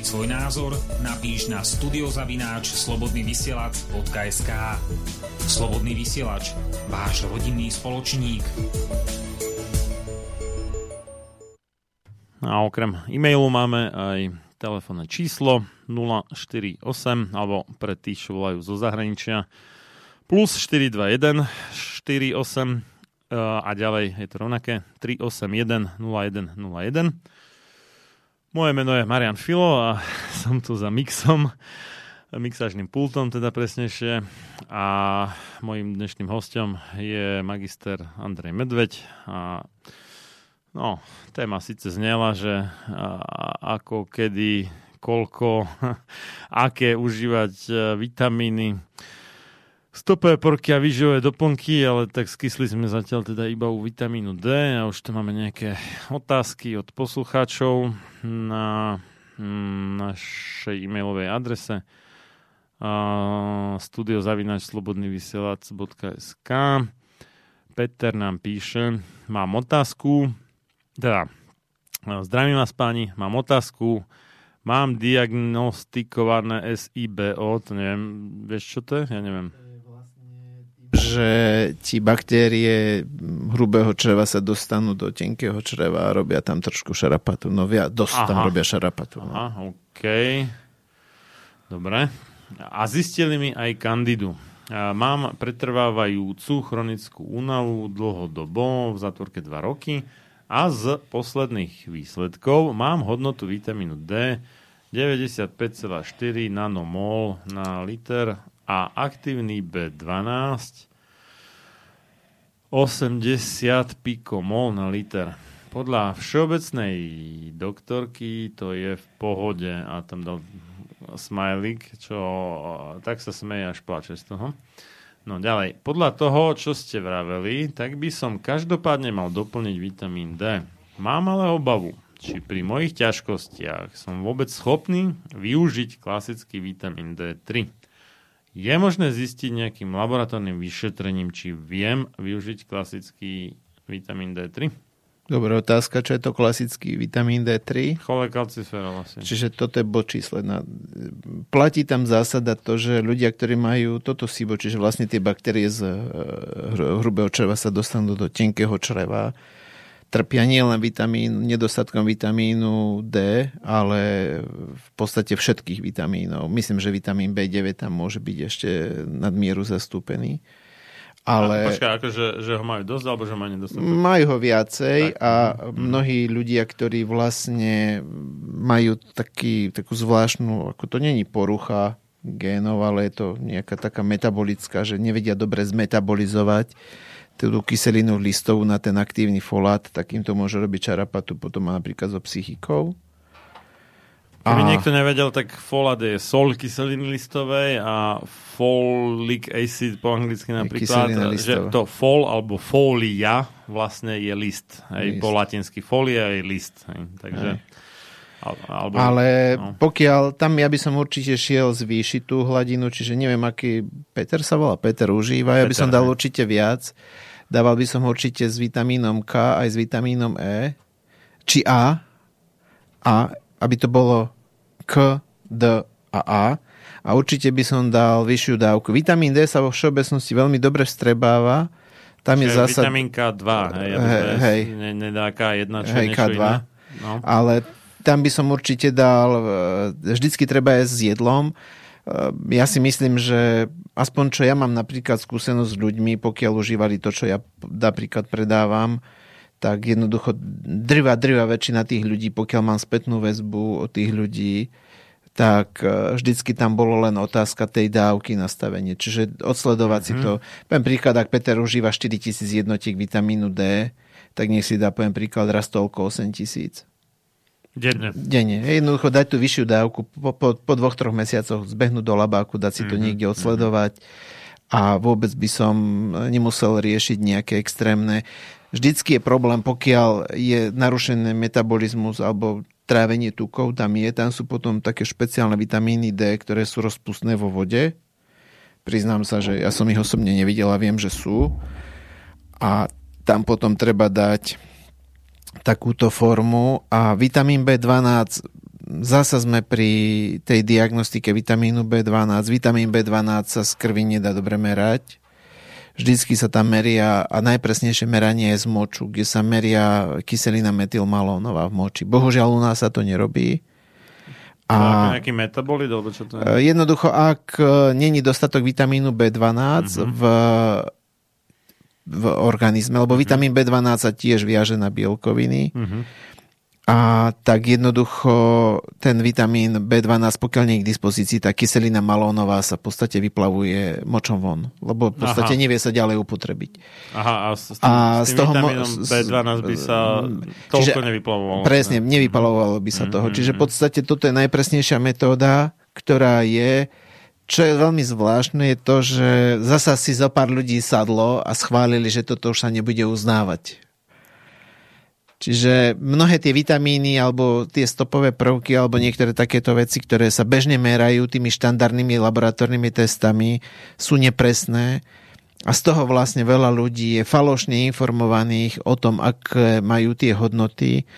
S1: Vyjadriť svoj názor, napíš na studiozavináč slobodnyvysielac.sk Slobodný vysielač, váš rodinný spoločník.
S2: A okrem e-mailu máme aj telefónne číslo 048 alebo pre tých, čo volajú zo zahraničia plus 421 48 a ďalej je to rovnaké 381 0101 moje meno je Marian Filo a som tu za mixom, mixážnym pultom teda presnejšie. A mojim dnešným hostom je magister Andrej Medveď a no, téma síce znela, že ako, kedy, koľko, aké užívať e, vitamíny, stopové porky a výživové doplnky, ale tak skysli sme zatiaľ teda iba u vitamínu D a už tu máme nejaké otázky od poslucháčov na mm, našej e-mailovej adrese studiozavinačslobodnyvysielac.sk Peter nám píše, mám otázku, teda zdravím vás páni, mám otázku, Mám diagnostikované SIBO, to neviem, vieš čo to je? Ja neviem.
S3: Že ti baktérie hrubého čreva sa dostanú do tenkého čreva a robia tam trošku šarapatu. No via, dosť Aha. tam robia šarapatu. No.
S2: Aha, OK. Dobre. A zistili mi aj kandidu. Mám pretrvávajúcu chronickú únavu dlhodobo, v zatvorke 2 roky a z posledných výsledkov mám hodnotu vitamínu D 95,4 nanomol na liter a aktívny B12 80 pikomol na liter. Podľa všeobecnej doktorky to je v pohode a tam dal smajlik, čo tak sa smeje až plače z toho. No ďalej, podľa toho, čo ste vraveli, tak by som každopádne mal doplniť vitamín D. Mám ale obavu, či pri mojich ťažkostiach som vôbec schopný využiť klasický vitamín D3. Je možné zistiť nejakým laboratórnym vyšetrením, či viem využiť klasický vitamín D3?
S3: Dobrá otázka, čo je to klasický vitamín D3?
S2: Cholecalciferol asi.
S3: Čiže toto je bod číslo jedna. Platí tam zásada to, že ľudia, ktorí majú toto SIBO, čiže vlastne tie baktérie z eh, hrubého čreva sa dostanú do tenkého čreva, trpia nielen vitamín, nedostatkom vitamínu D, ale v podstate všetkých vitamínov. Myslím, že vitamín B9 tam môže byť ešte nadmieru zastúpený. Ale...
S2: A, počkaj, akože, že ho majú dosť, alebo že majú nedostatok?
S3: Majú ho viacej tak. a mnohí ľudia, ktorí vlastne majú taký, takú zvláštnu, ako to není porucha génov, ale je to nejaká taká metabolická, že nevedia dobre zmetabolizovať tú kyselinu listovú na ten aktívny folát, tak im to môže robiť čarapatu potom napríklad so psychikou.
S2: Keby a... niekto nevedel, tak folát je sol kyseliny listovej a folic acid po anglicky napríklad, že to fol alebo folia vlastne je list. Hej, list. Po latinsky folia je list. Hej, takže...
S3: Alebo, Ale no. pokiaľ tam ja by som určite šiel zvýšiť tú hladinu, čiže neviem, aký Peter sa volá, Peter užíva, ja by som dal hej. určite viac. Dával by som určite s vitamínom K aj s vitamínom E, či A, a aby to bolo K, D a A. A určite by som dal vyššiu dávku. Vitamín D sa vo všeobecnosti veľmi dobre vstrebáva. Tam Čiže je zásad...
S2: Vitamín K2, hej, hej, hej. nedá K1, čo hej,
S3: K2. Iné. No. Ale tam by som určite dal, e, vždycky treba jesť s jedlom. E, ja si myslím, že aspoň čo ja mám napríklad skúsenosť s ľuďmi, pokiaľ užívali to, čo ja napríklad predávam, tak jednoducho drvá, drvá väčšina tých ľudí, pokiaľ mám spätnú väzbu od tých ľudí, tak e, vždycky tam bolo len otázka tej dávky nastavenie. Čiže odsledovať mm-hmm. si mhm. to. Poviem príklad, ak Peter užíva 4000 jednotiek vitamínu D, tak nech si dá, poviem príklad, raz toľko 8000.
S2: Denne.
S3: Denne. Jednoducho dať tú vyššiu dávku, po, po, po dvoch, troch mesiacoch zbehnúť do labáku, dať si to mm-hmm. niekde odsledovať a vôbec by som nemusel riešiť nejaké extrémne vždycky je problém, pokiaľ je narušený metabolizmus alebo trávenie tukov, tam je, tam sú potom také špeciálne vitamíny D, ktoré sú rozpustné vo vode. Priznám sa, že ja som ich osobne nevidel a viem, že sú. A tam potom treba dať takúto formu. A vitamín B12, zasa sme pri tej diagnostike vitamínu B12. Vitamín B12 sa z krvi nedá dobre merať vždycky sa tam meria a najpresnejšie meranie je z moču, kde sa meria kyselina metylmalónová v moči. Bohužiaľ u nás sa to nerobí.
S2: A nejaký metabolid, alebo čo to je?
S3: Jednoducho, ak e, není dostatok vitamínu B12 uh-huh. v, v organizme, lebo uh-huh. vitamín B12 sa tiež viaže na bielkoviny, uh-huh a tak jednoducho ten vitamín B12, pokiaľ nie je k dispozícii, tá kyselina malónová sa v podstate vyplavuje močom von, lebo v podstate Aha. nevie sa ďalej upotrebiť.
S2: Aha, a s tým, a s, tým z toho vitamínom B12 by sa toľko nevyplavovalo.
S3: Presne, nevyplavovalo by sa mm-hmm. toho. Čiže v podstate toto je najpresnejšia metóda, ktorá je čo je veľmi zvláštne, je to, že zasa si zo pár ľudí sadlo a schválili, že toto už sa nebude uznávať Čiže mnohé tie vitamíny alebo tie stopové prvky alebo niektoré takéto veci, ktoré sa bežne merajú tými štandardnými laboratórnymi testami, sú nepresné a z toho vlastne veľa ľudí je falošne informovaných o tom, ak majú tie hodnoty.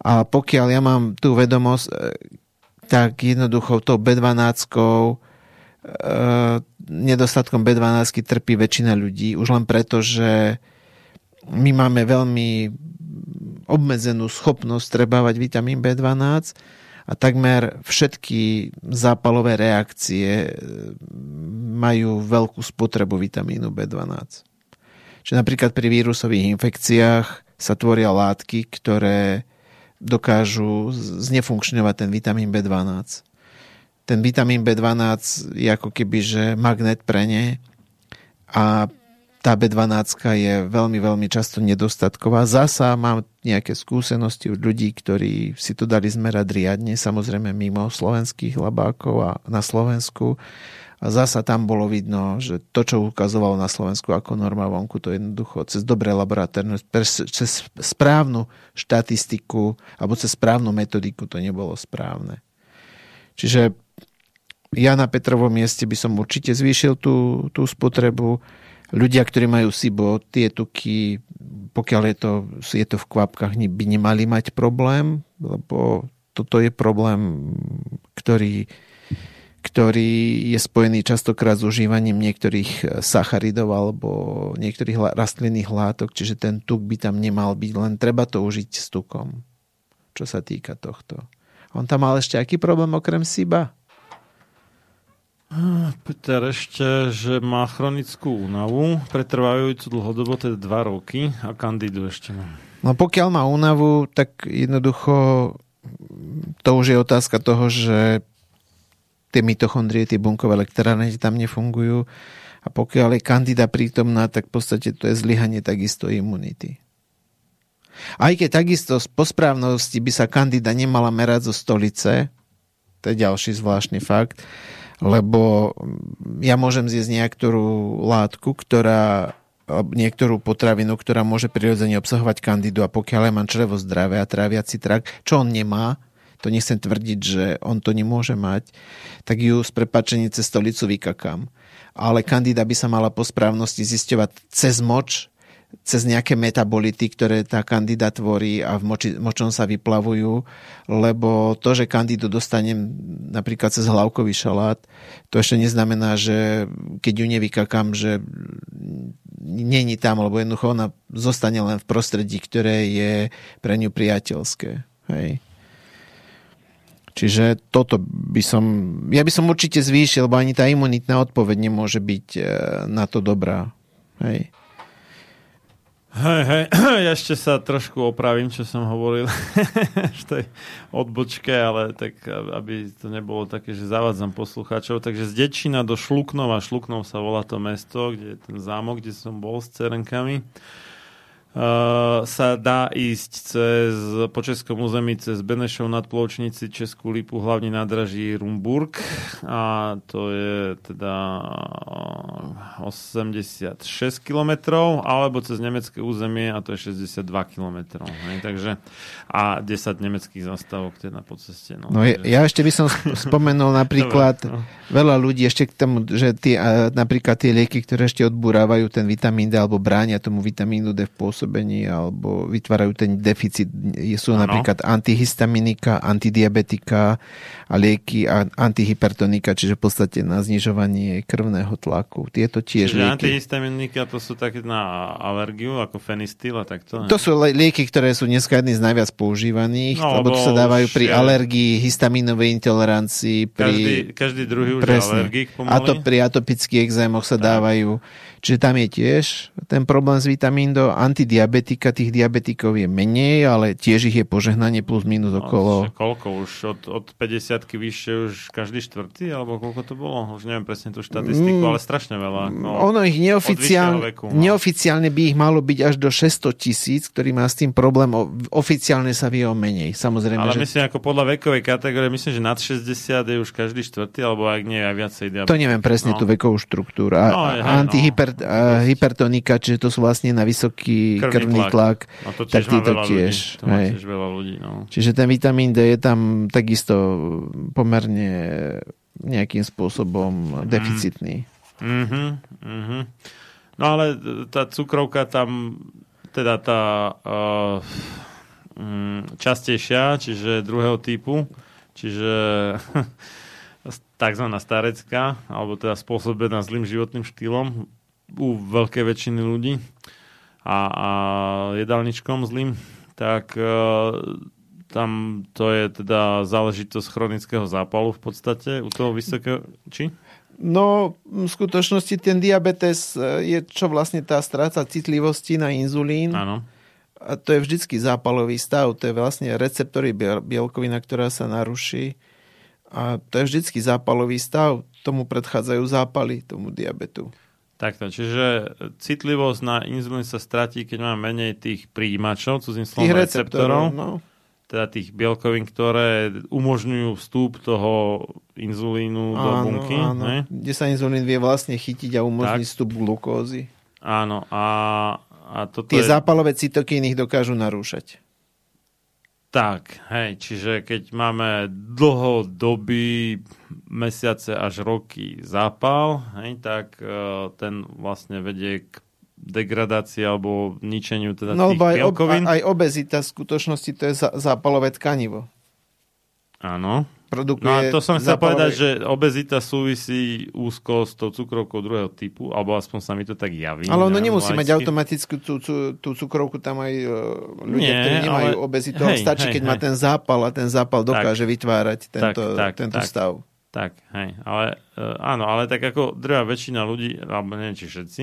S3: A pokiaľ ja mám tú vedomosť, tak jednoducho tou B12 nedostatkom B12 trpí väčšina ľudí, už len preto, že my máme veľmi obmedzenú schopnosť trebávať vitamín B12 a takmer všetky zápalové reakcie e, majú veľkú spotrebu vitamínu B12. Čiže napríklad pri vírusových infekciách sa tvoria látky, ktoré dokážu znefunkčňovať ten vitamín B12. Ten vitamín B12 je ako keby že magnet pre ne a tá B12 je veľmi, veľmi často nedostatková. Zasa mám nejaké skúsenosti od ľudí, ktorí si to dali zmerať riadne, samozrejme mimo slovenských labákov a na Slovensku. A zasa tam bolo vidno, že to, čo ukazovalo na Slovensku ako norma vonku, to jednoducho cez dobré laboratórne, cez správnu štatistiku alebo cez správnu metodiku to nebolo správne. Čiže ja na Petrovom mieste by som určite zvýšil tú, tú spotrebu ľudia, ktorí majú SIBO, tie tuky, pokiaľ je to, je to v kvapkách, by nemali mať problém, lebo toto je problém, ktorý, ktorý je spojený častokrát s užívaním niektorých sacharidov alebo niektorých rastlinných látok, čiže ten tuk by tam nemal byť, len treba to užiť s tukom, čo sa týka tohto. On tam mal ešte aký problém okrem SIBA?
S2: Peter ešte, že má chronickú únavu, pretrvajúcu dlhodobo, teda 2 roky a kandidu ešte má.
S3: No pokiaľ má únavu, tak jednoducho to už je otázka toho, že tie mitochondrie, tie bunkové elektrárne tam nefungujú a pokiaľ je kandida prítomná, tak v podstate to je zlyhanie takisto imunity. Aj keď takisto po správnosti by sa kandida nemala merať zo stolice, to je ďalší zvláštny fakt, lebo ja môžem zjesť niektorú látku, ktorá niektorú potravinu, ktorá môže prirodzene obsahovať kandidu a pokiaľ ja mám črevo zdravé a tráviaci trak, čo on nemá, to nechcem tvrdiť, že on to nemôže mať, tak ju z prepačení cez stolicu vykakám. Ale kandida by sa mala po správnosti zisťovať cez moč, cez nejaké metabolity, ktoré tá kandida tvorí a v moči, močom sa vyplavujú, lebo to, že kandidu dostanem napríklad cez hlavkový šalát, to ešte neznamená, že keď ju nevykakám, že není tam, lebo jednoducho ona zostane len v prostredí, ktoré je pre ňu priateľské. Hej. Čiže toto by som, ja by som určite zvýšil, lebo ani tá imunitná odpoveď nemôže byť e, na to dobrá. Hej.
S2: Hej, hej, ešte sa trošku opravím, čo som hovoril v tej odbočke, ale tak, aby to nebolo také, že zavádzam poslucháčov. Takže z Dečina do Šluknova, Šluknov sa volá to mesto, kde je ten zámok, kde som bol s cerenkami. Uh, sa dá ísť cez, po Českom území cez Benešov nad Pločnici, Českú Lipu, hlavne nádraží Rumburg a to je teda 86 km alebo cez nemecké územie a to je 62 km. Ne? Takže, a 10 nemeckých zastávok teda po ceste.
S3: No, no takže... ja ešte by som spomenul napríklad Dobre, no. veľa ľudí ešte k tomu, že tie, napríklad tie lieky, ktoré ešte odburávajú ten vitamín D alebo bránia tomu vitamínu D v pôsobení pôsobení alebo vytvárajú ten deficit. Sú ano. napríklad antihistaminika, antidiabetika a lieky a antihypertonika, čiže v podstate na znižovanie krvného tlaku. Tieto tiež
S2: čiže lieky. antihistaminika to sú také na alergiu, ako fenistil a takto?
S3: To sú lieky, ktoré sú dneska jedny z najviac používaných, no, lebo to sa dávajú pri je... alergii, histaminovej intolerancii, pri...
S2: Každý, každý druhý už presne, alergik pomaly.
S3: A to pri atopických exémoch sa tak. dávajú Čiže tam je tiež ten problém s vitamínom Antidiabetika, tých diabetikov je menej, ale tiež ich je požehnanie plus minus no, okolo...
S2: No, koľko už? Od, od 50 vyššie už každý štvrtý? Alebo koľko to bolo? Už neviem presne tú štatistiku, mm, ale strašne veľa.
S3: No, ono ich neoficiálne, veku, no. neoficiálne by ich malo byť až do 600 tisíc, ktorý má s tým problém. Oficiálne sa vie o menej. Samozrejme,
S2: ale
S3: že...
S2: myslím, ako podľa vekovej kategórie, myslím, že nad 60 je už každý štvrtý, alebo ak nie, aj viacej diabetik.
S3: To neviem presne no. tú vekovú štruktúru. A, no, je, antihyper, hypertonika, čiže to sú vlastne na vysoký krvný, krvný tlak. tlak
S2: no to tak títo tiež. Ľudí. To hej. tiež veľa ľudí. No.
S3: Čiže ten vitamín D je tam takisto pomerne nejakým spôsobom mm. deficitný.
S2: Mm-hmm, mm-hmm. No ale tá cukrovka tam, teda tá uh, častejšia, čiže druhého typu, čiže tzv. starecká, alebo teda spôsobená zlým životným štýlom u veľkej väčšiny ľudí a, a jedálničkom zlým, tak e, tam to je teda záležitosť chronického zápalu v podstate u toho vysokého... Či?
S3: No, v skutočnosti ten diabetes e, je čo vlastne tá stráca citlivosti na inzulín.
S2: Áno.
S3: A to je vždycky zápalový stav. To je vlastne receptory bielkovina, ktorá sa naruší. A to je vždycky zápalový stav. Tomu predchádzajú zápaly, tomu diabetu.
S2: Takto, čiže citlivosť na inzulín sa stratí, keď máme menej tých príjimačov, cudzím slovom receptorov, receptorov no. teda tých bielkovín, ktoré umožňujú vstup toho inzulínu áno, do bunky. Áno. Ne?
S3: Kde sa inzulín vie vlastne chytiť a umožniť tak. vstup glukózy.
S2: Áno, a, a toto
S3: Tie
S2: je...
S3: zápalové cytokíny ich dokážu narúšať.
S2: Tak, hej, čiže keď máme dlhodobý mesiace až roky zápal, hej, tak uh, ten vlastne vedie k degradácii alebo ničeniu teda
S3: no,
S2: tých
S3: aj,
S2: bielkovín.
S3: Ob, aj obezita v skutočnosti to je zápalové tkanivo.
S2: Áno
S3: produkuje...
S2: No a to som chcel povedať, že obezita súvisí úzko s tou cukrovkou druhého typu, alebo aspoň sa mi to tak javí.
S3: Ale ono nemusí mať automaticky tú, tú, tú cukrovku, tam aj uh, ľudia, Nie, ktorí nemajú ale... obezitu, hej, stačí, hej, keď hej. má ten zápal a ten zápal dokáže tak, vytvárať tento, tak, tak, tento tak, stav.
S2: Tak, hej, ale uh, áno, ale tak ako druhá väčšina ľudí, alebo neviem, či všetci,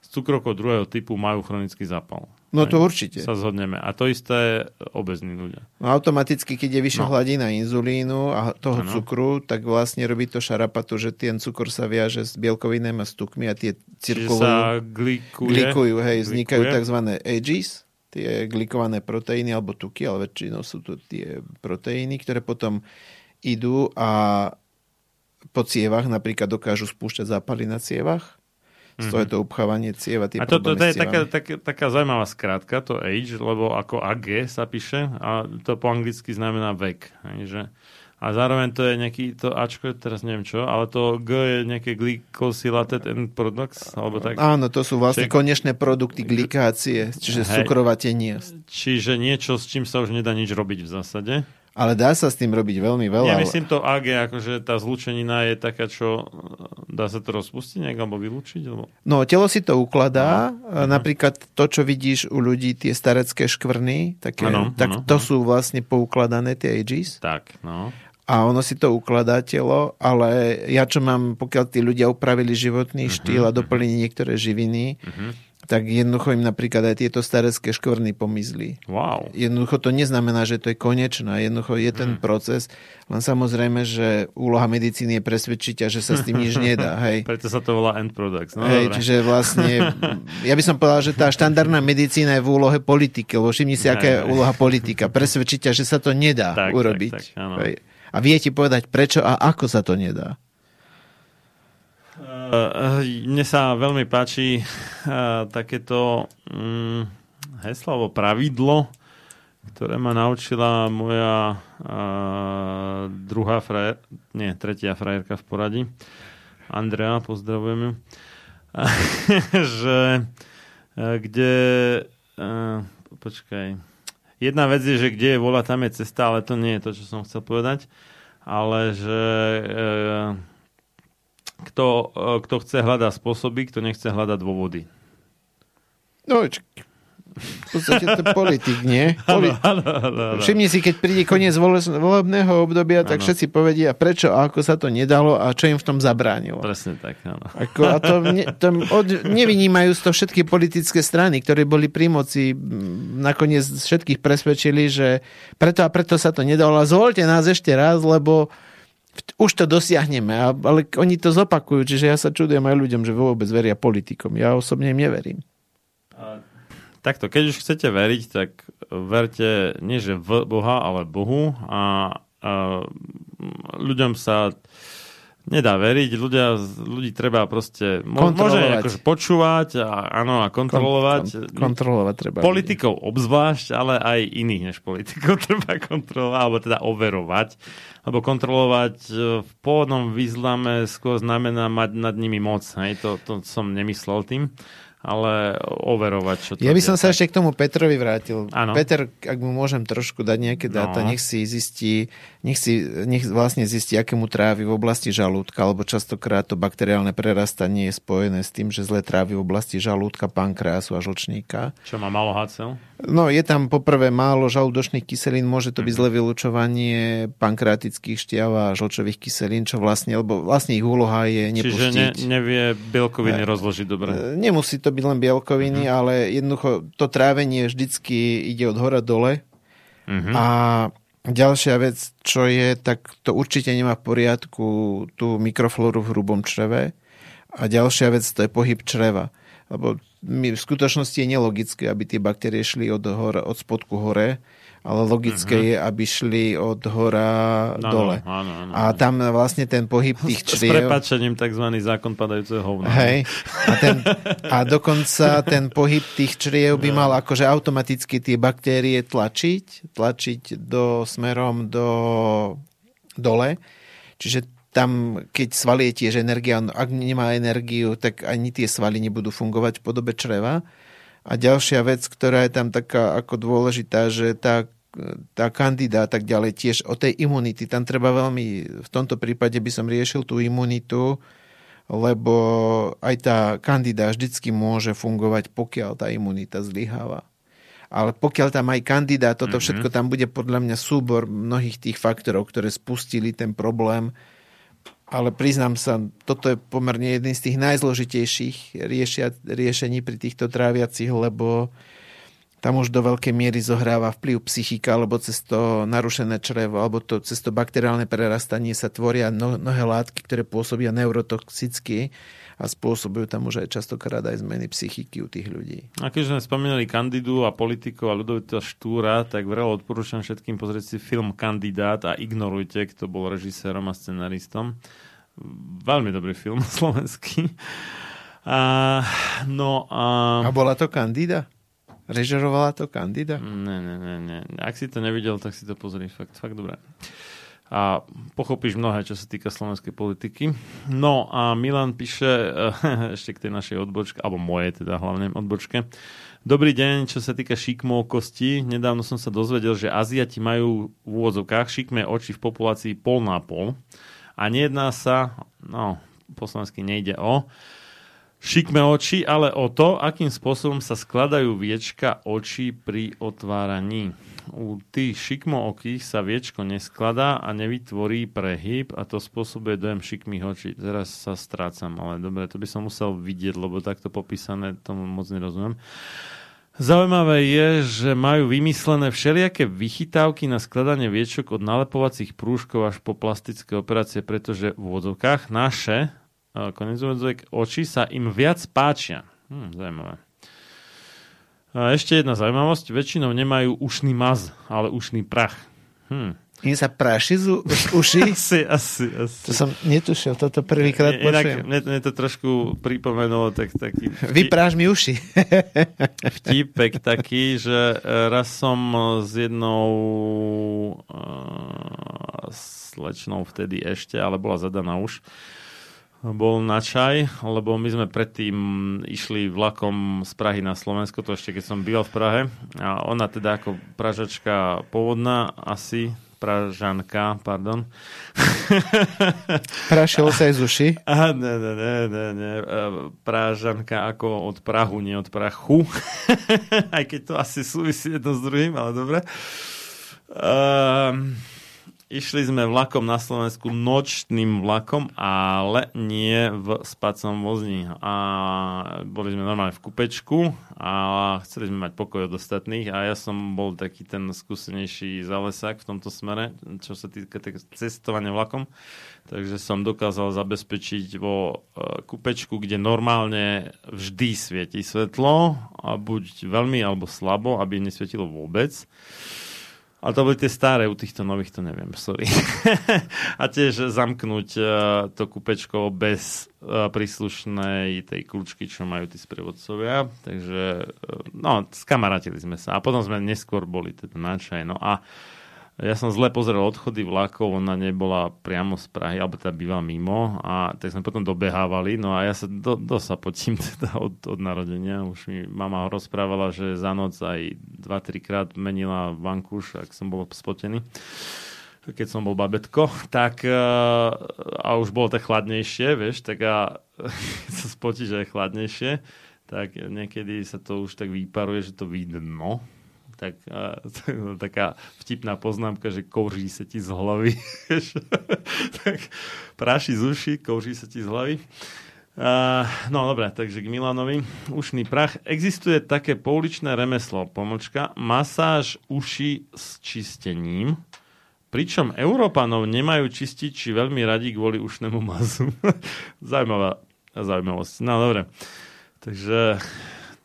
S2: s cukrovkou druhého typu majú chronický zápal.
S3: No to určite.
S2: Sa zhodneme. A to isté obezní ľudia.
S3: No automaticky, keď je vyššia no. hladina inzulínu a toho ano. cukru, tak vlastne robí to šarapatu, že ten cukor sa viaže s bielkovinami a s tukmi a tie cirkulujú.
S2: sa glikuje.
S3: Glikujú, hej, glikuje. vznikajú tzv. AGs, tie glikované proteíny alebo tuky, ale väčšinou sú to tie proteíny, ktoré potom idú a po cievach napríklad dokážu spúšťať zápaly na cievach z toho je to upchávanie cieva. Tie
S2: a to, to, to je taká, taká, taká zaujímavá skrátka, to age, lebo ako AG sa píše a to po anglicky znamená vek. Že, a zároveň to je nejaký, to Ačko je teraz neviem čo, ale to G je nejaké glycosylated end products, alebo tak.
S3: Áno, to sú vlastne Čiže, konečné produkty glikácie, čiže cukrovatenie.
S2: Čiže niečo, s čím sa už nedá nič robiť v zásade.
S3: Ale dá sa s tým robiť veľmi veľa.
S2: Nemyslím to AG, akože tá zlučenina je taká, čo dá sa to rozpustiť nejak alebo vylúčiť? Alebo...
S3: No, telo si to ukladá. Aha. Napríklad to, čo vidíš u ľudí, tie starecké škvrny, také, ano, tak ano, to ano. sú vlastne poukladané tie AGs.
S2: Tak, no.
S3: A ono si to ukladá telo, ale ja čo mám, pokiaľ tí ľudia upravili životný uh-huh, štýl a mhm. doplnili niektoré živiny, uh-huh tak jednoducho im napríklad aj tieto starecké škvrny pomizli.
S2: Wow.
S3: Jednoducho to neznamená, že to je konečná. Jednoducho je ten mm. proces. Len samozrejme, že úloha medicíny je presvedčiť a že sa s tým nič nedá. Hej.
S2: Preto sa to volá end products. No,
S3: hej, čiže vlastne, ja by som povedal, že tá štandardná medicína je v úlohe politiky, lebo všimni si, aká je úloha politika. Presvedčiť že sa to nedá tak, urobiť. Tak, tak, áno. Hej. A vie ti povedať, prečo a ako sa to nedá.
S2: Uh, mne sa veľmi páči uh, takéto um, heslo alebo pravidlo, ktoré ma naučila moja uh, druhá frajer, nie, tretia frajerka v poradí. Andrea, pozdravujem ju. že kde počkaj jedna vec je, že kde je vola, tam je cesta, ale to nie je to, čo som chcel povedať. Ale že kto, e, kto chce hľadať spôsoby, kto nechce hľadať dôvody.
S3: No, č- v podstate to politik, nie? Poli- ano, ano, ano, ano. Všimni si, keď príde koniec volebného obdobia, tak ano. všetci povedia, prečo a ako sa to nedalo a čo im v tom zabránilo.
S2: Presne tak, áno.
S3: Ako, a to, ne, to od, nevynímajú to všetky politické strany, ktoré boli pri moci, nakoniec všetkých presvedčili, že preto a preto sa to nedalo. A zvolte nás ešte raz, lebo už to dosiahneme, ale oni to zopakujú, čiže ja sa čudujem aj ľuďom, že vôbec veria politikom. Ja osobne im neverím.
S2: Takto, keď už chcete veriť, tak verte nie že v Boha, ale Bohu a, a ľuďom sa nedá veriť, ľudia, ľudí treba proste môže akože počúvať a, áno, a kontrolovať.
S3: Kon, kontrolovať treba.
S2: Politikov obzvlášť, ale aj iných než politikov treba kontrolovať, alebo teda overovať. Lebo kontrolovať e, v pôvodnom význame skôr znamená mať nad nimi moc. Hej? To, to som nemyslel tým. Ale overovať, čo to
S3: Ja by som sa
S2: tak.
S3: ešte k tomu Petrovi vrátil.
S2: Áno.
S3: Peter, ak mu môžem trošku dať nejaké dáta,
S2: No.
S3: nech si zistí, nech, si, nech vlastne zistí, aké mu trávi v oblasti žalúdka, lebo častokrát to bakteriálne prerastanie je spojené s tým, že zle trávi v oblasti žalúdka, pankreasu a žlčníka.
S2: Čo má malo HCl?
S3: No, je tam poprvé málo žalúdočných kyselín, môže to byť
S2: Mhm.
S3: zlé vylúčovanie pankreatických šťav a žlčových kyselín, čo vlastne, lebo vlastne ich úloha je
S2: Čiže
S3: nepustiť.
S2: ne, nevie bielkoviny rozložiť dobre.
S3: Nemusí to byť len bielkoviny,
S2: Mhm.
S3: ale jednoducho to trávenie vždycky ide od hora dole.
S2: Mhm.
S3: A ďalšia vec, čo je, tak to určite nemá v poriadku tú mikroflóru v hrubom čreve. A ďalšia vec, to je pohyb čreva. Lebo my, v skutočnosti je nelogické, aby tie baktérie šli od, hora, od spodku hore, ale logické je, aby šli od hora
S2: Áno,
S3: dole.
S2: áno, áno.
S3: A tam vlastne ten pohyb tých
S2: S
S3: čriev...
S2: prepačením tzv. zákon padajúceho hovna.
S3: Hej. A, ten, a dokonca ten pohyb tých čriev by mal akože automaticky tie baktérie tlačiť, tlačiť do smerom do dole. Čiže tam, keď svaly je tiež energia, on ak nemá energiu, tak ani tie svaly nebudú fungovať v podobe čreva. A ďalšia vec, ktorá je tam taká ako dôležitá, že tá, tá kandida a tak ďalej tiež o tej imunity, tam treba veľmi, v tomto prípade by som riešil tú imunitu, lebo aj tá kandida vždycky môže fungovať, pokiaľ tá imunita zlyháva. Ale pokiaľ tam aj kandidát, toto mm-hmm. všetko tam bude podľa mňa súbor mnohých tých faktorov, ktoré spustili ten problém. Ale priznám sa, toto je pomerne jeden z tých najzložitejších riešia, riešení pri týchto tráviacich, lebo tam už do veľkej miery zohráva vplyv psychika, alebo cez to narušené črevo, alebo to, cez to bakteriálne prerastanie sa tvoria no, mnohé látky, ktoré pôsobia neurotoxicky a spôsobujú tam už aj častokrát aj zmeny psychiky u tých ľudí.
S2: A keď sme spomínali Kandidu a politikov a Ľudovita Štúra, tak vrelo odporúčam všetkým pozrieť si film Kandidát a ignorujte, kto bol režisérom a scenaristom. Veľmi dobrý film slovenský. A, no a...
S3: A bola to Kandida? Režerovala to Kandida?
S2: Ne, ne, ne, ne. Ak si to nevidel, tak si to pozri. Fakt, fakt dobré. A pochopíš mnohé, čo sa týka slovenskej politiky. No a Milan píše eh, ešte k tej našej odbočke, alebo moje teda hlavne odbočke. Dobrý deň, čo sa týka šikmov kosti. Nedávno som sa dozvedel, že Aziati majú v úvodzovkách šikmé oči v populácii pol na pol. A nejedná sa, no, po nejde o šikme oči, ale o to, akým spôsobom sa skladajú viečka očí pri otváraní. U tých šikmookých sa viečko neskladá a nevytvorí prehyb a to spôsobuje dojem šikmých očí. Teraz sa strácam, ale dobre, to by som musel vidieť, lebo takto popísané tomu moc nerozumiem. Zaujímavé je, že majú vymyslené všelijaké vychytávky na skladanie viečok od nalepovacích prúžkov až po plastické operácie, pretože v úvodzovkách naše konec úvodzovek, oči sa im viac páčia. Hm, zaujímavé. Ešte jedna zaujímavosť. Väčšinou nemajú ušný maz, ale ušný prach. Hm.
S3: Im sa praši z, uši?
S2: Asi, asi, asi.
S3: To som netušil, toto prvýkrát
S2: Inak
S3: počujem.
S2: mne, mne to trošku pripomenulo tak, taký vtip,
S3: Vypráž mi uši.
S2: vtipek taký, že e, raz som s jednou uh, slečnou vtedy ešte, ale bola zadaná už, bol na čaj, lebo my sme predtým išli vlakom z Prahy na Slovensko, to ešte keď som býval v Prahe. A ona teda ako pražačka pôvodná, asi pražanka, pardon.
S3: Prašilo sa aj z uši.
S2: A ne, ne, ne, ne, ne. e, Pražanka ako od Prahu, nie od prachu. Aj keď to asi súvisí jedno s druhým, ale dobre. Um, išli sme vlakom na Slovensku nočným vlakom, ale nie v spacom vozni. A boli sme normálne v kupečku a chceli sme mať pokoj od ostatných a ja som bol taký ten skúsenejší zalesák v tomto smere, čo sa týka cestovania vlakom. Takže som dokázal zabezpečiť vo e, kupečku, kde normálne vždy svieti svetlo, a buď veľmi alebo slabo, aby nesvietilo vôbec. Ale to boli tie staré, u týchto nových to neviem, sorry. a tiež zamknúť uh, to kupečko bez uh, príslušnej tej kľúčky, čo majú tí sprievodcovia. Takže, uh, no, skamarátili sme sa. A potom sme neskôr boli teda na. No a
S5: ja som zle pozrel odchody vlakov, ona nebola priamo z Prahy, alebo teda býva mimo a tak sme potom dobehávali, no a ja sa do, dosť sa potím teda od, od narodenia. Už mi mama rozprávala, že za noc aj 2-3 krát menila vankúš, ak som bol spotený keď som bol babetko, tak a už bolo tak chladnejšie, vieš, tak a sa spotíš aj chladnejšie, tak niekedy sa to už tak vyparuje, že to vidno, tak, a, taká vtipná poznámka, že kouří sa ti z hlavy. tak práši z uši, kouří sa ti z hlavy. Uh, no dobre, takže k Milanovi. Ušný prach. Existuje také pouličné remeslo, pomočka, masáž uši s čistením, pričom Európanov nemajú čistiť či veľmi radi kvôli ušnému mazu. Zaujímavá zaujímavosť. No dobre. Takže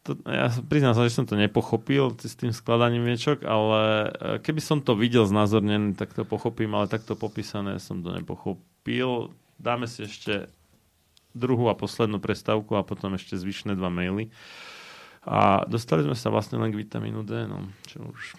S5: to, ja priznám sa, že som to nepochopil s tým skladaním viečok, ale e, keby som to videl znázornené, tak to pochopím, ale takto popísané som to nepochopil. Dáme si ešte druhú a poslednú prestávku a potom ešte zvyšné dva maily. A dostali sme sa vlastne len k vitamínu D, no, čo už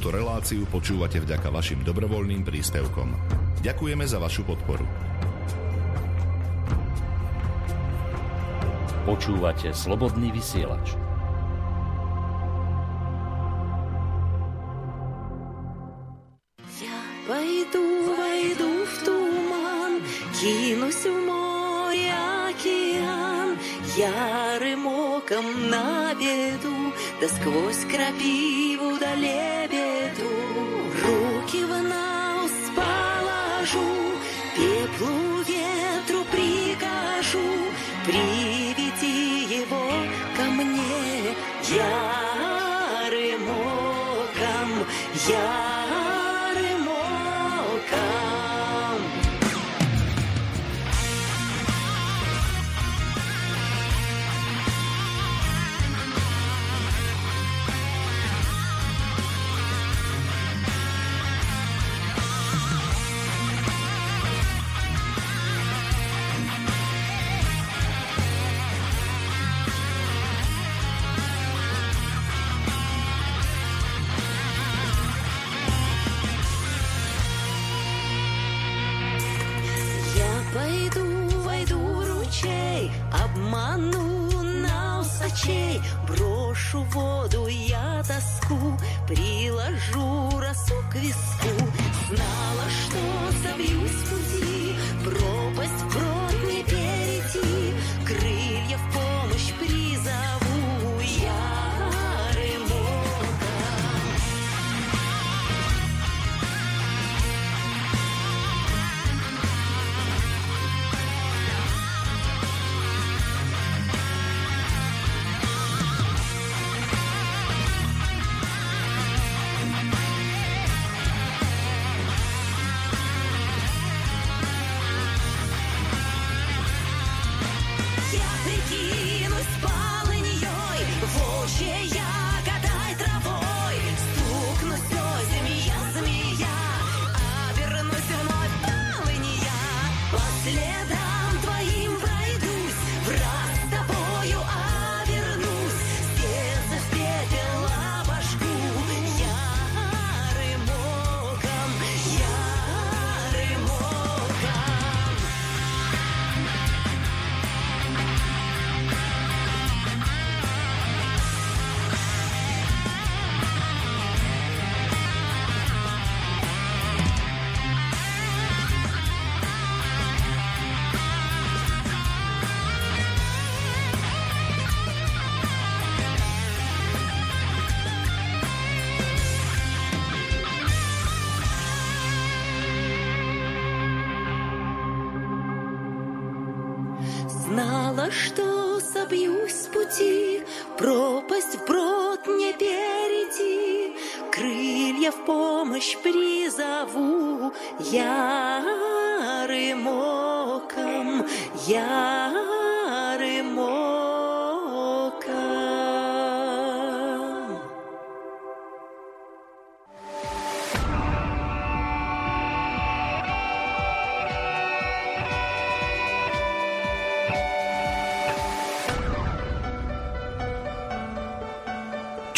S5: Túto
S4: reláciu počúvate vďaka vašim dobrovoľným príspevkom. Ďakujeme za vašu podporu.
S5: Počúvate slobodný vysielač.
S6: Ja vejdu, vejdu v tuman, кинусь в море океан, я рымоком на да сквозь крапиву в ручей, обману на усачей, брошу в воду я тоску, приложу росу к виску. Знала, что собьюсь в пути, пропасть вброд не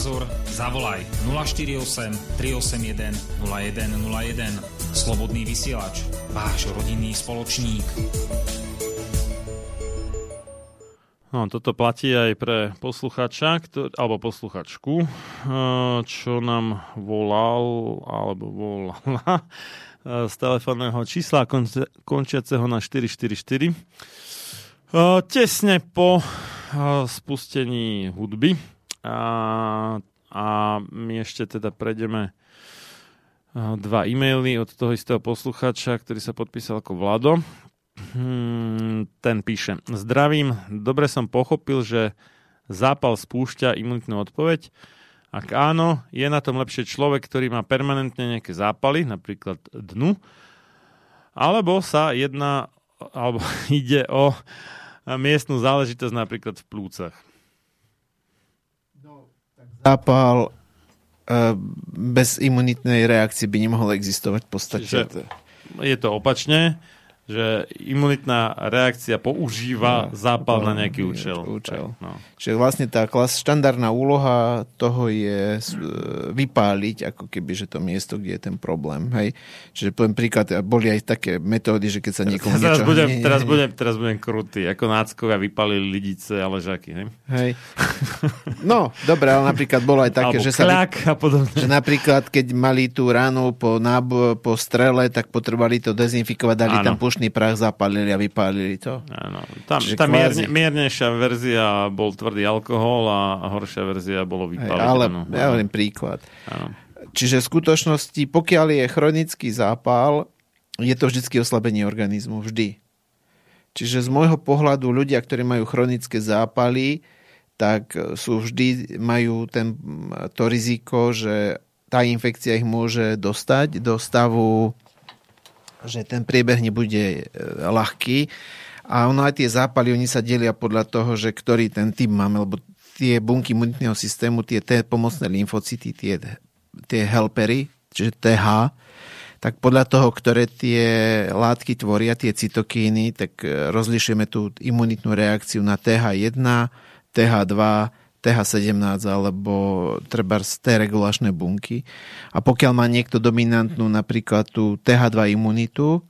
S1: Názor, zavolaj 048 381 0101. Slobodný vysielač, váš rodinný spoločník.
S2: No, toto platí aj pre posluchača, ktor- alebo posluchačku, eh, čo nám volal, alebo volala eh, z telefónneho čísla končiaceho na 444. Uh, tesne po spustení hudby a, a my ešte teda prejdeme dva e-maily od toho istého posluchača, ktorý sa podpísal ako Vlado. Hmm, ten píše. Zdravím, dobre som pochopil, že zápal spúšťa imunitnú odpoveď. Ak áno, je na tom lepšie človek, ktorý má permanentne nejaké zápaly, napríklad dnu, alebo sa jedná, alebo ide o miestnú záležitosť napríklad v plúcach.
S3: Zápal e, bez imunitnej reakcie by nemohol existovať v podstate.
S2: Čiže je to opačne, že imunitná reakcia používa
S3: No,
S2: zápal na nejaký
S3: nejaký
S2: účel.
S3: účel.
S2: Tak, no.
S3: Čiže vlastne tá klas, štandardná úloha toho je e, vypáliť ako keby, že to miesto, kde je ten problém. Hej? Čiže poviem príklad, boli aj také metódy, že keď sa niekomu
S2: Teraz,
S3: niečo...
S2: budem,
S3: nie,
S2: teraz, budem, teraz budem krutý. Ako náckovia vypalili lidice a ležaky. Hej?
S3: Hej. No, dobre, ale napríklad bolo aj také, že sa... vy-
S2: a podobne.
S3: Že napríklad, keď mali tú ránu po, nábo- po strele, tak potrebovali to dezinfikovať, dali
S2: Áno.
S3: tam pušný prach, zapálili a vypálili to.
S2: Áno. Tam,
S3: Čiže
S2: tá mierne,
S3: kvázi-
S2: miernejšia verzia bol tvrdý alkohol a horšia verzia bolo
S3: Hej,
S2: vypáliť.
S3: ale
S2: áno.
S3: ja hovorím príklad.
S2: Áno.
S3: Čiže v skutočnosti, pokiaľ je chronický zápal, je to vždy oslabenie organizmu. Vždy. Čiže z môjho pohľadu ľudia, ktorí majú chronické zápaly, tak sú vždy, majú ten, to riziko, že tá infekcia ich môže dostať do stavu, že ten priebeh nebude e, ľahký. A ono aj tie zápaly, oni sa delia podľa toho, že ktorý ten typ máme, lebo tie bunky imunitného systému, tie T pomocné lymfocyty, tie, tie helpery, čiže TH, tak podľa toho, ktoré tie látky tvoria, tie cytokíny, tak e, rozlišujeme tú imunitnú reakciu na TH1, TH2, TH17 alebo treba z T regulačné bunky. A pokiaľ má niekto dominantnú napríklad tú TH2 imunitu,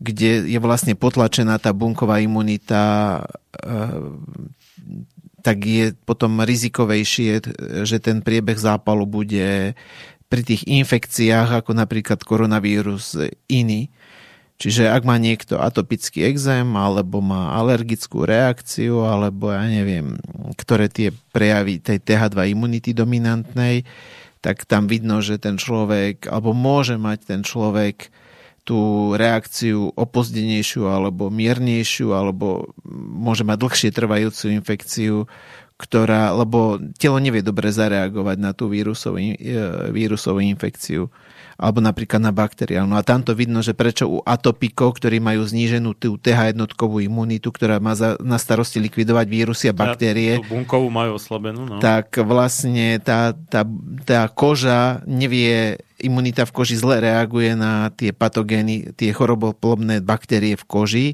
S3: kde je vlastne potlačená tá bunková imunita, e, tak je potom rizikovejšie, že ten priebeh zápalu bude pri tých infekciách, ako napríklad koronavírus, iný. Čiže ak má niekto atopický exém, alebo má alergickú reakciu, alebo ja neviem, ktoré tie prejavy tej TH2 imunity dominantnej, tak tam vidno, že ten človek, alebo môže mať ten človek tú reakciu opozdenejšiu alebo miernejšiu, alebo môže mať dlhšie trvajúcu infekciu, ktorá, lebo telo nevie dobre zareagovať na tú vírusovú, e, vírusovú infekciu alebo napríklad na bakteriálnu. A tamto vidno, že prečo u atopikov, ktorí majú zníženú tú TH jednotkovú imunitu, ktorá má za, na starosti likvidovať vírusy a baktérie,
S2: Tú bunkovú majú oslabenú. No.
S3: tak vlastne tá, tá, tá koža nevie, imunita v koži zle reaguje na tie patogény, tie choroboplobné baktérie v koži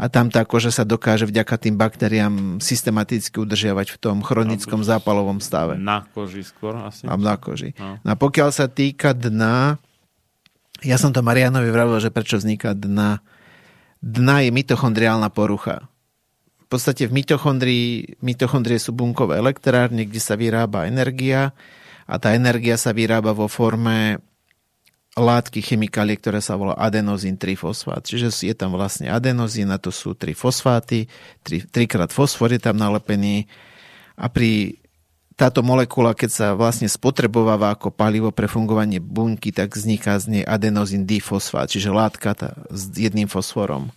S3: a tam tá koža sa dokáže vďaka tým baktériám systematicky udržiavať v tom chronickom zápalovom stave.
S2: Na koži skôr asi.
S3: A na koži.
S2: No.
S3: No a pokiaľ sa týka dna, ja som to Marianovi vravil, že prečo vzniká dna. Dna je mitochondriálna porucha. V podstate v mitochondrii, mitochondrie sú bunkové elektrárne, kde sa vyrába energia a tá energia sa vyrába vo forme látky chemikálie, ktoré sa volá adenozín trifosfát. Čiže je tam vlastne adenozín a to sú tri fosfáty, tri, trikrát fosfor je tam nalepený a pri táto molekula, keď sa vlastne spotrebováva ako palivo pre fungovanie bunky, tak vzniká z nej adenozín difosfát, čiže látka tá, s jedným fosforom.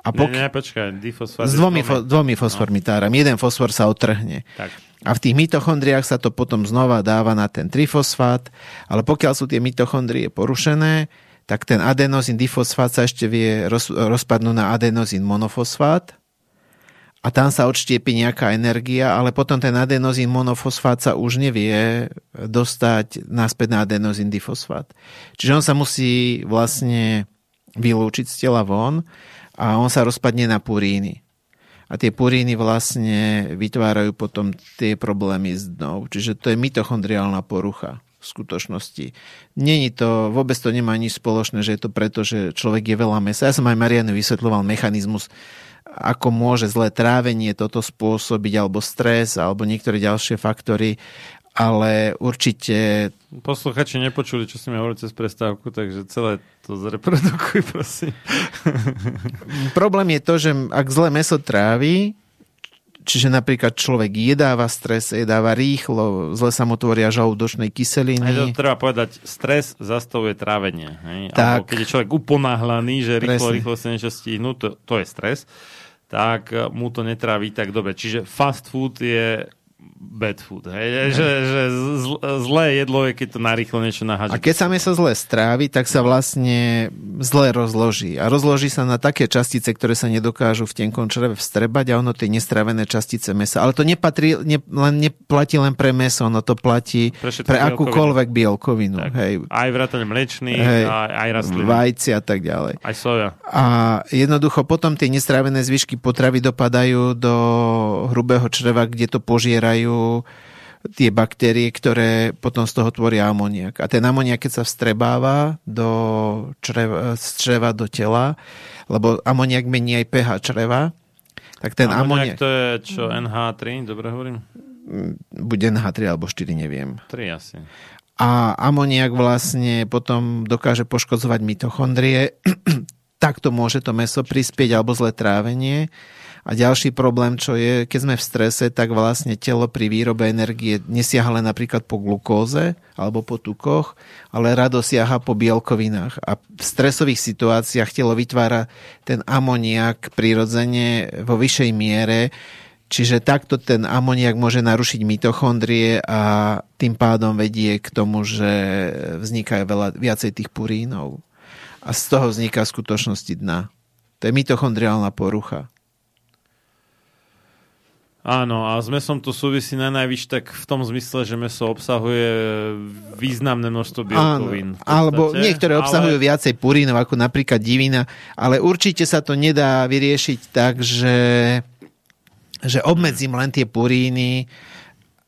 S3: A
S2: Ne, ne, počkaj, difosfát.
S3: s dvomi,
S2: dvomi.
S3: fo, dvomi fosformitárami. Jeden fosfor sa otrhne.
S2: Tak.
S3: A v tých mitochondriách sa to potom znova dáva na ten trifosfát, ale pokiaľ sú tie mitochondrie porušené, tak ten adenozín difosfát sa ešte vie roz, rozpadnúť na adenozín monofosfát a tam sa odštiepi nejaká energia, ale potom ten adenozín monofosfát sa už nevie dostať naspäť na adenozín difosfát. Čiže on sa musí vlastne vylúčiť z tela von a on sa rozpadne na puríny. A tie puríny vlastne vytvárajú potom tie problémy s dnou. Čiže to je mitochondriálna porucha v skutočnosti. Není to, vôbec to nemá nič spoločné, že je to preto, že človek je veľa mesa. Ja som aj Marianu vysvetľoval mechanizmus, ako môže zlé trávenie toto spôsobiť, alebo stres, alebo niektoré ďalšie faktory. Ale určite
S2: Posluchači nepočuli, čo si mi hovoril cez prestávku, takže celé to zreprodukuj, prosím.
S3: problém je to, že ak zlé meso trávi, čiže napríklad človek jedáva stres, jedáva rýchlo, zle sa mu tvoria žalúdočnej
S2: Aj to
S3: kyseliny.
S2: treba povedať, stres zastavuje trávenie. Hej?
S3: Tak.
S2: Alebo keď je človek uponáhlaný, že rýchlo,
S3: Presne.
S2: rýchlo sa niečo stihnú, to, to je stres, tak mu to netráví tak dobre. Čiže fast food je bad food. Hej? Že, že zl- zlé jedlo je, keď to narýchlo niečo naháže.
S3: A keď sa meso zle strávi, tak sa vlastne zle rozloží. A rozloží sa na také častice, ktoré sa nedokážu v tenkom čreve vstrebať a ono tie nestrávené častice mesa. Ale to nepatrí, ne, len, neplatí len pre meso, ono to platí
S2: Pre
S3: pre, akúkoľvek bielkovinu.
S2: Tak.
S3: Hej,
S2: Aj vrátane mlečných,
S3: Hej.
S2: aj, aj
S3: vajci a tak ďalej.
S2: Aj soja.
S3: A jednoducho potom tie nestrávené zvyšky potravy dopadajú do hrubého čreva, kde to požierajú tie baktérie, ktoré potom z toho tvoria amoniak. A ten amoniak, keď sa vstrebáva do čreva, z čreva do tela, lebo amoniak mení aj pH čreva, tak ten amoniak,
S2: Amoniak to je čo, NH3, dobre hovorím?
S3: bude NH3 alebo 4, neviem.
S2: 3 asi.
S3: a amoniak vlastne potom dokáže poškodzovať mitochondrie, takto môže to meso prispieť alebo zlé trávenie. A ďalší problém, čo je, keď sme v strese, tak vlastne telo pri výrobe energie nesiaha len napríklad po glukóze alebo po tukoch, ale rado siaha po bielkovinách. A v stresových situáciách telo vytvára ten amoniak prirodzene vo vyššej miere, Čiže takto ten amoniak môže narušiť mitochondrie a tým pádom vedie k tomu, že vzniká veľa, viacej tých purínov. A z toho vzniká v skutočnosti dna. To je mitochondriálna porucha.
S2: Áno, a s mesom to súvisí na najvyš tak v tom zmysle, že meso obsahuje významné množstvo bielkovín.
S3: alebo niektoré obsahujú
S2: ale...
S3: viacej purínov, ako napríklad divina, ale určite sa to nedá vyriešiť tak, že, že obmedzím len tie puríny,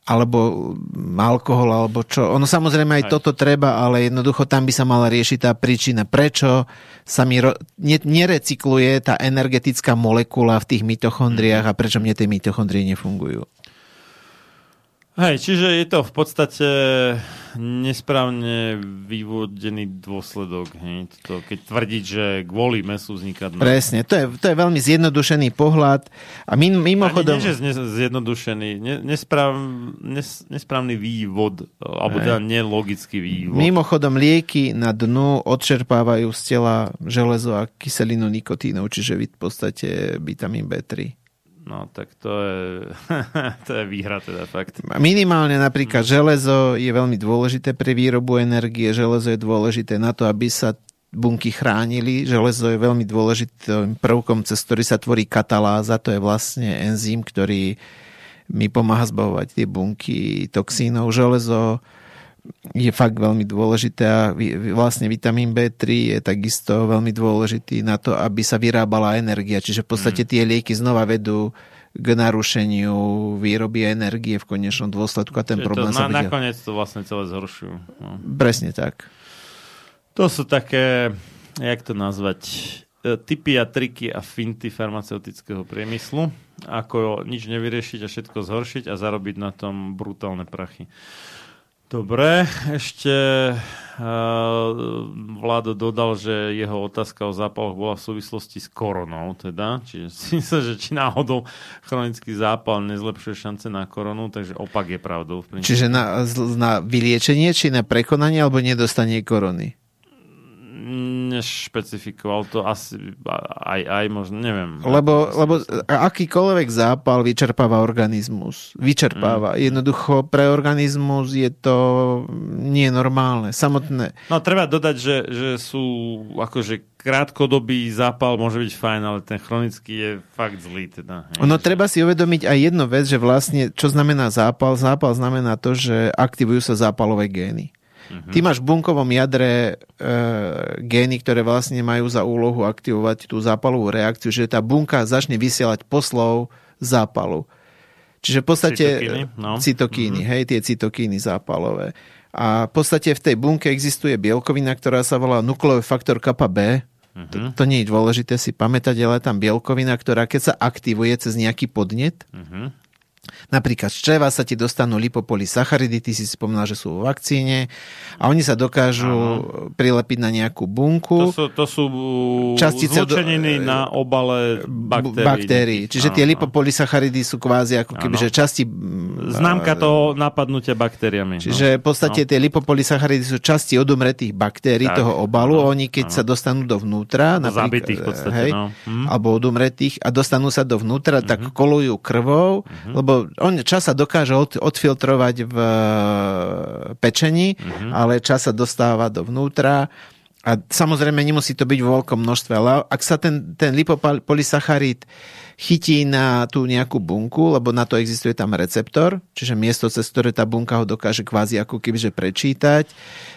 S3: alebo alkohol, alebo čo. Ono samozrejme aj
S2: Aj.
S3: toto treba, ale jednoducho tam by sa mala riešiť tá príčina. Prečo sa mi ro- ne- nerecykluje tá energetická molekula v tých mitochondriách a prečo mne tie mitochondrie nefungujú?
S2: Hej, čiže je to v podstate nesprávne vyvodený dôsledok. Hej, to, keď tvrdiť, že kvôli mesu vzniká dno.
S3: Presne, to je, to je veľmi zjednodušený pohľad a min, mimochodom...
S2: Ani nie, že zjednodušený, ne, nespráv, nes, nesprávny vývod, alebo teda nelogický vývod.
S3: Mimochodom lieky na dnu odčerpávajú z tela železo a kyselinu nikotínov, čiže v podstate vitamín B3.
S2: No, tak to je, to je výhra teda fakt.
S3: Minimálne napríklad železo je veľmi dôležité pre výrobu energie, železo je dôležité na to, aby sa bunky chránili. Železo je veľmi dôležitým prvkom, cez ktorý sa tvorí kataláza, to je vlastne enzym, ktorý mi pomáha zbavovať tie bunky toxínov. Železo je fakt veľmi dôležité a vlastne vitamín B3 je takisto veľmi dôležitý na to, aby sa vyrábala energia. Čiže v podstate tie lieky znova vedú k narušeniu výroby energie v konečnom dôsledku a ten
S2: Čiže
S3: problém
S2: to
S3: sa
S2: na, nakoniec to vlastne celé zhoršujú. No.
S3: Presne tak.
S2: To sú také, jak to nazvať, e, typy a triky a finty farmaceutického priemyslu, ako nič nevyriešiť a všetko zhoršiť a zarobiť na tom brutálne prachy. Dobre, ešte uh, Vlado dodal, že jeho otázka o zápaloch bola v súvislosti s koronou, teda, čiže si myslel, že či náhodou chronický zápal nezlepšuje šance na koronu, takže opak je pravdou. V.
S3: Čiže na, na vyliečenie, či na prekonanie, alebo nedostanie korony.
S2: Nešpecifikoval to asi aj, aj možno, neviem.
S3: Lebo, lebo akýkoľvek zápal vyčerpáva organizmus. Vyčerpáva.
S2: Mm.
S3: Jednoducho pre organizmus je to nie normálne. Samotné.
S2: No treba dodať, že, že sú akože krátkodobý zápal môže byť fajn, ale ten chronický je fakt zlý. Teda. Že-
S3: treba si uvedomiť aj jednu vec, že vlastne čo znamená zápal? Zápal znamená to, že aktivujú sa zápalové gény.
S2: Mhm.
S3: Ty máš v bunkovom jadre e, gény, ktoré vlastne majú za úlohu aktivovať tú zápalovú reakciu, že tá bunka začne vysielať poslov zápalu. Čiže v podstate
S2: Cytokíny, no.
S3: cytokíny hej, tie cytokíny zápalové. A v podstate v tej bunke existuje bielkovina, ktorá sa volá nukleový faktor kappa B.
S2: Mhm.
S3: To, to nie je dôležité si pamätať, ale je tam bielkovina, ktorá keď sa aktivuje cez nejaký podnet,
S2: Mhm.
S3: Napríklad z čreva sa ti dostanú lipopolysacharidy, ty si spomínal, že sú vo vakcíne a oni sa dokážu Aha. prilepiť na nejakú bunku.
S2: To sú, to sú častice zlučeniny do, na obale baktérií.
S3: baktérií. Čiže Aha. tie lipopolysacharidy sú kvázi ako keby, že časti...
S2: Známka toho napadnutia baktériami.
S3: No. Čiže no. v podstate no. tie lipopolysacharidy sú časti odumretých baktérií tak, toho obalu. No, Oni keď no. sa dostanú dovnútra,
S2: napríklad, v podstate,
S3: hej,
S2: no. hm.
S3: alebo odumretých a dostanú sa dovnútra, mm-hmm. tak mhm. kolujú krvou, mm-hmm. lebo on čas sa dokáže od, odfiltrovať v eh, pečení, mm-hmm. ale čas sa dostáva dovnútra. A samozrejme nemusí to byť vo veľkom množstve, ale ak sa ten, ten lipopolysacharid chytí na tú nejakú bunku, lebo na to existuje tam receptor, čiže miesto, cez ktoré tá bunka ho dokáže kvázi ako kebyže prečítať,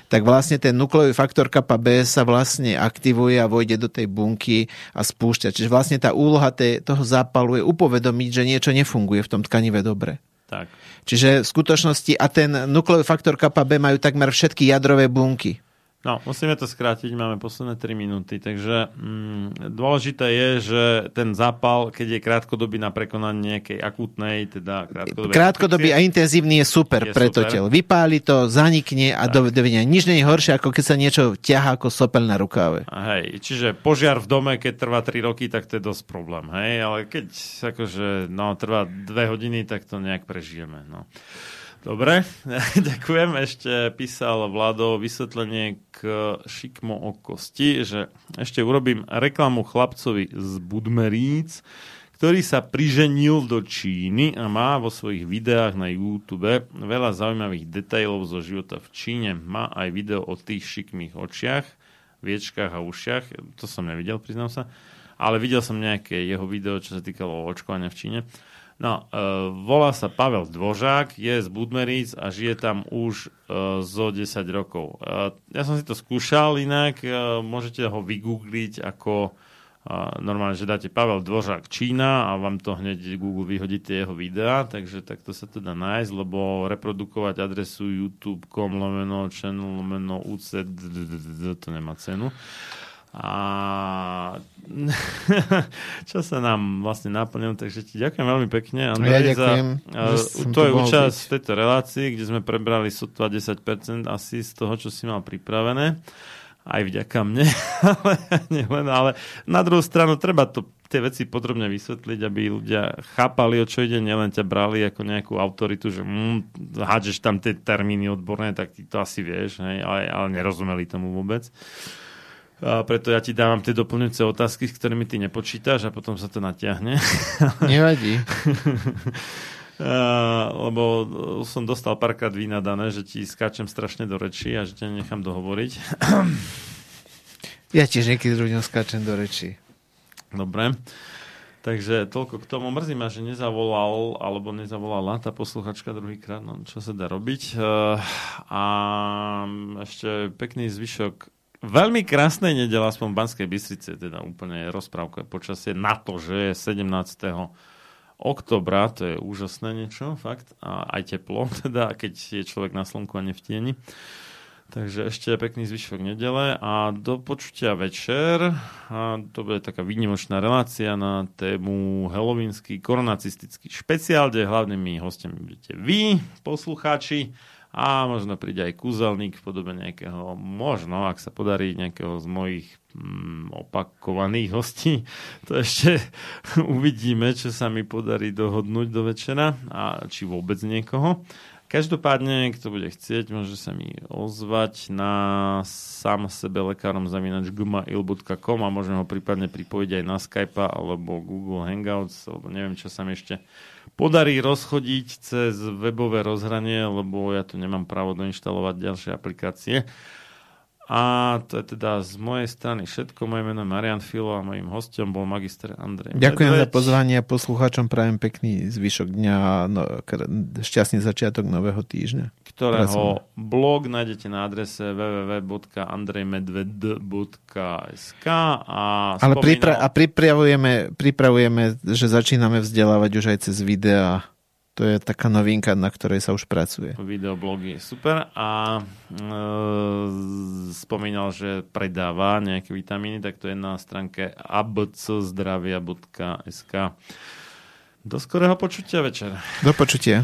S3: tak vlastne ten nukleový faktor kappa B sa vlastne aktivuje a vojde do tej bunky a spúšťa. Čiže vlastne tá úloha tej, toho zápalu je upovedomiť, že niečo nefunguje v tom tkanive dobre.
S2: Tak.
S3: Čiže v skutočnosti a ten nukleový faktor kappa B majú takmer všetky jadrové bunky.
S2: No, musíme to skrátiť, máme posledné 3 minúty, takže mm, dôležité je, že ten zápal, keď je krátkodobý na prekonanie nejakej akútnej, teda krátkodobý...
S3: Krátkodobý a intenzívny je super je pre to telo. Vypáli to, zanikne a dovidenia. Nič nie je horšie, ako keď sa niečo ťahá ako sopel na rukáve.
S2: Hej, čiže požiar v dome, keď trvá 3 roky, tak to je dosť problém, hej, ale keď akože, no, trvá 2 hodiny, tak to nejak prežijeme, no. Dobre, ďakujem. Ešte písal Vlado vysvetlenie k šikmo o kosti, že ešte urobím reklamu chlapcovi z Budmeríc, ktorý sa priženil do Číny a má vo svojich videách na YouTube veľa zaujímavých detailov zo života v Číne. Má aj video o tých šikmých očiach, viečkách a ušiach. To som nevidel, priznám sa. Ale videl som nejaké jeho video, čo sa týkalo očkovania v Číne. No, e, volá sa Pavel Dvožák, je z Budmeríc a žije tam už e, zo 10 rokov. E, ja som si to skúšal inak, e, môžete ho vygoogliť ako e, normálne, že dáte Pavel Dvožák Čína a vám to hneď Google vyhodí tie jeho videá, takže takto sa to dá nájsť, lebo reprodukovať adresu youtube.com lomeno channel lomeno UC to nemá cenu. A čo sa nám vlastne naplnilo, takže ti ďakujem veľmi pekne.
S3: Andrej, ja ďakujem.
S2: Za, to je účasť v tejto relácii, kde sme prebrali sotva 10% asi z toho, čo si mal pripravené. Aj vďaka mne, ale nielen, ale na druhú stranu treba to tie veci podrobne vysvetliť, aby ľudia chápali, o čo ide, nielen ťa brali ako nejakú autoritu, že mm, hádžeš tam tie termíny odborné, tak ty to asi vieš, hej, ale, ale nerozumeli tomu vôbec. A preto ja ti dávam tie doplňujúce otázky, s ktorými ty nepočítaš a potom sa to natiahne.
S3: Nevadí.
S2: Uh, lebo som dostal párkrát vynadané, že ti skáčem strašne do reči a že ťa nechám dohovoriť.
S3: Ja tiež niekedy ľuďom skáčem do reči.
S2: Dobre. Takže toľko k tomu. Mrzí ma, že nezavolal alebo nezavolala tá posluchačka druhýkrát, no čo sa dá robiť. Uh, a ešte pekný zvyšok Veľmi krásnej nedela, aspoň v Banskej Bystrice, teda úplne rozprávka počasie na to, že je 17. oktobra, to je úžasné niečo, fakt, a aj teplo, teda keď je človek na slnku a nevtieni. Takže ešte pekný zvyšok nedele a do počutia večer. A to bude taká výnimočná relácia na tému Halloweenský koronacistický špeciál, kde hlavnými hostiami budete vy, poslucháči a možno príde aj kúzelník v podobe nejakého, možno, ak sa podarí nejakého z mojich mm, opakovaných hostí, to ešte uvidíme, čo sa mi podarí dohodnúť do večera a či vôbec niekoho. Každopádne, kto bude chcieť, môže sa mi ozvať na sám sebe lekárom zavinač gmail.com a môžeme ho prípadne pripojiť aj na Skype alebo Google Hangouts, alebo neviem, čo sa mi ešte podarí rozchodiť cez webové rozhranie, lebo ja tu nemám právo doinštalovať ďalšie aplikácie. A to je teda z mojej strany všetko. Moje meno je Marian Filo a mojim hostom bol magister Andrej
S3: Ďakujem Medveď. za pozvanie a poslucháčom prajem pekný zvyšok dňa a no, šťastný začiatok nového týždňa.
S2: Ktorého Prasom. blog nájdete na adrese www.andrejmedved.sk a
S3: Ale pripra- a pripravujeme, pripravujeme, že začíname vzdelávať už aj cez videá to je taká novinka, na ktorej sa už pracuje.
S2: Videoblogy je super a e, spomínal, že predáva nejaké vitamíny, tak to je na stránke abczdravia.sk Do skorého počutia večer.
S3: Do počutia.